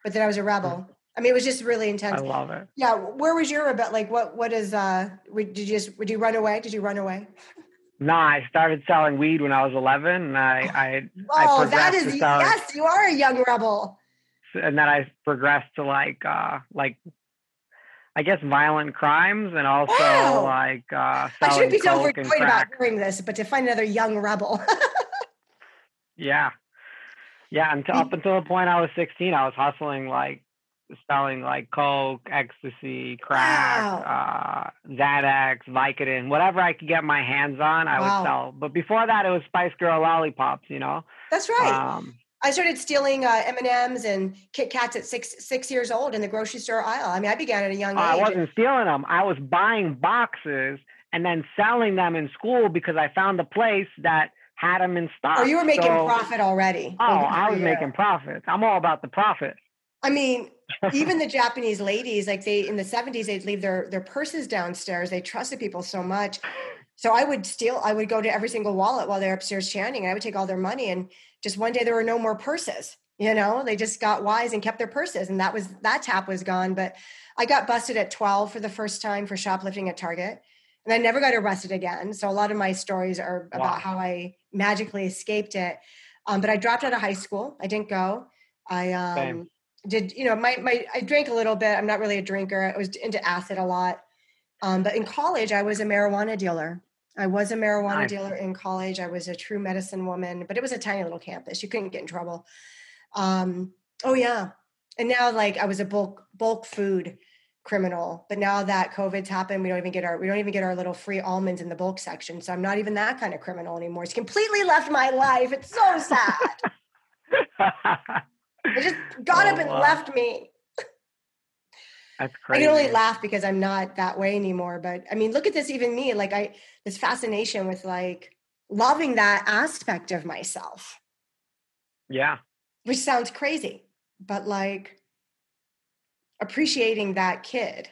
Speaker 3: But then I was a rebel. I mean, it was just really intense.
Speaker 4: I love it.
Speaker 3: Yeah. Where was your rebel? Like, what, what is, uh, did you just, would you run away? Did you run away? [LAUGHS]
Speaker 4: Nah, I started selling weed when I was 11, and I, I,
Speaker 3: oh, I that is yes, you are a young rebel.
Speaker 4: And then I progressed to like, uh, like, I guess violent crimes, and also wow. like uh, I should be so overjoyed about
Speaker 3: hearing this, but to find another young rebel. [LAUGHS]
Speaker 4: yeah, yeah. Until up until the point I was 16, I was hustling like selling like coke, ecstasy, crack, wow. uh, Xanax, Vicodin, whatever I could get my hands on, I wow. would sell. But before that, it was Spice Girl lollipops. You know.
Speaker 3: That's right. Um, I started stealing uh, M and M's and Kit Kats at six six years old in the grocery store aisle. I mean, I began at a young age.
Speaker 4: I wasn't stealing them. I was buying boxes and then selling them in school because I found a place that had them in stock.
Speaker 3: Oh, you were making so, profit already.
Speaker 4: Oh, I was making profits. I'm all about the profit.
Speaker 3: I mean, even the [LAUGHS] Japanese ladies, like they in the 70s, they'd leave their their purses downstairs. They trusted people so much. So I would steal, I would go to every single wallet while they're upstairs chanting, and I would take all their money. And just one day there were no more purses. You know, they just got wise and kept their purses, and that was that tap was gone. But I got busted at 12 for the first time for shoplifting at Target, and I never got arrested again. So a lot of my stories are about wow. how I magically escaped it. Um, but I dropped out of high school. I didn't go. I um, did you know my my I drank a little bit. I'm not really a drinker. I was into acid a lot. Um, but in college, I was a marijuana dealer. I was a marijuana nice. dealer in college. I was a true medicine woman, but it was a tiny little campus. You couldn't get in trouble. Um, oh yeah, and now like I was a bulk bulk food criminal. But now that COVID's happened, we don't even get our we don't even get our little free almonds in the bulk section. So I'm not even that kind of criminal anymore. It's completely left my life. It's so sad. [LAUGHS] It just [LAUGHS] got oh, up and wow. left me.
Speaker 4: That's crazy.
Speaker 3: I can only laugh because I'm not that way anymore. But I mean, look at this, even me, like I, this fascination with like loving that aspect of myself.
Speaker 4: Yeah.
Speaker 3: Which sounds crazy, but like appreciating that kid.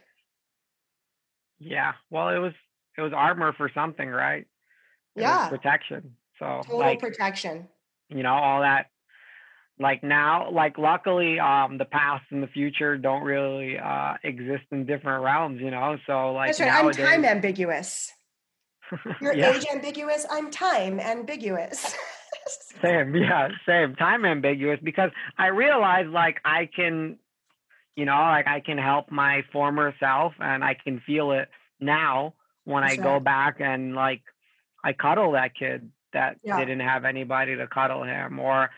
Speaker 4: Yeah. Well, it was, it was armor for something, right? It
Speaker 3: yeah.
Speaker 4: protection. So
Speaker 3: total like, protection.
Speaker 4: You know, all that like now like luckily um the past and the future don't really uh exist in different realms you know so like
Speaker 3: That's right. Nowadays... i'm time ambiguous [LAUGHS] you're yeah. age ambiguous i'm time ambiguous [LAUGHS]
Speaker 4: same yeah same time ambiguous because i realize like i can you know like i can help my former self and i can feel it now when That's i right. go back and like i cuddle that kid that yeah. didn't have anybody to cuddle him or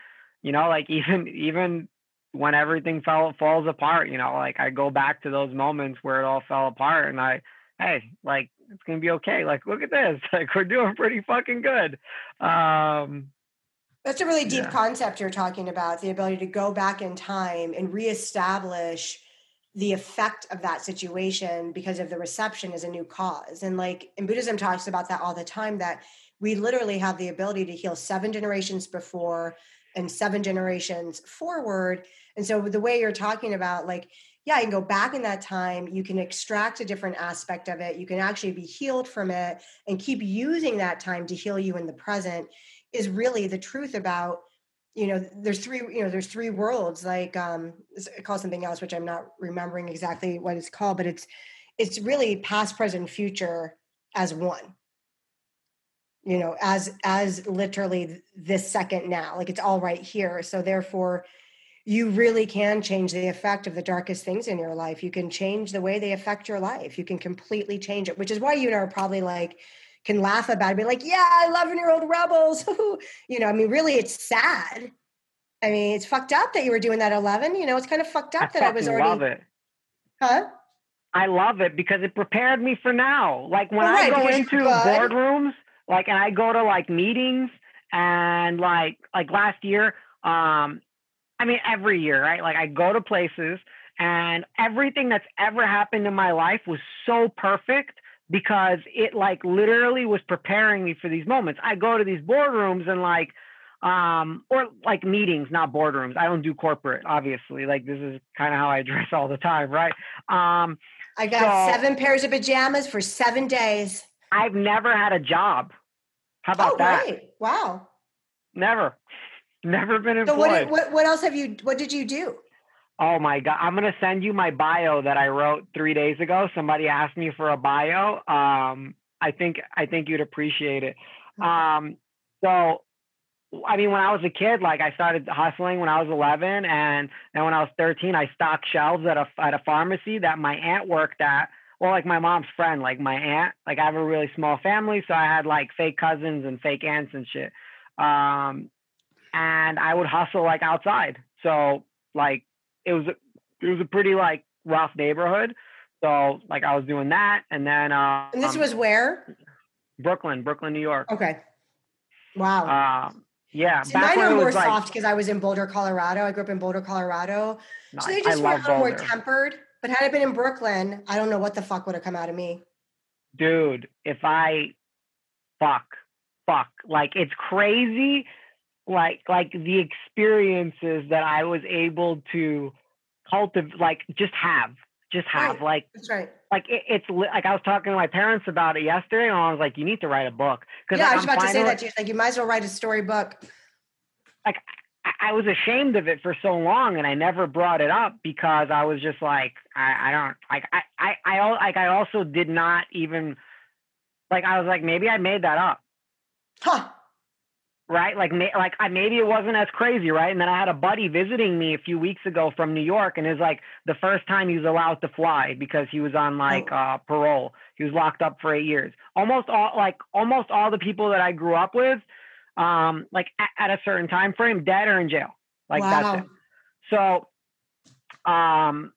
Speaker 4: you know, like [LAUGHS] even even when everything fell falls apart, you know, like I go back to those moments where it all fell apart and I hey, like it's gonna be okay. Like, look at this. [LAUGHS] Like we're doing pretty fucking good. Um
Speaker 3: that's a really deep
Speaker 4: yeah.
Speaker 3: concept you're talking about, the ability to go back in time and reestablish the effect of that situation because of the reception as a new cause. And like in Buddhism talks about that all the time that we literally have the ability to heal seven generations before and seven generations forward. And so the way you're talking about like yeah, you can go back in that time, you can extract a different aspect of it, you can actually be healed from it and keep using that time to heal you in the present is really the truth about you know there's three you know there's three worlds like um it calls something else which i'm not remembering exactly what it's called but it's it's really past present future as one you know as as literally this second now like it's all right here so therefore you really can change the effect of the darkest things in your life you can change the way they affect your life you can completely change it which is why you and I are probably like can laugh about it, be like, yeah, 11 year old rebels. [LAUGHS] you know, I mean, really, it's sad. I mean, it's fucked up that you were doing that 11. You know, it's kind of fucked up
Speaker 4: I
Speaker 3: that I was already.
Speaker 4: love it.
Speaker 3: Huh?
Speaker 4: I love it because it prepared me for now. Like when oh, well, right, I go into boardrooms, like, and I go to like meetings and like, like last year, um, I mean, every year, right? Like I go to places and everything that's ever happened in my life was so perfect because it like literally was preparing me for these moments. I go to these boardrooms and like um or like meetings, not boardrooms. I don't do corporate, obviously. Like this is kind of how I dress all the time, right? Um
Speaker 3: I got so, seven pairs of pajamas for 7 days.
Speaker 4: I've never had a job. How about
Speaker 3: oh,
Speaker 4: that?
Speaker 3: Right. Wow.
Speaker 4: Never. Never been employed.
Speaker 3: So what, what what else have you what did you do?
Speaker 4: Oh my god! I'm gonna send you my bio that I wrote three days ago. Somebody asked me for a bio. Um, I think I think you'd appreciate it. Um, so, I mean, when I was a kid, like I started hustling when I was 11, and then when I was 13, I stocked shelves at a at a pharmacy that my aunt worked at. Well, like my mom's friend, like my aunt. Like I have a really small family, so I had like fake cousins and fake aunts and shit. Um, and I would hustle like outside. So like it was it was a pretty like rough neighborhood. So like I was doing that, and then uh,
Speaker 3: and this um, was where
Speaker 4: Brooklyn, Brooklyn, New York.
Speaker 3: Okay. Wow.
Speaker 4: Uh, yeah.
Speaker 3: See, mine were more like, soft because I was in Boulder, Colorado. I grew up in Boulder, Colorado. So they just were a little more tempered. But had I been in Brooklyn, I don't know what the fuck would have come out of me.
Speaker 4: Dude, if I fuck, fuck. Like it's crazy like like the experiences that I was able to cultivate, like just have, just have,
Speaker 3: right.
Speaker 4: like
Speaker 3: that's right.
Speaker 4: Like it, it's like I was talking to my parents about it yesterday, and I was like, "You need to write a book."
Speaker 3: Because yeah, I was I'm about to say that to you. Like you might as well write a story book.
Speaker 4: Like I was ashamed of it for so long, and I never brought it up because I was just like, I, I don't like I I I like I also did not even like I was like maybe I made that up.
Speaker 3: Huh
Speaker 4: right? Like, like I, maybe it wasn't as crazy, right? And then I had a buddy visiting me a few weeks ago from New York, and it's like the first time he was allowed to fly because he was on like oh. uh, parole. He was locked up for eight years. Almost all, like almost all the people that I grew up with, um, like at, at a certain time frame, dead or in jail. Like wow. that's it. So, um,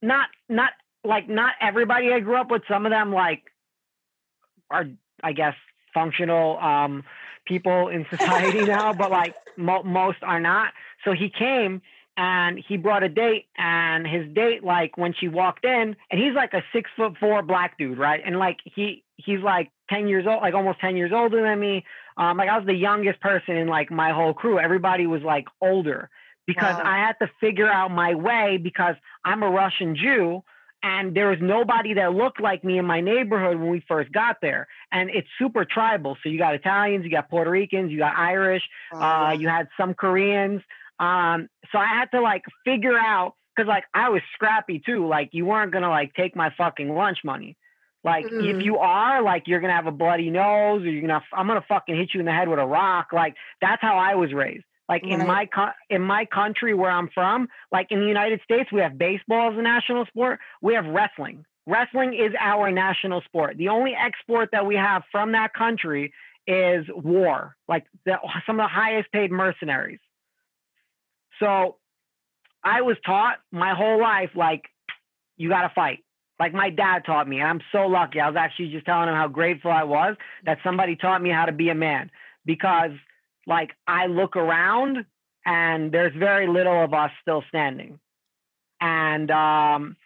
Speaker 4: not not like not everybody I grew up with. Some of them like are, I guess, functional um people in [LAUGHS] society now, but like mo- most are not. So he came and he brought a date and his date like when she walked in and he's like a six foot four black dude right and like he he's like 10 years old like almost 10 years older than me. Um like i was the youngest person in like my whole crew. Everybody was like older because wow. i had to figure out my way because i'm a russian jew and there was nobody that looked like me in my neighborhood when we first got there. And it's super tribal. So you got italians you got puerto ricans you got irish uh, you had some koreans. Um, so i had to like figure out because like i was scrappy too. Like you weren't gonna like take my fucking lunch money like mm. if you are like you're gonna have a bloody nose or you're gonna i'm gonna fucking hit you in the head with a rock like that's how i was raised like right. in my in my country where I'm from, like in the United States, we have baseball as a national sport. We have wrestling. Wrestling is our national sport. The only export that we have from that country is war. Like the, some of the highest paid mercenaries. So I was taught my whole life, like, you got to fight. Like my dad taught me. And I'm so lucky. I was actually just telling him how grateful I was that somebody taught me how to be a man because, like, I look around and there's very little of us still standing. And, um,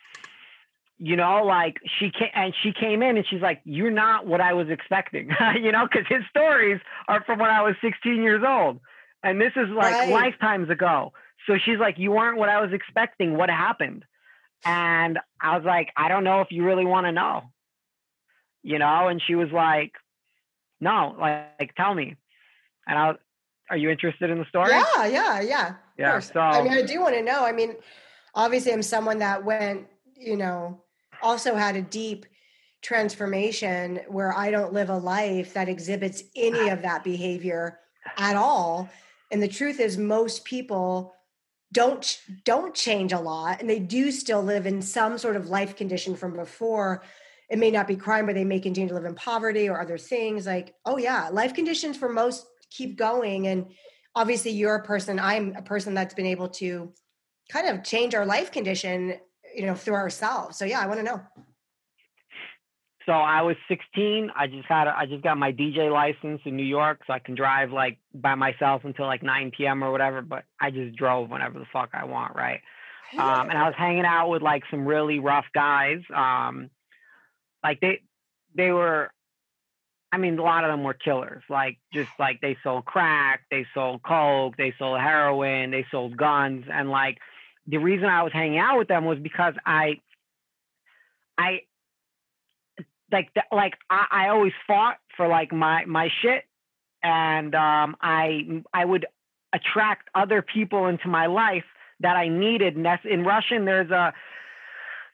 Speaker 4: you know, like she came and she came in and she's like, "You're not what I was expecting," [LAUGHS] you know, because his stories are from when I was 16 years old, and this is like right. lifetimes ago. So she's like, "You weren't what I was expecting. What happened?" And I was like, "I don't know if you really want to know," you know. And she was like, "No, like, like tell me." And I was, "Are you interested in the story?"
Speaker 3: Yeah, yeah, yeah. Yeah. So I mean, I do want to know. I mean, obviously, I'm someone that went, you know also had a deep transformation where I don't live a life that exhibits any of that behavior at all. And the truth is most people don't don't change a lot and they do still live in some sort of life condition from before. It may not be crime but they may continue to live in poverty or other things like oh yeah life conditions for most keep going and obviously you're a person i'm a person that's been able to kind of change our life condition you know through ourselves. So yeah i want to know
Speaker 4: so i was 16 i just had a, i just got my dj license in new york so i can drive like by myself until like 9 p.m or whatever but i just drove whenever the fuck i want right um, and i was hanging out with like some really rough guys um, like they they were I mean, a lot of them were killers. Like, just like they sold crack, they sold coke, they sold heroin, they sold guns, and like the reason I was hanging out with them was because I, I, like, like I, I always fought for like my my shit, and um, I I would attract other people into my life that I needed. And that's In Russian, there's a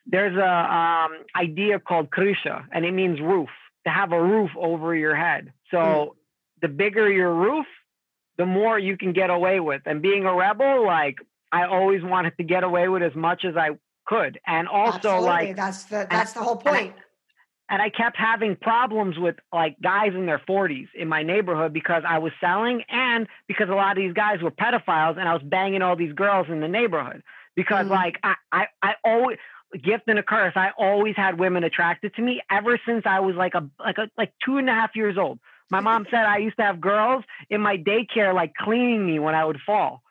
Speaker 4: there's a um, idea called krysha, and it means roof. To have a roof over your head. So mm. the bigger your roof, the more you can get away with. And being a rebel, like I always wanted to get away with as much as I could. And also Absolutely. like
Speaker 3: that's the that's the whole point.
Speaker 4: And I, kept having problems with like guys in their 40s in my neighborhood because I was selling and because a lot of these guys were pedophiles and I was banging all these girls in the neighborhood. Because mm like I, I I always gift and a curse. I always had women attracted to me ever since I was like a like a like two and a half years old. My [LAUGHS] mom said I used to have girls in my daycare like cleaning me when I would fall.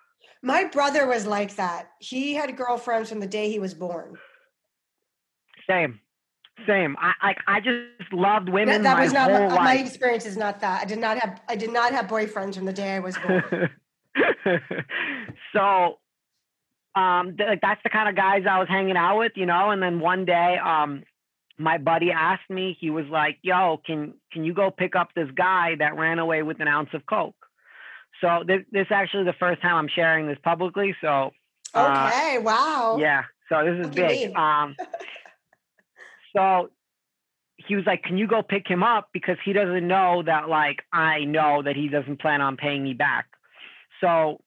Speaker 3: My brother was like that. He had girlfriends from the day he was born.
Speaker 4: Same. Same. I I, I just loved women.
Speaker 3: That, that was not
Speaker 4: my,
Speaker 3: my, experience. Is not that. I did not have. I did not have boyfriends from the day I was born. [LAUGHS]
Speaker 4: so, um, th- that's the kind of guys I was hanging out with, you know. And then one day, um, my buddy asked me. He was like, "Yo, can can you go pick up this guy that ran away with an ounce of coke?" So this this is actually the first time I'm sharing this publicly. So
Speaker 3: uh, okay, wow.
Speaker 4: Yeah. So this is big. Um, [LAUGHS] so he was like, "Can you go pick him up because he doesn't know that like I know that he doesn't plan on paying me back." So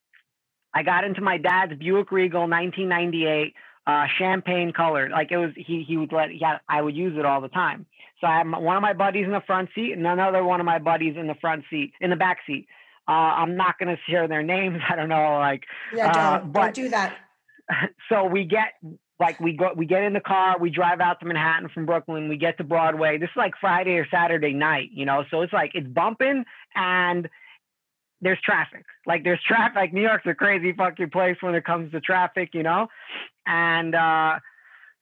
Speaker 4: I got into my dad's Buick Regal 1998 uh, champagne colored. Like it was, he he would let, yeah, I would use it all the time. So I had one of my buddies in the front seat and another one of my buddies in the front seat, in the back seat. Uh, I'm not going to share their names. [LAUGHS] I don't know, like
Speaker 3: yeah, don't, uh, but, don't do that. [LAUGHS]
Speaker 4: So we get like we go we get in the car, we drive out to Manhattan from Brooklyn, we get to Broadway. This is like Friday or Saturday night, you know. So it's like it's bumping and there's traffic. Like there's traffic. Like New York's a crazy fucking place when it comes to traffic, you know. And uh,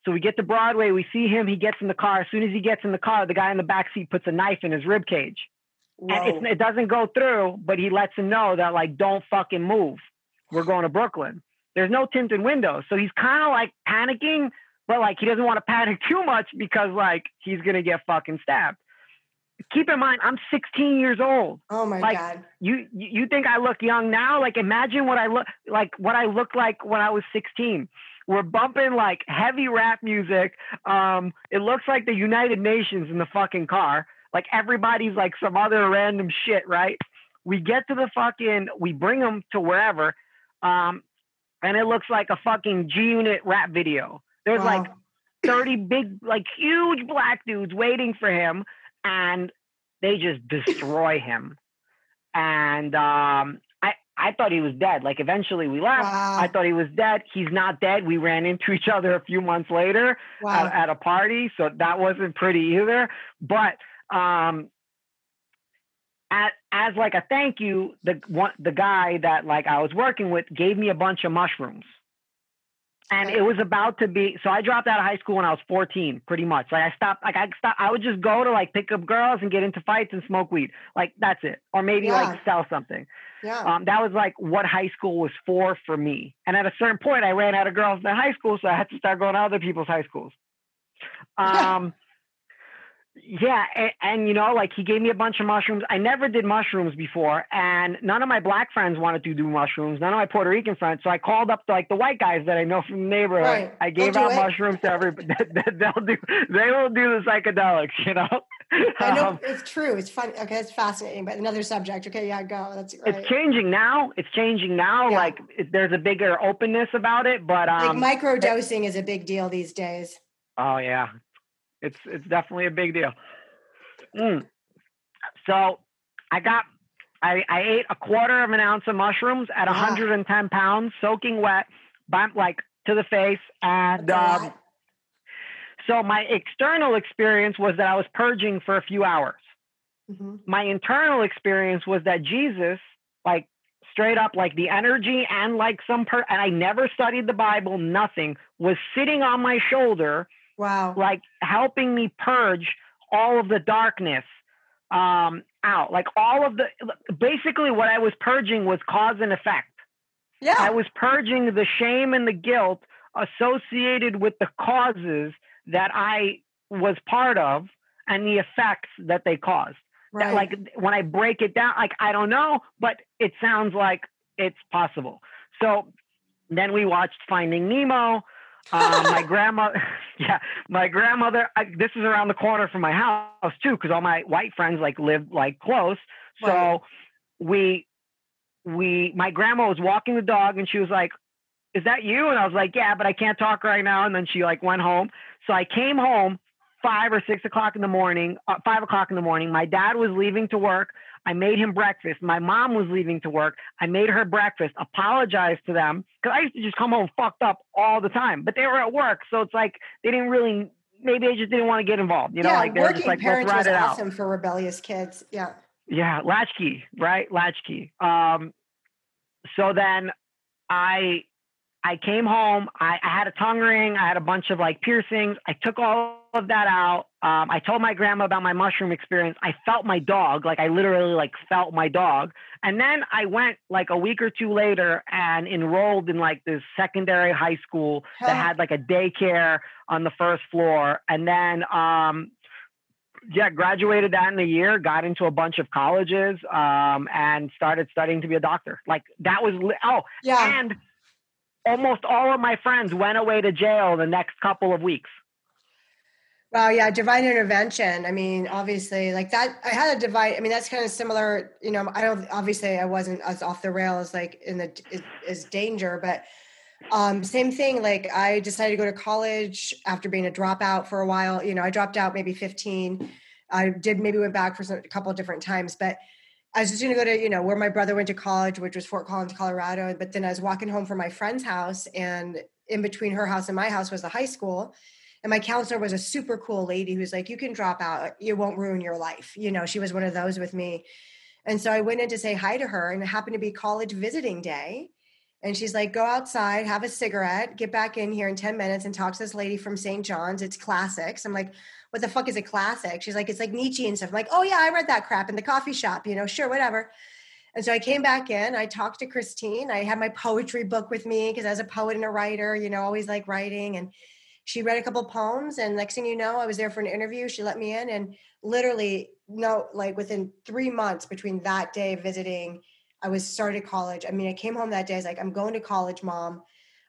Speaker 4: so we get to Broadway, we see him, he gets in the car. As soon as he gets in the car, the guy in the back seat puts a knife in his rib cage. And it doesn't go through, but he lets him know that like, don't fucking move. We're going to Brooklyn. There's no tinted windows, so he's kind of like panicking, but like he doesn't want to panic too much because like he's gonna get fucking stabbed. Keep in mind, I'm 16 years old.
Speaker 3: Oh my
Speaker 4: like,
Speaker 3: god!
Speaker 4: You you think I look young now? Like imagine what I look like what I looked like when I was 16 we're bumping like heavy rap music. Um, it looks like the United Nations in the fucking car. Like everybody's like some other random shit, right? We get to the fucking, we bring them to wherever, um, and it looks like a fucking G Unit rap video. There's wow. like [COUGHS] 30 big, like huge black dudes waiting for him, and they just destroy [COUGHS] him. And um, I, I thought he was dead. Like eventually we left.
Speaker 3: Wow.
Speaker 4: I thought he was dead. He's not dead. We ran into each other a few months later
Speaker 3: Wow.
Speaker 4: at, at a party, so that wasn't pretty either. But um, at, as like a thank you, the one the guy that like I was working with gave me a bunch of mushrooms. And it was about to be so I dropped out of high school when I was 14, pretty much. Like I stopped like I stopped I would just go to like pick up girls and get into fights and smoke weed. Like that's it. Or maybe
Speaker 3: Yeah.
Speaker 4: like sell something.
Speaker 3: yeah.
Speaker 4: Um, that was like what high school was for for me. And at a certain point, I ran out of girls in high school, so I had to start going to other people's high schools. Um, yeah, and, and you know, like he gave me a bunch of mushrooms. I never did mushrooms before, and none of my black friends wanted to do mushrooms. None of my Puerto Rican friends. So I called up like the white guys that I know from the neighborhood.
Speaker 3: Right.
Speaker 4: I gave out
Speaker 3: it.
Speaker 4: mushrooms to everybody. [LAUGHS] They'll do. They will do the psychedelics. You know.
Speaker 3: I know
Speaker 4: Um,
Speaker 3: it's true. It's fun. Okay, it's fascinating, but another subject. Okay, yeah, go. That's right.
Speaker 4: it's changing now. It's changing now.
Speaker 3: Yeah.
Speaker 4: Like it, there's a bigger openness about it, but um,
Speaker 3: like micro dosing is a big deal these days.
Speaker 4: oh yeah, it's it's definitely a big deal. Mm. So I got I I ate a quarter of an ounce of mushrooms at
Speaker 3: Yeah.
Speaker 4: 110 pounds, soaking wet, by, like to the face, and um, so my external experience was that I was purging for a few hours.
Speaker 3: Mhm.
Speaker 4: my internal experience was that Jesus, like straight up, like the energy and like some per, and I never studied the Bible, nothing, was sitting on my shoulder,
Speaker 3: Wow.
Speaker 4: like helping me purge all of the darkness um, out. Like all of the, basically, what I was purging was cause and effect.
Speaker 3: Yeah.
Speaker 4: I was purging the shame and the guilt associated with the causes that I was part of and the effects that they caused
Speaker 3: right.
Speaker 4: that, like when I break it down, like I don't know, but it sounds like it's possible. So then we watched Finding Nemo. Um, my grandma, [LAUGHS] yeah, my grandmother. I, this is around the corner from my house too, because all my white friends like live like close. So
Speaker 3: Right.
Speaker 4: we, we, my grandma was walking the dog, and she was like, "Is that you?" And I was like, "Yeah, but I can't talk right now." And then she like went home. So I came home five or six o'clock in the morning, uh, five o'clock in the morning. My dad was leaving to work. I made him breakfast. My mom was leaving to work. I made her breakfast, apologized to them because I used to just come home fucked up all the time, but they were at work. So it's like they didn't really, maybe they just didn't want to get involved. You know,
Speaker 3: yeah,
Speaker 4: like they were
Speaker 3: working
Speaker 4: just like, let's
Speaker 3: parents
Speaker 4: ride
Speaker 3: was
Speaker 4: it out.
Speaker 3: awesome for rebellious kids. Yeah.
Speaker 4: Yeah, latchkey, right? Latchkey. Um, so then I I came home. I, I had a tongue ring. I had a bunch of like piercings. I took all of that out. Um, I told my grandma about my mushroom experience. I felt my dog, like I literally like felt my dog. And then I went like a week or two later and enrolled in like this secondary high school that had like a daycare on the first floor. And then um, yeah, graduated that in a year, got into a bunch of colleges, um, and started studying to be a doctor. Like that was li- oh,
Speaker 3: Yeah.
Speaker 4: and almost all of my friends went away to jail the next couple of weeks.
Speaker 3: Wow, yeah, divine intervention. I mean, obviously, like that. I had a divine. I mean, that's kind of similar. You know, I don't. Obviously, I wasn't as off the rails like in the is, danger, but um, same thing. Like I decided to go to college after being a dropout for a while. You know, I dropped out maybe fifteen. I did maybe went back for some, a couple different times, but I was just going to go to you know where my brother went to college, which was Fort Collins, Colorado. But then I was walking home from my friend's house, and in between her house and my house was the high school. And my counselor was a super cool lady who's like, you can drop out. It won't ruin your life. You know, she was one of those with me. And so I went in to say hi to her, and it happened to be college visiting day. And she's like, go outside, have a cigarette, get back in here in 10 minutes and talk to this lady from St. John's. It's classics. I'm like, what the fuck is a classic? She's like, it's like Nietzsche and stuff. I'm like, oh yeah, I read that crap in the coffee shop, you know, sure, whatever. And so I came back in, I talked to Christine. I had my poetry book with me because I was a poet and a writer, you know, always like writing. And she read a couple poems. And next thing you know, I was there for an interview. She let me in and literally, no, like within three months between that day visiting, I was started college. I mean, I came home that day. I was like, I'm going to college, mom.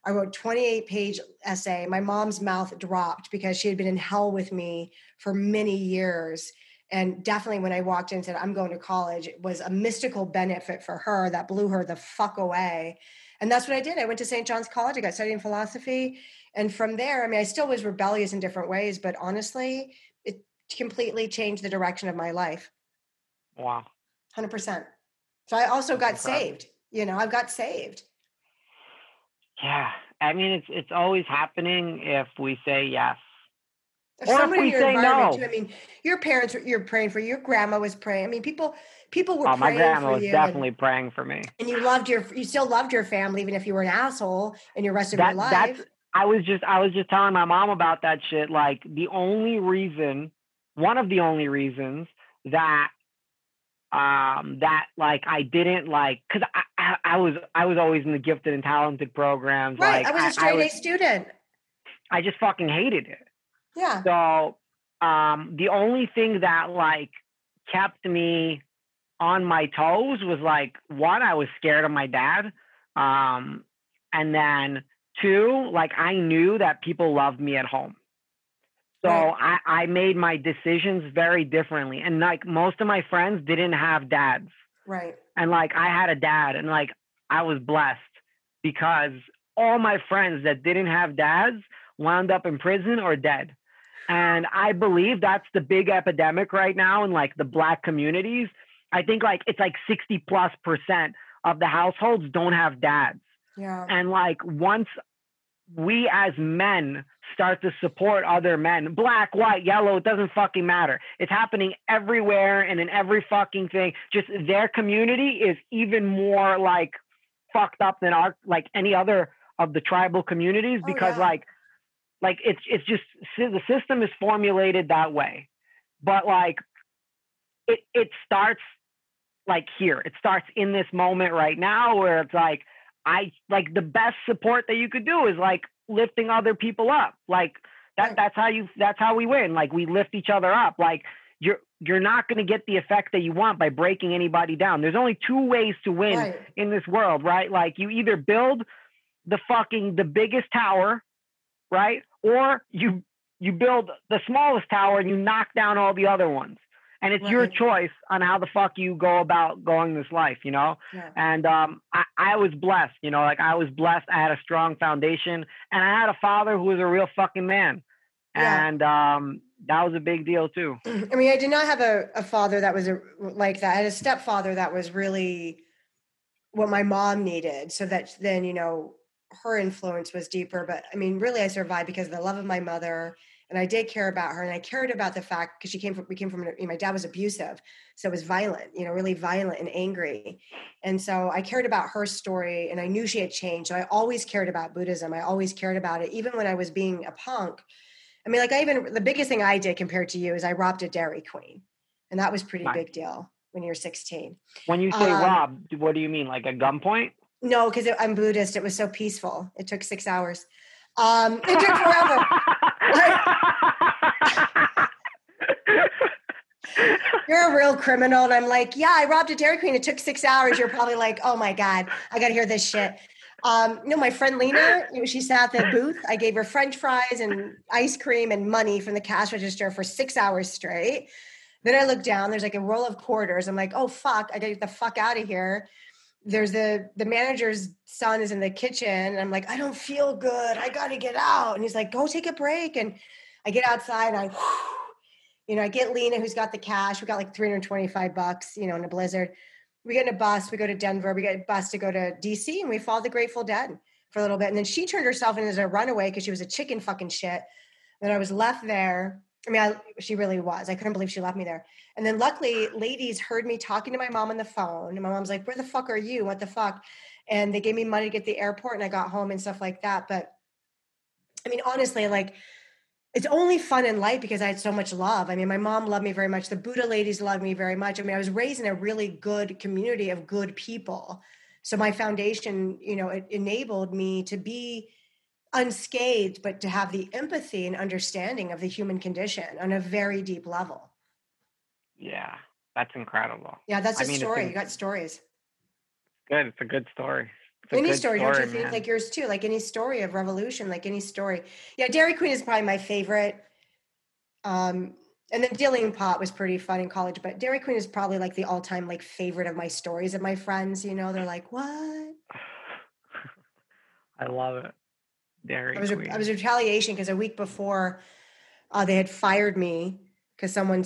Speaker 3: I wrote 28 page essay. My mom's mouth dropped because she had been in hell with me for many years. And definitely when I walked in and said, I'm going to college, it was a mystical benefit for her that blew her the fuck away. And that's what I did. I went to St. John's College. I got studying philosophy. And from there, I mean, I still was rebellious in different ways, but honestly, it completely changed the direction of my life.
Speaker 4: Wow.
Speaker 3: 100%. So I also got saved. You know, I've got saved.
Speaker 4: Yeah. I mean, it's it's always happening if we say yes.
Speaker 3: If
Speaker 4: Or if
Speaker 3: in
Speaker 4: we
Speaker 3: your environment
Speaker 4: no.
Speaker 3: too, I mean, your parents, you're praying for. Your grandma was praying. I mean, people, people were
Speaker 4: Oh, my
Speaker 3: praying
Speaker 4: grandma
Speaker 3: for
Speaker 4: was
Speaker 3: you.
Speaker 4: definitely praying for me.
Speaker 3: and, and you loved your, you still loved your family, even if you were an asshole in your rest of
Speaker 4: That
Speaker 3: your life.
Speaker 4: that's I was just I was just telling my mom about that shit. Like the only reason, one of the only reasons that um that like I didn't like because I, I I was I was always in the gifted and talented programs.
Speaker 3: right.
Speaker 4: Like
Speaker 3: I was a straight
Speaker 4: I,
Speaker 3: A student.
Speaker 4: I just fucking hated it.
Speaker 3: Yeah.
Speaker 4: So um, the only thing that like kept me on my toes was like one, I was scared of my dad, um, and then two, like I knew that people loved me at home. So I, I made my decisions very differently, and like most of my friends didn't have dads,
Speaker 3: Right.
Speaker 4: and like I had a dad, and like I was blessed because all my friends that didn't have dads wound up in prison or dead. And I believe that's the big epidemic right now in like the black communities. I think like it's like 60 plus percent of the households don't have dads.
Speaker 3: Yeah.
Speaker 4: And like once we as men start to support other men, black, white, yellow, it doesn't fucking matter. It's happening everywhere and in every fucking thing. Just their community is even more like fucked up than our like any other of the tribal communities
Speaker 3: Oh,
Speaker 4: because
Speaker 3: yeah.
Speaker 4: like like it's it's just the system is formulated that way. But like it it starts like here. It starts in this moment right now where it's like I like the best support that you could do is like lifting other people up. Like that that's how you that's how we win. Like we lift each other up. Like you're you're not going to get the effect that you want by breaking anybody down. There's only two ways to win
Speaker 3: Right.
Speaker 4: in this world, right? Like you either build the fucking the biggest tower, right? Or you you build the smallest tower and you knock down all the other ones. And it's your choice on how the fuck you go about going this life, you know?
Speaker 3: Yeah.
Speaker 4: And um, I, I was blessed, you know, like I was blessed. I had a strong foundation and I had a father who was a real fucking man.
Speaker 3: Yeah.
Speaker 4: And um, that was a big deal too. [CLEARS THROAT]
Speaker 3: I mean, I did not have a, a father that was a, like that. I had a stepfather that was really what my mom needed. So that then, you know, her influence was deeper. But I mean, really, I survived because of the love of my mother. And I did care about her. And I cared about the fact because she came from, we came from, you know, my dad was abusive. So it was violent, you know, really violent and angry. And so I cared about her story and I knew she had changed. So I always cared about Buddhism. I always cared about it, even when I was being a punk. I mean, like I even the biggest thing I did compared to you is I robbed a Dairy Queen, and that was pretty
Speaker 4: Nice.
Speaker 3: big deal when you're 16.
Speaker 4: When you say
Speaker 3: Um,
Speaker 4: rob, what do you mean? Like a gunpoint?
Speaker 3: No, because I'm Buddhist. It was so peaceful. It took six hours. Um, it took forever. [LAUGHS] You're a real criminal, and I'm like, yeah, I robbed a Dairy Queen. It took six hours. You're probably like, oh my god, I got to hear this shit. Um, no, my friend Lena, she sat at the booth. I gave her French fries and ice cream and money from the cash register for six hours straight. Then I look down. There's like a roll of quarters. I'm like, oh fuck, I got to get the fuck out of here. There's the the manager's son is in the kitchen. And I'm like, I don't feel good. I got to get out. And he's like, go take a break. And I get outside. And I, you know, I get Lena, who's got the cash. We got like 325 bucks, you know, in a blizzard. We get in a bus. We go to Denver. We get a bus to go to DC, and we follow the Grateful Dead for a little bit. And then she turned herself in as a runaway because she was a chicken fucking shit. And I was left there. I mean, I, she really was. I couldn't believe she left me there. And then luckily, ladies heard me talking to my mom on the phone. And my mom's like, Where the fuck are you? What the fuck? And they gave me money to get the airport and I got home and stuff like that. But I mean, honestly, like, it's only fun in life because I had so much love. I mean, my mom loved me very much. The Buddha ladies loved me very much. I mean, I was raised in a really good community of good people. So my foundation, you know, it enabled me to be unscathed, but to have the empathy and understanding of the human condition on a very deep level.
Speaker 4: yeah, that's incredible.
Speaker 3: Yeah, that's
Speaker 4: I
Speaker 3: a
Speaker 4: mean,
Speaker 3: story. You got stories.
Speaker 4: Good. It's a good story.
Speaker 3: Any
Speaker 4: good
Speaker 3: story, don't you think?
Speaker 4: man.
Speaker 3: Like yours too, like any story of revolution, like any story. Yeah, Dairy Queen is probably my favorite. Um, and then Dealing Pot was pretty fun in college, but Dairy Queen is probably like the all-time like favorite of my stories of my friends. You know, they're like, "What?" [SIGHS]
Speaker 4: I love it. Dairy
Speaker 3: I was
Speaker 4: Queen.
Speaker 3: I was retaliation because a week before, uh, they had fired me because someone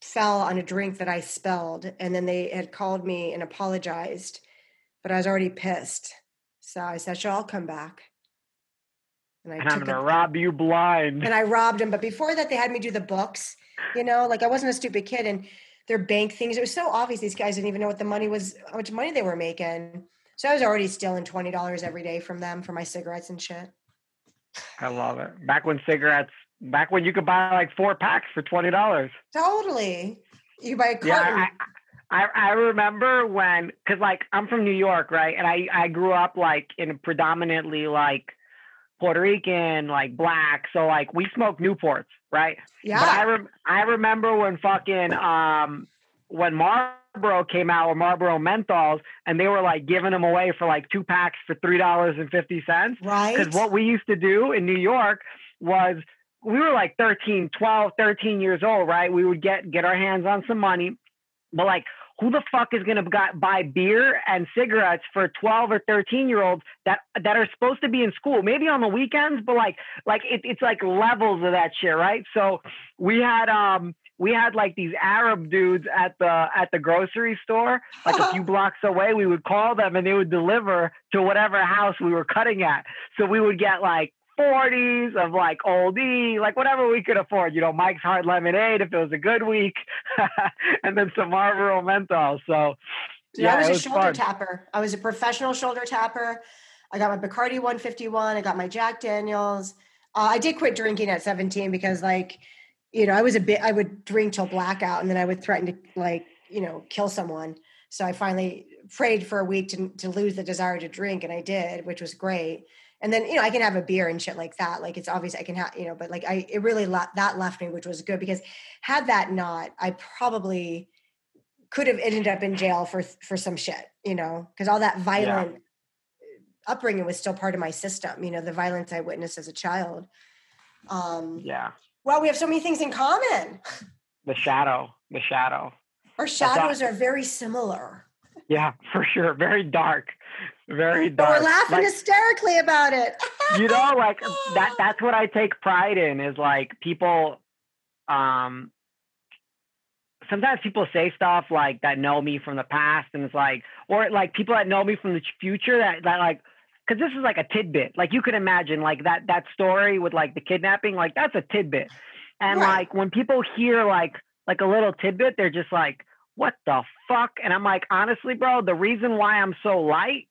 Speaker 3: fell on a drink that I spilled, and then they had called me and apologized but I was already pissed. So I said, "Sure, I'll come back."
Speaker 4: And I and I'm gonna rob you blind.
Speaker 3: And I robbed him. But before that, they had me do the books. You know, like I wasn't a stupid kid, and their bank things. It was so obvious these guys didn't even know what the money was, how much money they were making. So I was already stealing twenty dollars every day from them for my cigarettes and shit.
Speaker 4: I love it. Back when cigarettes, back when you could buy like four packs for twenty dollars.
Speaker 3: Totally. You buy a carton.
Speaker 4: Yeah, I, I, I remember when, cause like I'm from New York, right? And I I grew up like in predominantly like Puerto Rican, like black. So like we smoke Newports, right?
Speaker 3: Yeah.
Speaker 4: But I rem- I remember when fucking um when Marlboro came out with Marlboro menthols, and they were like giving them away for like two packs for three dollars and fifty cents.
Speaker 3: Right.
Speaker 4: Because what we used to do in New York was we were like 13, 12, 13 years old, right? We would get get our hands on some money, but like who the fuck is going to buy beer and cigarettes for 12 or 13 year olds that that are supposed to be in school? Maybe on the weekends but like like it, it's like levels of that shit right? So we had um we had like these arab dudes at the at the grocery store like a few [LAUGHS] blocks away. We would call them and they would deliver to whatever house we were cutting at. So we would get like 40s of like oldie, like whatever we could afford, you know, Mike's Hard Lemonade if it was a good week, [LAUGHS] and then some Marlboro Menthol. So,
Speaker 3: yeah, I was, was a shoulder fun. tapper. I was a professional shoulder tapper. I got my Bacardi 151. I got my Jack Daniels. Uh, I did quit drinking at 17 because, like, you know, I was a bit, I would drink till blackout and then I would threaten to, like, you know, kill someone. So I finally prayed for a week to, to lose the desire to drink, and I did, which was great and then you know i can have a beer and shit like that like it's obvious i can have you know but like i it really le- that left me which was good because had that not i probably could have ended up in jail for for some shit you know because all that violent yeah. upbringing was still part of my system you know the violence i witnessed as a child. Um
Speaker 4: yeah.
Speaker 3: well we have so many things in common.
Speaker 4: The shadow the shadow.
Speaker 3: Our shadows are very similar.
Speaker 4: Yeah for sure very dark very dark.
Speaker 3: But we're laughing like, hysterically about it. [LAUGHS]
Speaker 4: you know, like that that's what I take pride in is like people um sometimes people say stuff like that know me from the past and it's like or like people that know me from the future that that like because this is like a tidbit like you can imagine like that that story with like the kidnapping like that's a tidbit and right. like when people hear like like a little tidbit they're just like what the fuck and i'm like honestly bro the reason why i'm so light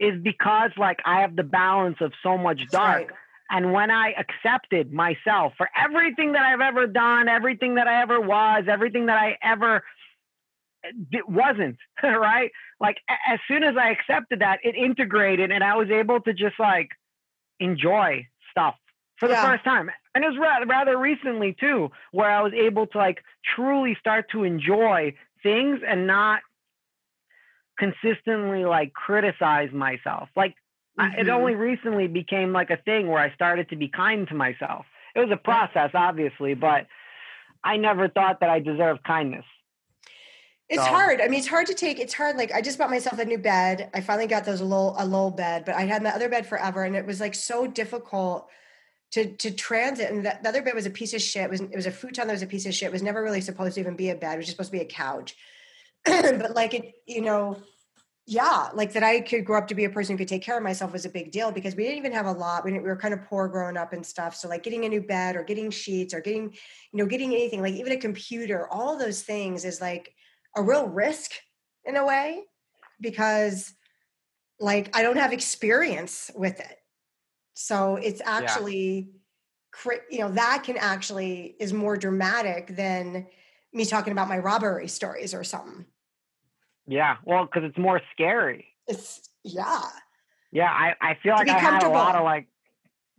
Speaker 4: is because like I have the balance of so much dark. Right. And when I accepted myself for everything that I've ever done, everything that I ever was, everything that I ever eh, wasn't, [LAUGHS] right? Like as soon as I accepted that, it integrated and I was able to just like enjoy stuff for the yeah. first time. And it was rather, rather recently too, where I was able to like truly start to enjoy things and not consistently like criticize myself. Like mm-hmm. I, it only recently became like a thing where I started to be kind to myself. It was a process, obviously, but I never thought that I deserved kindness.
Speaker 3: It's so. hard. I mean, it's hard to take. It's hard. Like I just bought myself a new bed. I finally got those low a low bed, but I had my other bed forever, and it was like so difficult to to transit. And the, the other bed was a piece of shit. It was it was a futon that was a piece of shit. It was never really supposed to even be a bed. It was just supposed to be a couch. [CLEARS THROAT] but like it, you know, yeah, like that I could grow up to be a person who could take care of myself was a big deal because we didn't even have a lot. We, we were kind of poor growing up and stuff. So like getting a new bed or getting sheets or getting, you know, getting anything like even a computer, all those things is like a real risk in a way because like I don't have experience with it. So it's actually, yeah. you know, that can actually is more dramatic than me talking about my robbery stories or something.
Speaker 4: Yeah, well, because it's more scary.
Speaker 3: It's yeah.
Speaker 4: Yeah, I I feel like I had a lot of like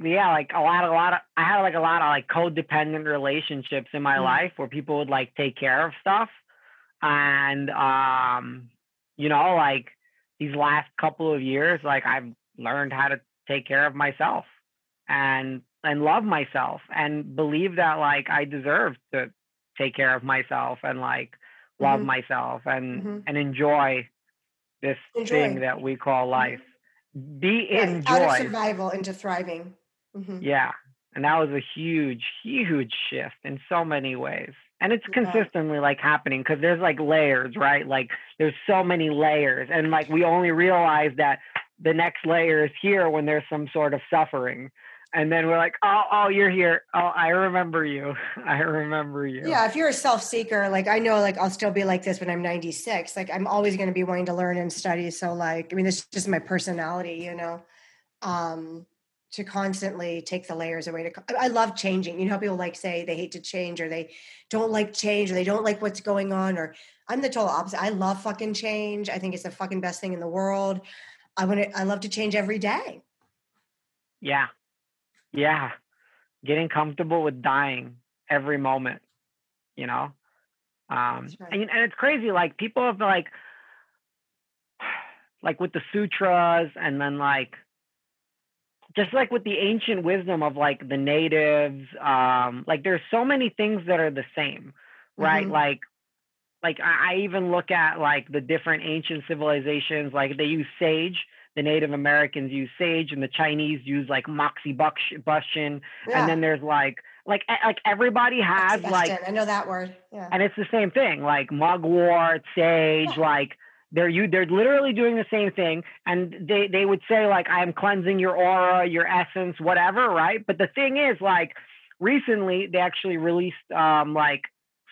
Speaker 4: yeah, like a lot, a lot of, I had like a lot of like codependent relationships in my mm. life where people would like take care of stuff. And, um, you know, like these last couple of years, like I've learned how to take care of myself and, and love myself and believe that like I deserve to take care of myself and like love mm-hmm. myself and mm-hmm. and enjoy this enjoy. thing that we call mm-hmm. life. Be in
Speaker 3: Out of survival into thriving.
Speaker 4: Mm-hmm. Yeah. And that was a huge, huge shift in so many ways. and it's consistently like happening because there's like layers right like there's so many layers and like we only realize that the next layer is here when there's some sort of suffering and then we're like oh oh you're here oh i remember you [LAUGHS] i remember you
Speaker 3: Yeah, if you're a self seeker, like I know, like I'll still be like this when I'm 96. Like I'm always going to be wanting to learn and study. So, like, I mean, this is just my personality, you know, um, to constantly take the layers away. To I love changing. You know, how people like say they hate to change or they don't like change or they don't like what's going on. Or I'm the total opposite. I love fucking change. I think it's the fucking best thing in the world. I want to. I love to change every day.
Speaker 4: yeah yeah getting comfortable with dying every moment you know um
Speaker 3: right.
Speaker 4: and, and it's crazy like people have like [SIGHS] like with the sutras and then like just like with the ancient wisdom of like the natives um like there's so many things that are the same right
Speaker 3: Mhm.
Speaker 4: like like I, I even look at like the different ancient civilizations like they use sage the native americans use sage and the chinese use like moxibustion
Speaker 3: Yeah.
Speaker 4: and then there's like like like everybody has like
Speaker 3: I know that word. Yeah.
Speaker 4: and it's the same thing like mugwort sage like they're you they're literally doing the same thing and they they would say like i'm cleansing your aura your essence whatever right but the thing is like recently they actually released um like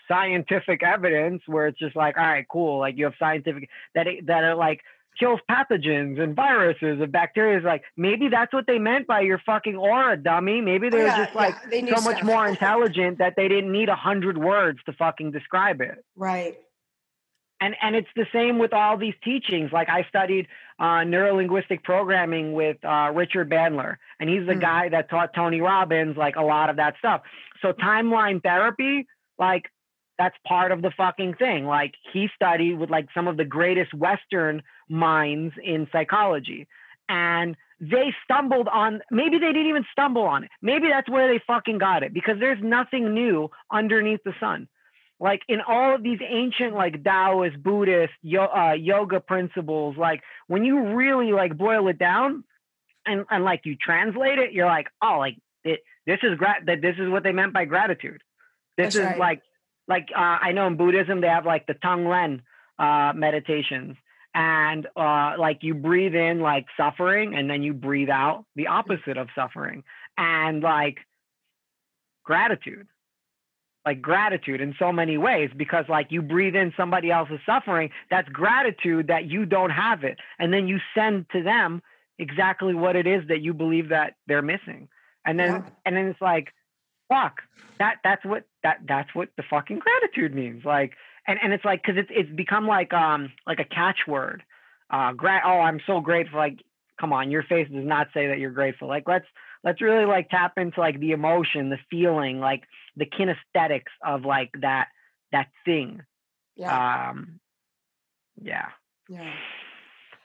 Speaker 4: scientific evidence where it's just like all right cool like you have scientific that it, that it like kills pathogens and viruses and bacteria is like maybe that's what they meant by your fucking aura dummy maybe they're
Speaker 3: Oh, Yeah,
Speaker 4: just like
Speaker 3: yeah, they
Speaker 4: so much
Speaker 3: stuff.
Speaker 4: more intelligent that they didn't need a hundred words to fucking describe it.
Speaker 3: Right.
Speaker 4: And and it's the same with all these teachings. Like I studied uh, neurolinguistic programming with uh, Richard Bandler, and he's the
Speaker 3: Hmm.
Speaker 4: guy that taught Tony Robbins like a lot of that stuff. So timeline therapy, like that's part of the fucking thing. Like he studied with like some of the greatest Western minds in psychology, and they stumbled on maybe they didn't even stumble on it maybe that's where they fucking got it because there's nothing new underneath the sun like in all of these ancient like taoist buddhist yo- uh, yoga principles like when you really like boil it down and, and like you translate it you're like oh like it, this is gra- that this is what they meant by gratitude this
Speaker 3: That's
Speaker 4: is
Speaker 3: right.
Speaker 4: like like uh, i know in buddhism they have like the tonglen uh, meditations. And uh, like you breathe in like suffering and then you breathe out the opposite of suffering. And like gratitude. Like gratitude in so many ways because like you breathe in somebody else's suffering that's gratitude that you don't have it. And then you send to them exactly what it is that you believe that they're missing. And then
Speaker 3: Yeah.
Speaker 4: and then it's like fuck. That that's what that that's what the fucking gratitude means. Like and and it's like because it's it's become like um like a catchword. Uh gra- oh i'm so grateful. Like come on your face does not say that you're grateful. Like let's let's really like tap into like the emotion the feeling like the kinesthetics of like that that thing.
Speaker 3: Yeah.
Speaker 4: um yeah.
Speaker 3: Yeah.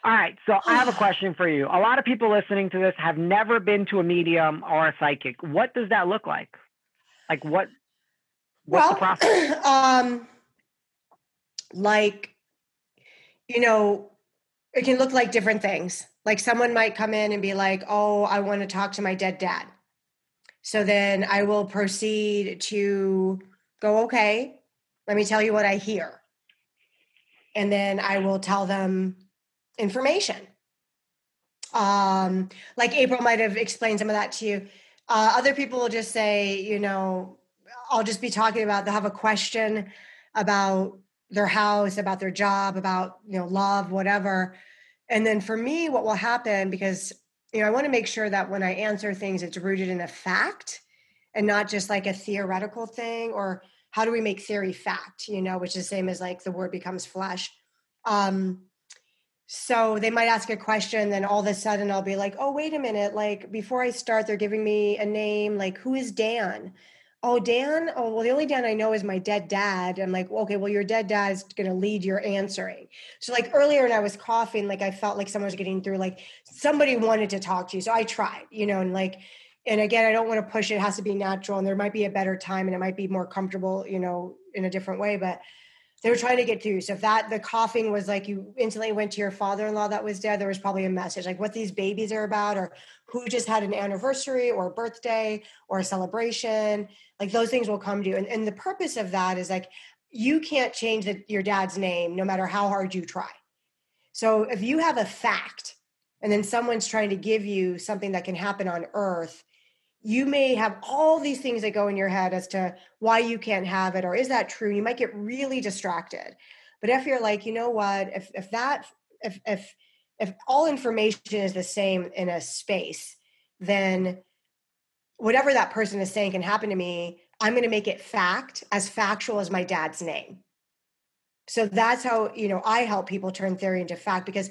Speaker 4: all right so i have a [SIGHS] question for you. A lot of people listening to this have never been to a medium or a psychic. What does that look like like what what's the
Speaker 3: well,
Speaker 4: process [CLEARS THROAT]
Speaker 3: um, like, you know, it can look like different things. Like someone might come in and be like, "Oh, I want to talk to my dead dad." So then I will proceed to go, "Okay, let me tell you what I hear," and then I will tell them information. Um, like April might have explained some of that to you. Uh, other people will just say, you know, I'll just be talking about, they'll have a question about their house, about their job, about, you know, love, whatever. And then for me, what will happen, because, you know, I want to make sure that when I answer things, it's rooted in a fact and not just like a theoretical thing or how do we make theory fact, you know, which is the same as like the word becomes flesh. Um, so they might ask a question, then all of a sudden I'll be like, oh, wait a minute. Like before I start, they're giving me a name. Like, who is Dan? Oh, Dan. Oh, well, the only Dan I know is my dead dad. I'm like, okay, well, your dead dad is going to lead your answering. So, like earlier when I was coughing, like I felt like someone was getting through, like somebody wanted to talk to you. So I tried, you know, and like, and again, I don't want to push it. It has to be natural and there might be a better time and it might be more comfortable, you know, in a different way. But they were trying to get through. So if that the coughing was like you instantly went to your father-in-law that was dead, there was probably a message like what these babies are about, or who just had an anniversary or a birthday or a celebration. Like those things will come to you. And, and the purpose of that is like you can't change the, your dad's name no matter how hard you try. So if you have a fact and then someone's trying to give you something that can happen on earth you may have all these things that go in your head as to why you can't have it or is that true? You might get really distracted. But if you're like you know what? If if that if if if all information is the same in a space then whatever that person is saying can happen to me i'm going to make it fact as factual as my dad's name. So that's how you know i help people turn theory into fact because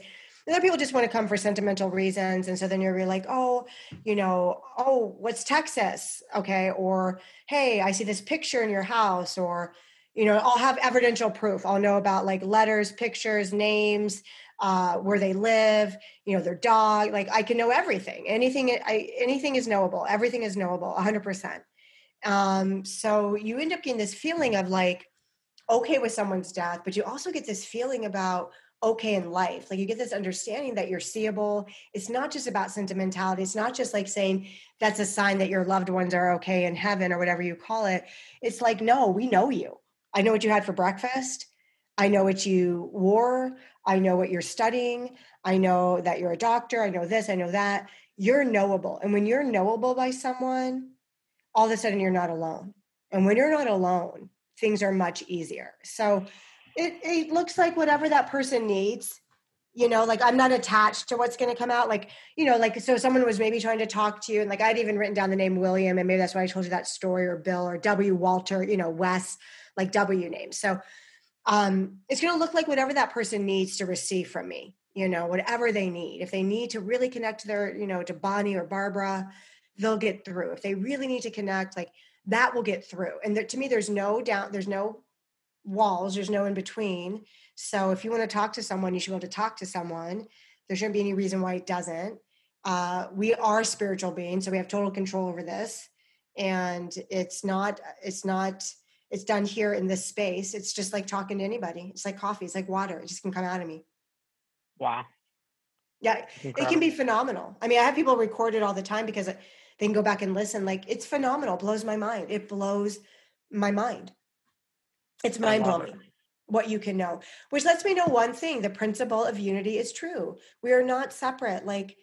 Speaker 3: other people just want to come for sentimental reasons. And so then you're like, oh, you know, oh, what's Texas? Okay. Or, hey, I see this picture in your house. Or, you know, I'll have evidential proof. I'll know about like letters, pictures, names, uh, where they live, you know, their dog. Like I can know everything. Anything, I, anything is knowable. Everything is knowable, 100%. Um, so you end up getting this feeling of like, okay with someone's death, but you also get this feeling about okay in life. Like you get this understanding that you're seeable. It's not just about sentimentality. It's not just like saying that's a sign that your loved ones are okay in heaven or whatever you call it. It's like, no, we know you. I know what you had for breakfast. I know what you wore. I know what you're studying. I know that you're a doctor. I know this. I know that. You're knowable. And when you're knowable by someone, all of a sudden you're not alone. And when you're not alone, things are much easier. So, it, it looks like whatever that person needs you know like i'm not attached to what's going to come out like you know like so someone was maybe trying to talk to you and like i'd even written down the name william and maybe that's why i told you that story or bill or w. Walter you know wes like w names. So um it's going to look like whatever that person needs to receive from me you know whatever they need. If they need to really connect to their you know to bonnie or barbara they'll get through. If they really need to connect like that will get through. And there, to me there's no doubt there's no walls there's no in between. So if you want to talk to someone you should be able to talk to someone. There shouldn't be any reason why it doesn't. Uh, we are spiritual beings so we have total control over this. And it's not it's not it's done here in this space. It's just like talking to anybody. It's like coffee it's like water it just can come out of me.
Speaker 4: Wow.
Speaker 3: Yeah Incredible. it can be phenomenal. I mean i have people record it all the time because they can go back and listen like it's phenomenal. It blows my mind. It blows my mind it's mind blowing what you can know, which lets me know one thing the principle of unity is true. We are not separate. Like,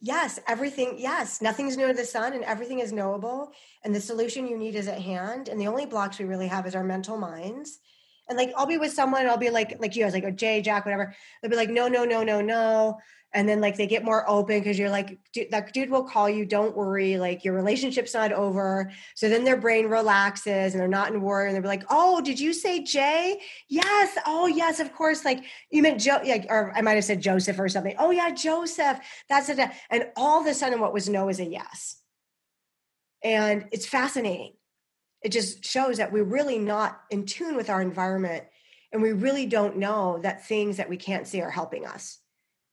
Speaker 3: yes, everything, yes, nothing's new to the sun and everything is knowable. And the solution you need is at hand. And the only blocks we really have is our mental minds. And like, I'll be with someone, I'll be like, like you guys, like a Jay, Jack, whatever. They'll be like, no, no, no, no, no and then like they get more open because you're like dude, that dude will call you don't worry like your relationship's not over. So then their brain relaxes and they're not in worry and they're like oh did you say jay? Yes oh yes of course like you meant joe like or i might have said joseph or something oh yeah joseph that's it and all of a sudden what was no is a yes. And it's fascinating it just shows that we're really not in tune with our environment and we really don't know that things that we can't see are helping us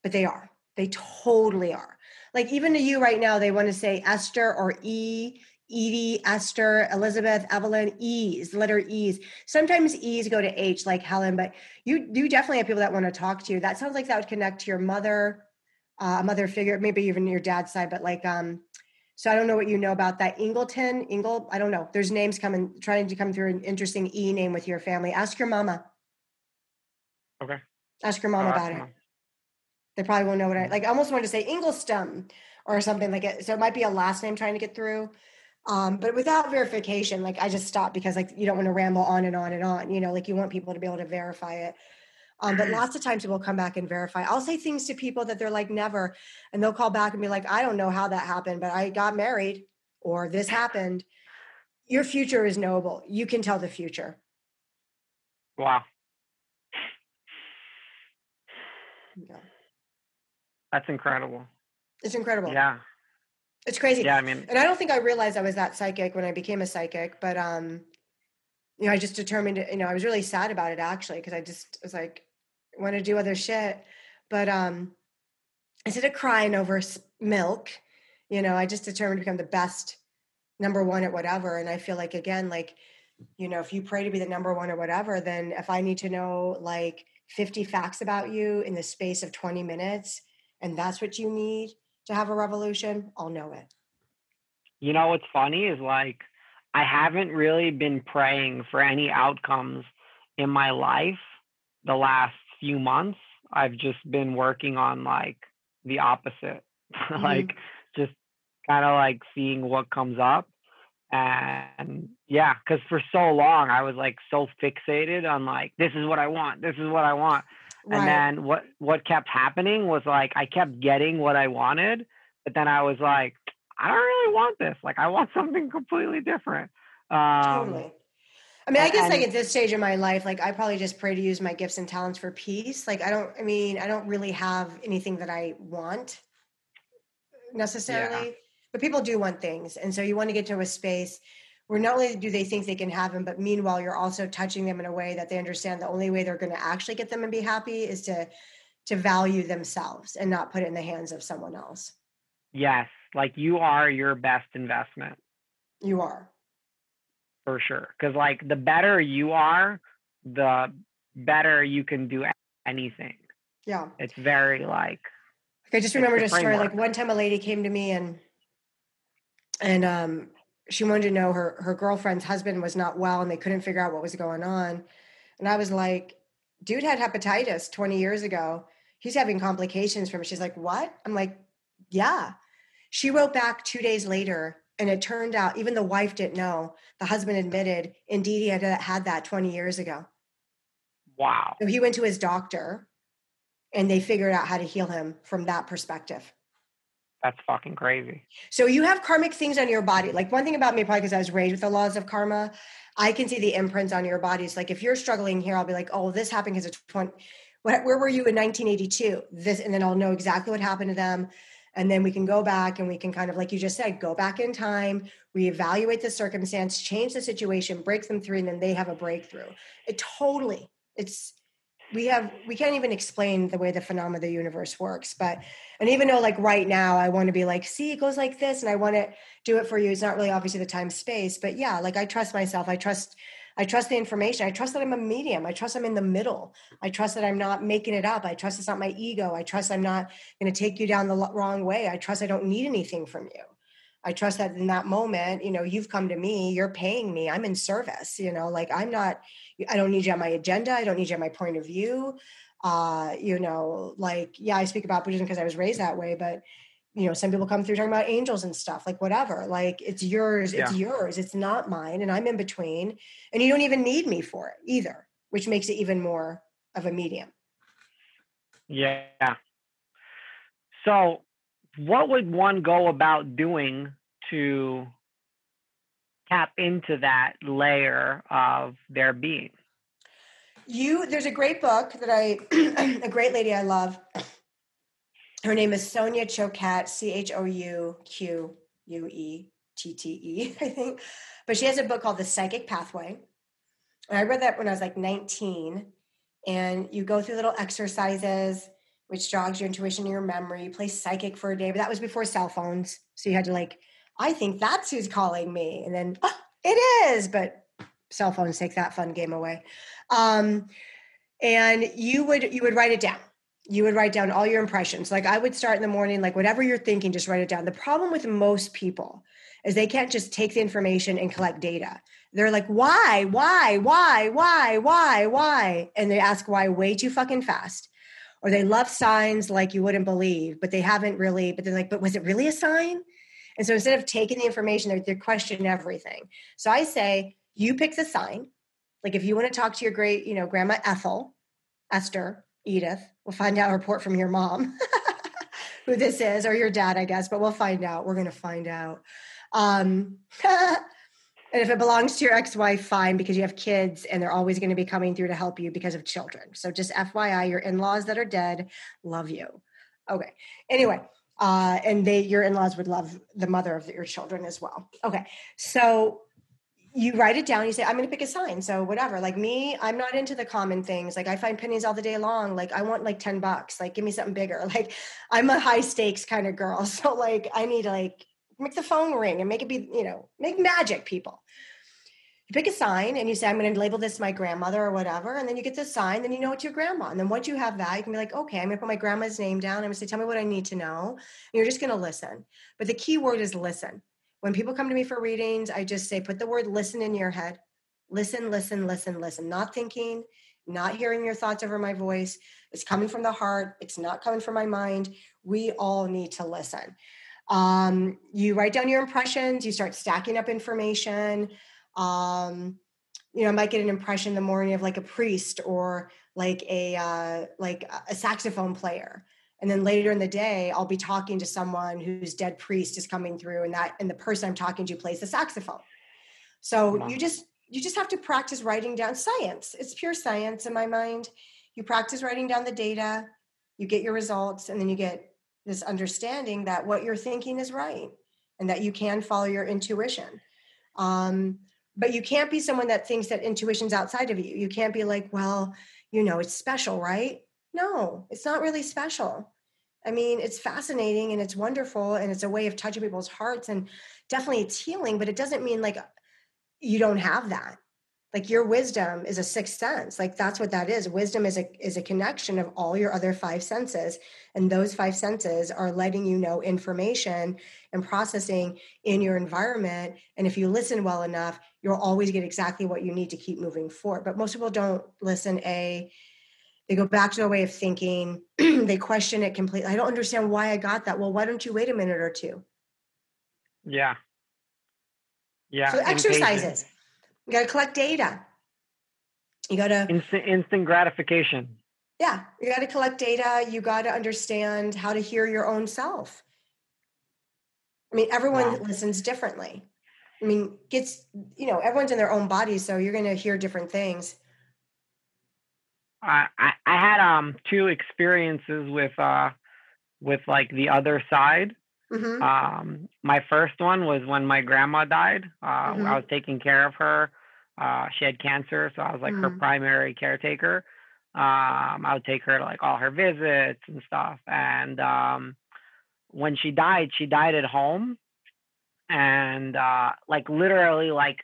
Speaker 3: but they are. They totally are. Like even to you right now, they want to say Esther or E, Edie, Esther, Elizabeth, Evelyn, E's, letter E's. Sometimes E's go to H, like Helen, but you you definitely have people that want to talk to you. That sounds like that would connect to your mother, uh, mother figure, maybe even your dad's side, but like, um, so I don't know what you know about that. Ingleton, Ingle, I don't know. There's names coming, trying to come through an interesting E name with your family. Ask your mama.
Speaker 4: Okay.
Speaker 3: Ask your mom about it. They probably won't know what I like. I almost wanted to say Inglestum or something like it. So it might be a last name trying to get through. Um, but without verification, like I just stopped because like you don't want to ramble on and on and on. You know, like you want people to be able to verify it. Um, but lots of times people come back and verify. I'll say things to people that they're like never, and they'll call back and be like, I don't know how that happened, but I got married or this happened. Your future is knowable. You can tell the future.
Speaker 4: Wow.
Speaker 3: Yeah.
Speaker 4: That's incredible.
Speaker 3: It's incredible.
Speaker 4: Yeah.
Speaker 3: It's crazy.
Speaker 4: Yeah, I mean,
Speaker 3: and I don't think I realized I was that psychic when I became a psychic, but um, you know, I just determined, you know, I was really sad about it actually because I just was like, want to do other shit, but um, instead of crying over milk, you know, I just determined to become the best number one at whatever, and I feel like again, like you know if you pray to be the number one or whatever then if i need to know like 50 facts about you in the space of 20 minutes and that's what you need to have a revolution i'll know it.
Speaker 4: You know what's funny is like i haven't really been praying for any outcomes in my life the last few months i've just been working on like the opposite. [LAUGHS] Mm-hmm. like just kind of like seeing what comes up. And yeah because for so long i was like so fixated on like this is what i want this is what i want. Right. and then what what kept happening was like i kept getting what i wanted but then i was like i don't really want this. Like i want [LAUGHS] something completely different. Um,
Speaker 3: totally I mean, I guess like at this stage of my life, like I probably just pray to use my gifts and talents for peace. Like I don't, I mean, I don't really have anything that I want necessarily. Yeah. but people do want things. And so you want to get to a space where not only do they think they can have them but meanwhile you're also touching them in a way that they understand the only way they're going to actually get them and be happy is to to value themselves and not put it in the hands of someone else.
Speaker 4: Yes. Like you are your best investment.
Speaker 3: You are
Speaker 4: for sure because like the better you are the better you can do anything
Speaker 3: yeah
Speaker 4: it's very like
Speaker 3: I just remembered a story. Like one time, a lady came to me and and um, she wanted to know her her girlfriend's husband was not well and they couldn't figure out what was going on. And I was like, dude had hepatitis 20 years ago. He's having complications from it. She's like, what? I'm like, yeah. She wrote back two days later, and it turned out even the wife didn't know. The husband admitted, indeed, he had uh, had that 20 years ago.
Speaker 4: Wow.
Speaker 3: So he went to his doctor, and they figured out how to heal him from that perspective.
Speaker 4: That's fucking crazy.
Speaker 3: So you have karmic things on your body. Like one thing about me, probably because I was raised with the laws of karma, I can see the imprints on your bodies. Like if you're struggling here, I'll be like, oh, this happened because of 20. Where were you in 1982? This, and then I'll know exactly what happened to them. And then we can go back and we can kind of, like you just said, go back in time, reevaluate the circumstance, change the situation, break them through, and then they have a breakthrough. It totally, it's we have we can't even explain the way the phenomena of the universe works but and even though like right now i want to be like see it goes like this and i want to do it for you it's not really obviously the time space but yeah like i trust myself i trust i trust the information. I trust that i'm a medium. I trust i'm in the middle. I trust that i'm not making it up. I trust it's not my ego. I trust i'm not going to take you down the wrong way. I trust i don't need anything from you. I trust that in that moment, you know, you've come to me, you're paying me, I'm in service, you know, like I'm not, I don't need you on my agenda, I don't need you on my point of view. Uh, you know, like, yeah, I speak about Buddhism because I was raised that way, but you know, some people come through talking about angels and stuff, like whatever. Like it's yours, it's yeah. yours, it's not mine, and I'm in between. And you don't even need me for it either, which makes it even more of a medium.
Speaker 4: Yeah. So what would one go about doing to tap into that layer of their being?
Speaker 3: You, there's a great book that I, [CLEARS THROAT] a great lady I love. Her name is Sonia Choquette, C H O U Q U E T T E, [LAUGHS] I think. But she has a book called The Psychic Pathway. And I read that when I was like 19. And you go through little exercises which jogs your intuition and your memory. You play psychic for a day, but that was before cell phones. So you had to like, I think that's who's calling me. And then oh, it is, but cell phones take that fun game away. Um, and you would you would write it down. You would write down all your impressions. Like I would start in the morning, like whatever you're thinking, just write it down. The problem with most people is they can't just take the information and collect data. They're like, why, why, why, why, why, why? And they ask why way too fucking fast or they love signs like you wouldn't believe, but they haven't really, but they're like, but was it really a sign? And so instead of taking the information, they, question everything. So I say, you pick the sign. Like if you want to talk to your great, you know, grandma Ethel, Esther, Edith, we'll find out a report from your mom [LAUGHS] who this is, or your dad, I guess, but we'll find out. We're going to find out. Um, [LAUGHS] And if it belongs to your ex wife, fine, because you have kids and they're always going to be coming through to help you because of children. So just FYI, your in laws that are dead love you. Okay. Anyway, uh, and they your in laws would love the mother of your children as well. Okay. So you write it down you say i'm going to pick a sign so whatever like me i'm not into the common things like i find pennies all the day long like i want like 10 bucks like give me something bigger [LAUGHS] like i'm a high stakes kind of girl [LAUGHS] so like i need like make the phone ring and make it be, you know, make magic people. you pick a sign and you say, I'm going to label this my grandmother or whatever. And then you get the sign, then you know it's your grandma. And then once you have that, you can be like, okay, I'm going to put my grandma's name down. I'm going to say, tell me what I need to know. And you're just going to listen. But the key word is listen. When people come to me for readings, I just say, put the word listen in your head. Listen, listen, listen, listen. Not thinking, not hearing your thoughts over my voice. It's coming from the heart. It's not coming from my mind. We all need to listen. Um, you write down your impressions, you start stacking up information um, you know, I might get an impression in the morning of like a priest or like a uh, like a saxophone player, and then later in the day, I'll be talking to someone whose dead priest is coming through, and that and the person I'm talking to plays the saxophone. So wow. you just you just have to practice writing down science. It's pure science in my mind. You practice writing down the data, you get your results, and then you get this understanding that what you're thinking is right and that you can follow your intuition. Um, but you can't be someone that thinks that intuition's outside of you. You can't be like, well, you know, it's special, right? No, it's not really special. I mean, it's fascinating and it's wonderful and it's a way of touching people's hearts and definitely it's healing, but it doesn't mean like you don't have that. Like your wisdom is a sixth sense. Like that's what that is. Wisdom is a is a connection of all your other five senses and those five senses are letting you know information and processing in your environment and if you listen well enough you'll always get exactly what you need to keep moving forward. But most people don't listen a they go back to their way of thinking [CLEARS THROAT] they question it completely i don't understand why i got that well why don't you wait a minute or two
Speaker 4: yeah yeah
Speaker 3: so exercises you got to collect data. You got to
Speaker 4: instant instant gratification.
Speaker 3: Yeah, you got to collect data. You got to understand how to hear your own self. I mean, everyone wow. listens differently. I mean, gets you know, everyone's in their own body, so you're going to hear different things.
Speaker 4: I I had um two experiences with uh with like the other side Mm-hmm. Um, my first one was when my grandma died. Uh, mm-hmm. I was taking care of her. Uh, she had cancer, so I was like mm-hmm. her primary caretaker. Um, I would take her to like all her visits and stuff. And um, when she died, she died at home, and uh, like literally, like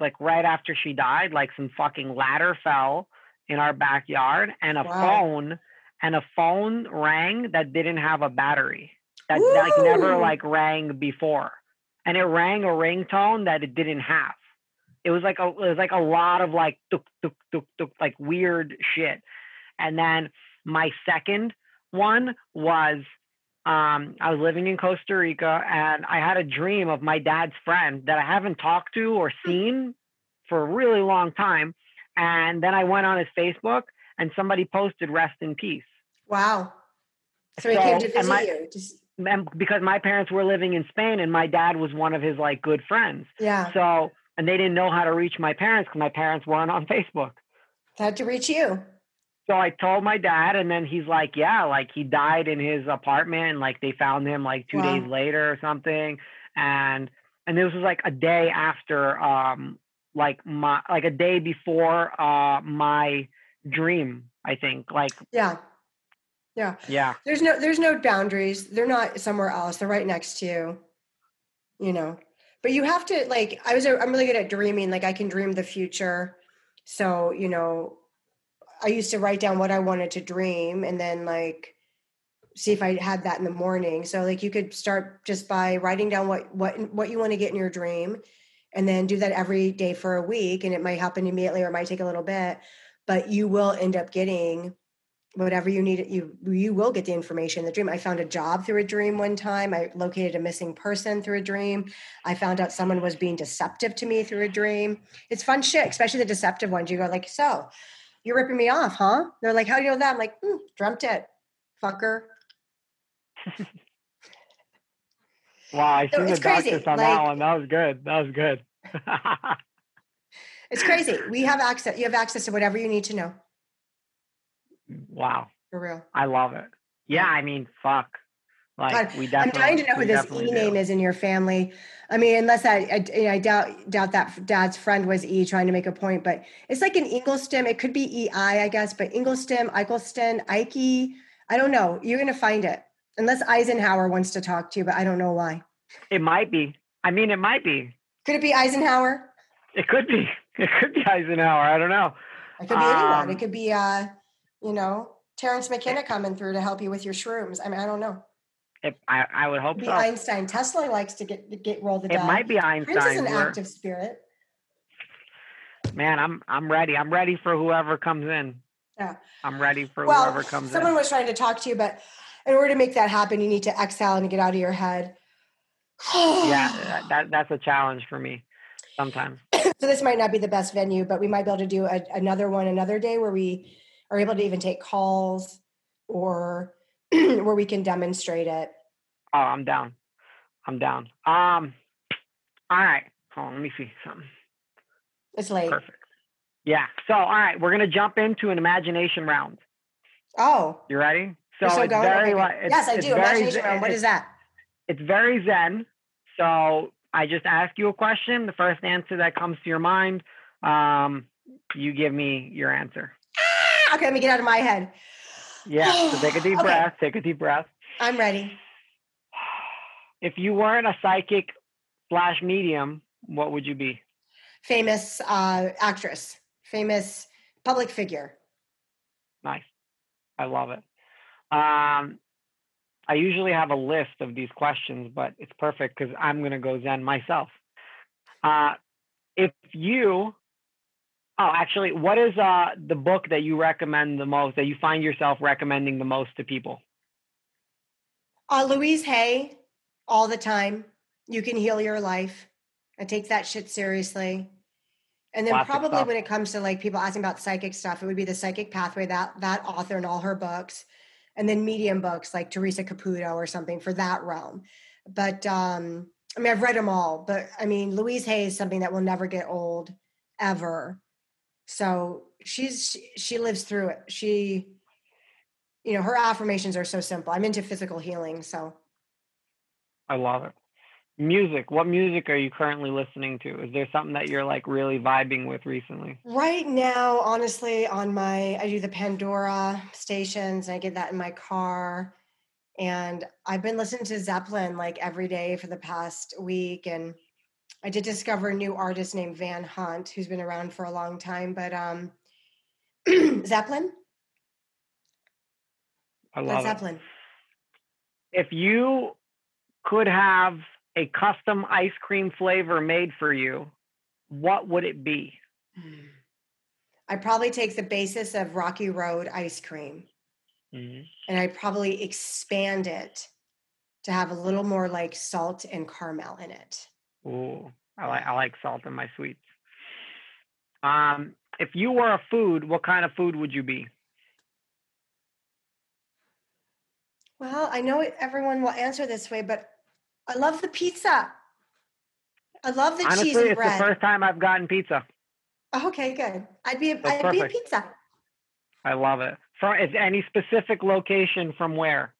Speaker 4: like right after she died, like some fucking ladder fell in our backyard, and a wow. phone and a phone rang that didn't have a battery that like never like rang before, and it rang a ringtone that it didn't have. It was like a it was like a lot of like tuk tuk tuk tuk like weird shit. And then my second one was um, I was living in Costa Rica and I had a dream of my dad's friend that I haven't talked to or hmm. seen for a really long time. And then I went on his Facebook and somebody posted rest in peace.
Speaker 3: Wow. So he so, came to visit my, you. Just
Speaker 4: because my parents were living in Spain and my dad was one of his like good friends.
Speaker 3: Yeah.
Speaker 4: So and they didn't know how to reach my parents because my parents weren't on [LAUGHS] Facebook.
Speaker 3: Had to reach you.
Speaker 4: So I told my dad, and then he's like, "Yeah, like he died in his apartment. And, like they found him like two wow. days later or something." And and this was like a day after, um, like my like a day before uh my dream. I think like
Speaker 3: yeah yeah.
Speaker 4: Yeah.
Speaker 3: There's no there's no boundaries. They're not somewhere else. They're right next to you. You know. But you have to like I was I'm really good at dreaming. Like I can dream the future. So, you know, I used to write down what I wanted to dream and then like see if I had that in the morning. So like you could start just by writing down what what what you want to get in your dream and then do that every day for a week and it might happen immediately or it might take a little bit, but you will end up getting whatever you need you you will get the information in the dream. I found a job through a dream one time. I located a missing person through a dream. I found out someone was being deceptive to me through a dream. It's fun shit especially the deceptive ones. You go like so you're ripping me off huh? They're like how do you know that? I'm like mm, dreamt it fucker [LAUGHS]
Speaker 4: wow i so seen the doctors on like, that one that was good that was good [LAUGHS]
Speaker 3: it's crazy we have access you have access to whatever you need to know
Speaker 4: Wow.
Speaker 3: For real.
Speaker 4: I love it. Yeah, I mean, fuck. Like God, we definitely.
Speaker 3: I'm dying to know who this E name is in your family. I mean, unless I, I, I, doubt doubt that dad's friend was E trying to make a point, but it's like an Inglestim. It could be EI, I guess, but Inglestim, Eichelsten, Ike. I don't know. You're gonna find it unless Eisenhower wants to talk to you, but I don't know why.
Speaker 4: It might be. I mean, it might be.
Speaker 3: Could it be Eisenhower?
Speaker 4: It could be. [LAUGHS] It could be Eisenhower. I don't know.
Speaker 3: It could be anyone.
Speaker 4: Um,
Speaker 3: It could be, uh, you know, Terence McKenna coming through to help you with your shrooms. I mean, I don't know.
Speaker 4: It, I, I would
Speaker 3: It
Speaker 4: hope
Speaker 3: could be
Speaker 4: so.
Speaker 3: Einstein. Tesla likes to get get roll the
Speaker 4: It
Speaker 3: die.
Speaker 4: might be Einstein.
Speaker 3: Prince is an active spirit.
Speaker 4: Man, I'm I'm ready. I'm ready for whoever comes in.
Speaker 3: Yeah.
Speaker 4: I'm ready for
Speaker 3: Well,
Speaker 4: whoever comes in.
Speaker 3: someone
Speaker 4: in.
Speaker 3: was trying to talk to you, but in order to make that happen, you need to exhale and get out of your head. [SIGHS]
Speaker 4: yeah, that, that that's a challenge for me sometimes. [CLEARS THROAT]
Speaker 3: so this might not be the best venue, but we might be able to do a, another one another day where we are able to even take calls or [CLEARS THROAT] where we can demonstrate it.
Speaker 4: Oh, I'm down. I'm down. Um, all right. Hold on, let me see something.
Speaker 3: It's late.
Speaker 4: Perfect. Yeah. So, all right, we're gonna jump into an imagination round.
Speaker 3: Oh,
Speaker 4: You ready? So it's very like it's,
Speaker 3: yes, I do.
Speaker 4: very
Speaker 3: Imagination round. What that?
Speaker 4: It's very zen. So I just ask you a question. The first answer that comes to your mind, um, you give me your answer.
Speaker 3: Ah, Okay, let me get out of my head.
Speaker 4: Yeah. So [SIGHS] take a deep
Speaker 3: Okay.
Speaker 4: breath. Take a deep breath.
Speaker 3: I'm ready.
Speaker 4: If you weren't a psychic slash medium, what would you be?
Speaker 3: Famous uh, actress, famous public figure.
Speaker 4: Nice. I love it. Um, I usually have a list of these questions, but it's perfect because I'm going to go Zen myself. Uh, if you, oh, actually, what is uh, the book that you recommend the most, that you find yourself recommending the most to people?
Speaker 3: Uh, Louise Hay, all the time. You can heal your life. I take that shit seriously. And then probably when it comes to like people asking about psychic stuff, it would be the Psychic Pathway that that author and all her books, and then medium books like Teresa Caputo or something for that realm. But um, I mean, I've read them all. But I mean, Louise Hay is something that will never get old, ever. So she's she, she lives through it. She, you know, her affirmations are so simple. I'm into physical healing, so.
Speaker 4: I love it. Music. What music are you currently listening to? Is there something that you're like really vibing with recently?
Speaker 3: Right now, honestly, on my I do the Pandora stations and I get that in my car. And I've been listening to Zeppelin like every day for the past week. And I did discover a new artist named Van Hunt, who's been around for a long time. But um [CLEARS THROAT] Zeppelin?
Speaker 4: I
Speaker 3: Led
Speaker 4: love it.
Speaker 3: Zeppelin.
Speaker 4: if you could have a custom ice cream flavor made for you, what would it be?
Speaker 3: I probably take the basis of Rocky Road ice cream and I probably expand it to have a little more like salt and caramel in it.
Speaker 4: Ooh, I like I like salt in my sweets. Um, if you were a food, what kind of food would you be?
Speaker 3: Well, I know everyone will answer this way, but I love the pizza. I love the
Speaker 4: Honestly,
Speaker 3: cheese and
Speaker 4: it's
Speaker 3: bread.
Speaker 4: the first time I've gotten pizza.
Speaker 3: Oh, okay, good. I'd be a,
Speaker 4: That's
Speaker 3: I'd be a pizza.
Speaker 4: I love it. From is any specific location from where?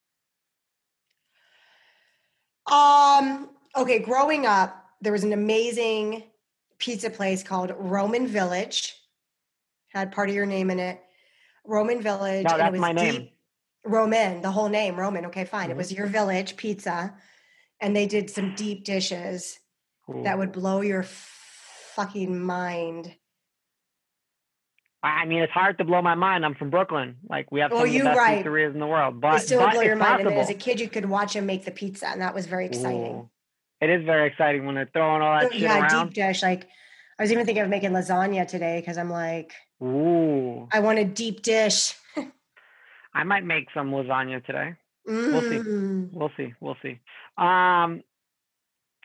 Speaker 3: Um, okay, growing up, there was an amazing pizza place called Roman Village. Had part of your name in it. Roman Village.
Speaker 4: No,
Speaker 3: and it
Speaker 4: that's
Speaker 3: was
Speaker 4: my name.
Speaker 3: deep- Roman, the whole name, Roman. Okay, fine. It
Speaker 4: Mhm.
Speaker 3: was your village pizza. And they did some deep dishes that would blow your fucking mind.
Speaker 4: I mean, it's hard to blow my mind. I'm from Brooklyn. Like we have some of the best
Speaker 3: right.
Speaker 4: pizzerias in the world, but
Speaker 3: still
Speaker 4: but
Speaker 3: blow your mind. And as a kid, you could watch him make the pizza, and that was very exciting.
Speaker 4: Ooh. It is very exciting when they're throwing all that shit
Speaker 3: yeah,
Speaker 4: around.
Speaker 3: deep dish. Like I was even thinking of making lasagna today because I'm like,
Speaker 4: Ooh,
Speaker 3: I want a deep dish.
Speaker 4: I might make some lasagna today. We'll see.
Speaker 3: Mm.
Speaker 4: We'll see. We'll see. Um,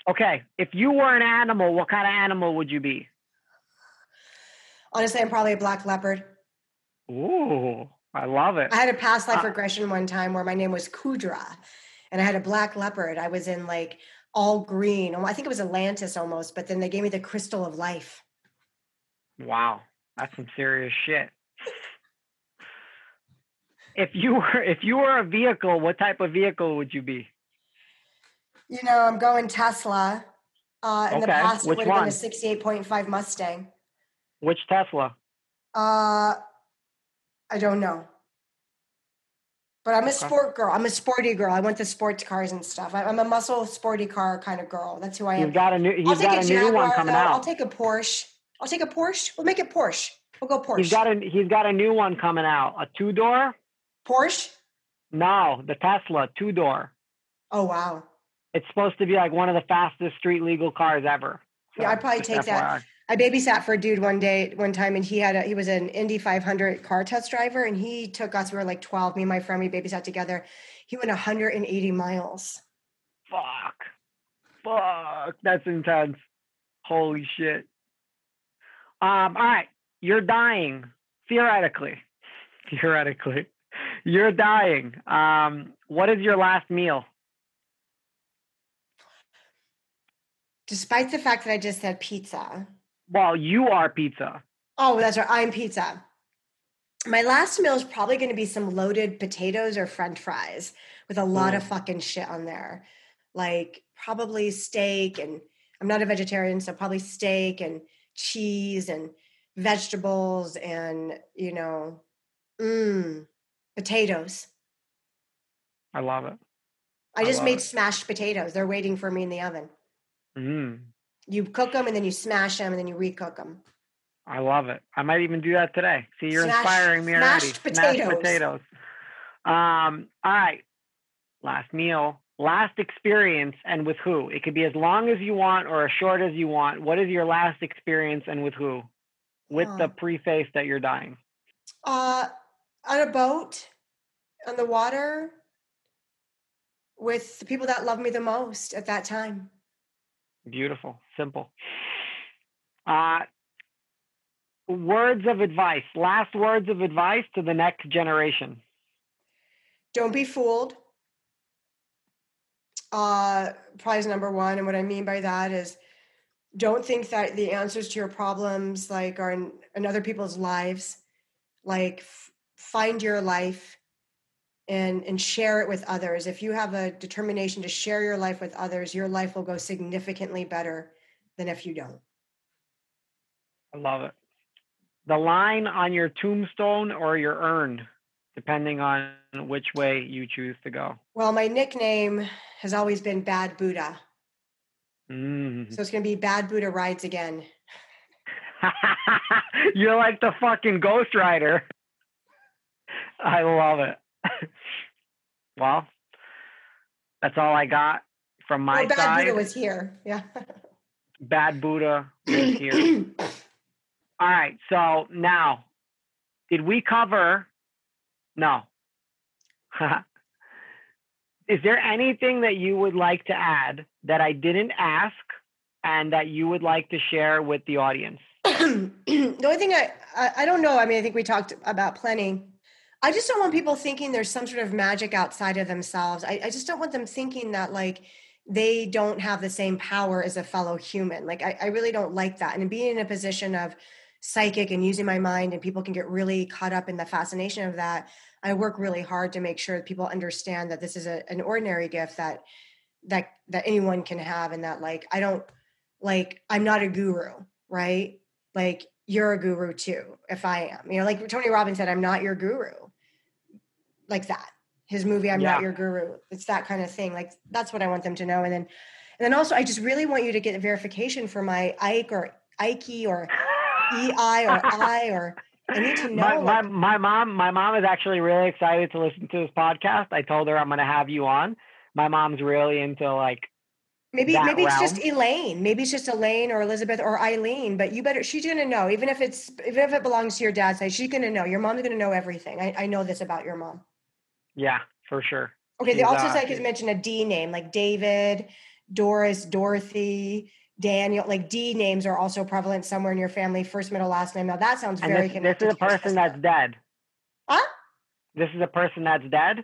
Speaker 4: okay. If you were an animal, what kind of animal would you be?
Speaker 3: Honestly, I'm probably a black leopard.
Speaker 4: Ooh, I love it.
Speaker 3: I had a past life
Speaker 4: Uh,
Speaker 3: regression one time where my name was Kudra, and I had a black leopard. I was in like all green. I think it was Atlantis almost, but then they gave me the crystal of life.
Speaker 4: Wow, that's some serious shit. If you were if you were a vehicle, what type of vehicle would you be?
Speaker 3: You know, I'm going Tesla. Uh, in the
Speaker 4: Okay,
Speaker 3: past, it would have been a 68.5 Mustang.
Speaker 4: Which Tesla?
Speaker 3: Uh, I don't know. But I'm a
Speaker 4: Okay.
Speaker 3: sport girl. I'm a sporty girl. I want the sports cars and stuff. I- I'm a muscle sporty car kind of girl. That's who I am.
Speaker 4: You've got a new
Speaker 3: I'll
Speaker 4: you've
Speaker 3: take
Speaker 4: got
Speaker 3: a
Speaker 4: a new
Speaker 3: Jaguar.
Speaker 4: one coming
Speaker 3: though.
Speaker 4: out.
Speaker 3: I'll take a Porsche. I'll take a Porsche. We'll make it Porsche. We'll go Porsche.
Speaker 4: He's got a he's got a new one coming out. A two door?
Speaker 3: Porsche.
Speaker 4: No, the Tesla two door.
Speaker 3: Oh wow.
Speaker 4: It's supposed to be like one of the fastest street legal cars ever.
Speaker 3: yeah, I'd probably take that. I babysat for a dude one day, one time, and he had a, he was an Indy 500 car test driver, and he took us. We were like 12. Me and my friend, we babysat together. He went 180 miles.
Speaker 4: Fuck, fuck, that's intense. Holy shit. Um, all right, you're dying theoretically. [LAUGHS] Theoretically, you're dying. Um, what is your last meal?
Speaker 3: Despite the fact that I just said pizza,
Speaker 4: well, you are pizza.
Speaker 3: Oh, that's right. I'm pizza. My last meal is probably going to be some loaded potatoes or french fries with a lot of fucking shit on there. Like probably steak and I'm not a vegetarian, so probably steak and cheese and vegetables and, you know, mm, potatoes.
Speaker 4: I love it.
Speaker 3: I, I just made it. smashed potatoes. They're waiting for me in the oven.
Speaker 4: Mm.
Speaker 3: You cook them and then you smash them and then you recook them.
Speaker 4: I love it. I might even do that today. See, you're Smash, inspiring me already.
Speaker 3: Smashed potatoes.
Speaker 4: Smashed potatoes. Um, all right. Last meal, last experience, and with who? It could be as long as you want or as short as you want. What is your last experience and with who? With the preface that you're dying.
Speaker 3: Uh, on a boat, on the water, with the people that love me the most at that time.
Speaker 4: Beautiful, simple. Uh, words of advice, last words of advice to the next generation.
Speaker 3: Don't be fooled. Uh, prize number one. And what I mean by that is don't think that the answers to your problems like are in, in other people's lives. Like f- find your life and and share it with others. If you have a determination to share your life with others your life will go significantly better than if you don't.
Speaker 4: I love it. The line on your tombstone or your urn depending on which way you choose to go.
Speaker 3: Well my nickname has always been bad buddha.
Speaker 4: Mm.
Speaker 3: so it's going to be bad buddha rides again. [LAUGHS]
Speaker 4: You're like the fucking ghost rider. I love it [LAUGHS] well, that's all I got from my
Speaker 3: well, Bad
Speaker 4: side.
Speaker 3: Buddha was here. Yeah. [LAUGHS]
Speaker 4: Bad Buddha was [CLEARS THROAT] here. all right. So now, did we cover? No. [LAUGHS] Is there anything that you would like to add that I didn't ask and that you would like to share with the audience? [CLEARS THROAT]
Speaker 3: the only thing I, I, I don't know. I mean, I think we talked about plenty I just don't want people thinking there's some sort of magic outside of themselves. I, I just don't want them thinking that like they don't have the same power as a fellow human. Like I, I really don't like that. And being in a position of psychic and using my mind and people can get really caught up in the fascination of that. I work really hard to make sure that people understand that this is a, an ordinary gift that that that anyone can have and that like I don't like I'm not a guru, right? Like you're a guru too if I am. You know, like Tony Robbins said, I'm not your guru like that. His movie, I'm yeah. not your guru. It's that kind of thing. Like that's what I want them to know. And then, and then also, I just really want you to get verification for my Ike or Ike or EI or [LAUGHS] I or I need to know.
Speaker 4: My, my, my mom, my mom is actually really excited to listen to this podcast. I told her I'm going to have you on. My mom's really into like
Speaker 3: Maybe maybe
Speaker 4: realm.
Speaker 3: it's just Elaine. Maybe it's just Elaine or Elizabeth or Eileen. But you better she's gonna know. Even if it's even if it belongs to your dad's side, she's gonna know. Your mom's gonna know everything. I, I know this about your mom.
Speaker 4: Yeah, for sure.
Speaker 3: Okay, they also uh, has mentioned a D name like David, Doris, Dorothy, Daniel. Like D names are also prevalent somewhere in your family, first, middle, last name. Now that sounds very
Speaker 4: this, connected. This is a person that's dead.
Speaker 3: Huh?
Speaker 4: This is a person that's dead.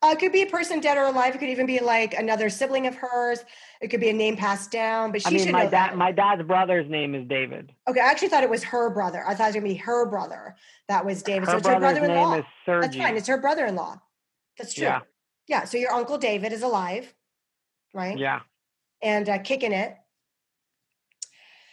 Speaker 3: Uh, it could be a person dead or alive. It could even be like another sibling of hers. It could be a name passed down. But she I mean, should
Speaker 4: my
Speaker 3: know
Speaker 4: dad.
Speaker 3: That.
Speaker 4: My dad's brother's name is David.
Speaker 3: Okay, I actually thought it was her brother. I thought it was gonna be her brother that was David.
Speaker 4: Her
Speaker 3: so it's
Speaker 4: her
Speaker 3: brother-in-law.
Speaker 4: Name is Sergi.
Speaker 3: That's fine. It's her brother-in-law. That's true.
Speaker 4: Yeah.
Speaker 3: Yeah. So your uncle David is alive, right?
Speaker 4: Yeah.
Speaker 3: And uh, kicking it.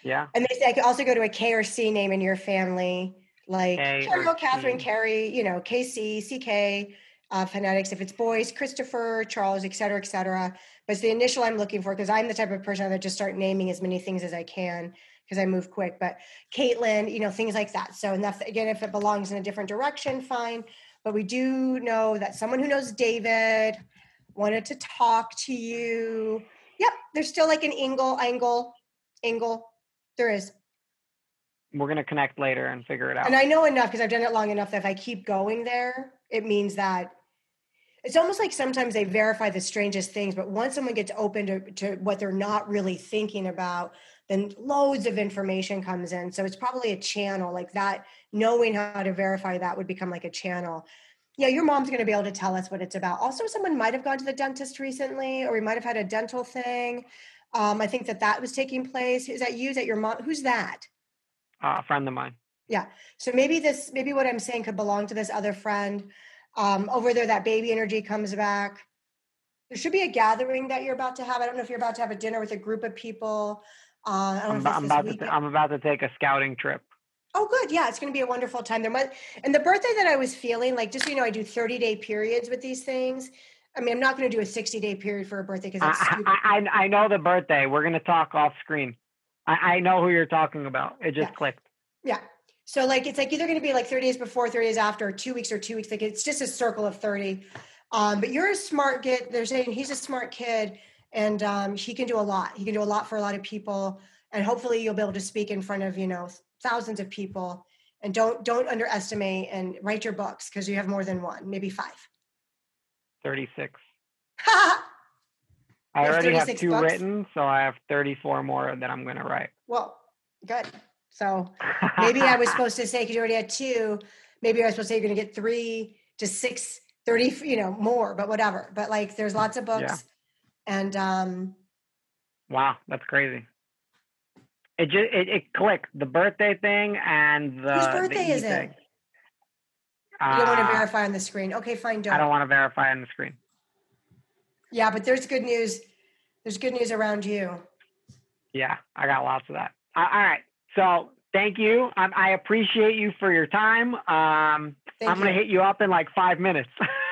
Speaker 4: Yeah.
Speaker 3: And they say I could also go to a K or C name in your family, like Carol, Catherine, Carrie, you know, KC, CK, uh, phonetics. If it's boys, Christopher, Charles, et cetera, et cetera. But it's the initial I'm looking for because I'm the type of person that just start naming as many things as I can because I move quick, but Caitlin, you know, things like that. So, and that, again, if it belongs in a different direction, fine. But we do know that someone who knows David wanted to talk to you. Yep, there's still like an angle, angle, angle. There is.
Speaker 4: We're gonna connect later and figure it out.
Speaker 3: And I know enough because I've done it long enough that if I keep going there, it means that it's almost like sometimes they verify the strangest things, but once someone gets open to, to what they're not really thinking about, then loads of information comes in. So it's probably a channel like that. Knowing how to verify that would become like a channel. Yeah, your mom's going to be able to tell us what it's about. Also, someone might have gone to the dentist recently, or we might have had a dental thing. Um, I think that that was taking place. Is that you? Is that your mom? Who's that?
Speaker 4: Uh, a friend of mine.
Speaker 3: Yeah. So maybe this, maybe what I'm saying could belong to this other friend. Um, over there, that baby energy comes back. There should be a gathering that you're about to have. I don't know if you're about to have a dinner with a group of people. Uh,
Speaker 4: I'm, I'm about to. I'm about to take a scouting trip.
Speaker 3: Oh, good. Yeah, it's going to be a wonderful time. There might, and the birthday that I was feeling like, just so you know, I do 30 day periods with these things. I mean, I'm not going to do a 60 day period for a birthday because
Speaker 4: I, I, I, know the birthday. We're going to talk off screen. I, I know who you're talking about. It just
Speaker 3: yeah.
Speaker 4: clicked.
Speaker 3: Yeah. So like it's like either going to be like 30 days before, 30 days after, or two weeks or two weeks. Like it's just a circle of 30. Um, but you're a smart kid. They're saying he's a smart kid and um, he can do a lot. He can do a lot for a lot of people. And hopefully you'll be able to speak in front of you know thousands of people. And don't don't underestimate and write your books because you have more than one maybe five.
Speaker 4: 36 [LAUGHS] i already have two books? written so i have 34 more that i'm going to write.
Speaker 3: Well good. So [LAUGHS] maybe i was supposed to say because you already had two maybe i was supposed to say you're going to get three to six 30 you know more but whatever. But like there's lots of books. yeah. And um
Speaker 4: wow that's crazy it just it, it clicked the birthday thing and the
Speaker 3: whose birthday
Speaker 4: the
Speaker 3: is
Speaker 4: thing.
Speaker 3: it? You don't want to verify on the screen. Okay, fine. Don't.
Speaker 4: I don't want to verify on the screen.
Speaker 3: Yeah, but there's good news. There's good news around you.
Speaker 4: Yeah, I got lots of that. Uh, all right. So thank you. Um, I appreciate you for your time. Um, I'm going to hit you up in like five minutes. [LAUGHS]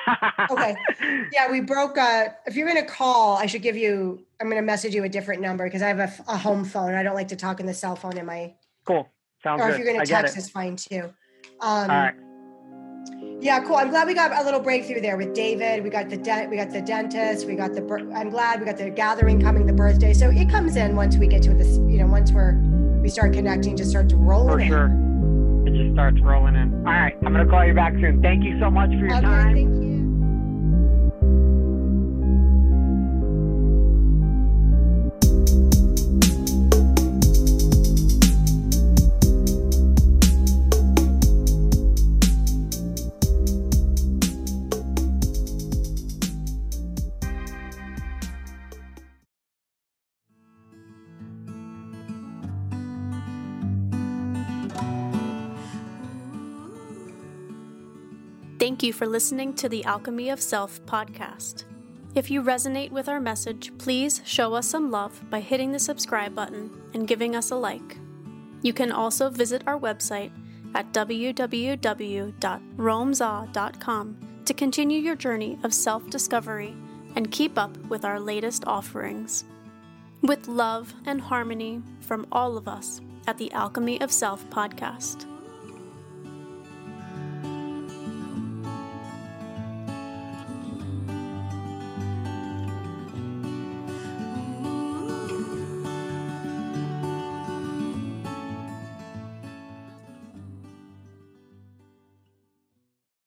Speaker 3: okay. [LAUGHS] Yeah, we broke. Uh, if you're going to call, I should give you. I'm going to message you a different number because I have a, a, home phone. I don't like to talk on the cell phone in my.
Speaker 4: Cool. Sounds
Speaker 3: or
Speaker 4: good.
Speaker 3: Or if you're going to text, it's fine too. Um,
Speaker 4: All right.
Speaker 3: Yeah, cool. I'm glad we got a little breakthrough there with David. We got the de- we got the dentist. We got the. I'm glad we got the gathering coming, the birthday. So it comes in once we get to this. You know, once we're we start connecting, just start to roll.
Speaker 4: For
Speaker 3: in.
Speaker 4: sure. It just starts rolling in. All right, I'm gonna call you back soon. Thank you so much for your
Speaker 3: okay,
Speaker 4: time.
Speaker 1: For listening to the Alchemy of Self podcast. If you resonate with our message, please show us some love by hitting the subscribe button and giving us a like. You can also visit our website at www.romza.com to continue your journey of self discovery and keep up with our latest offerings. With love and harmony from all of us at the Alchemy of Self podcast.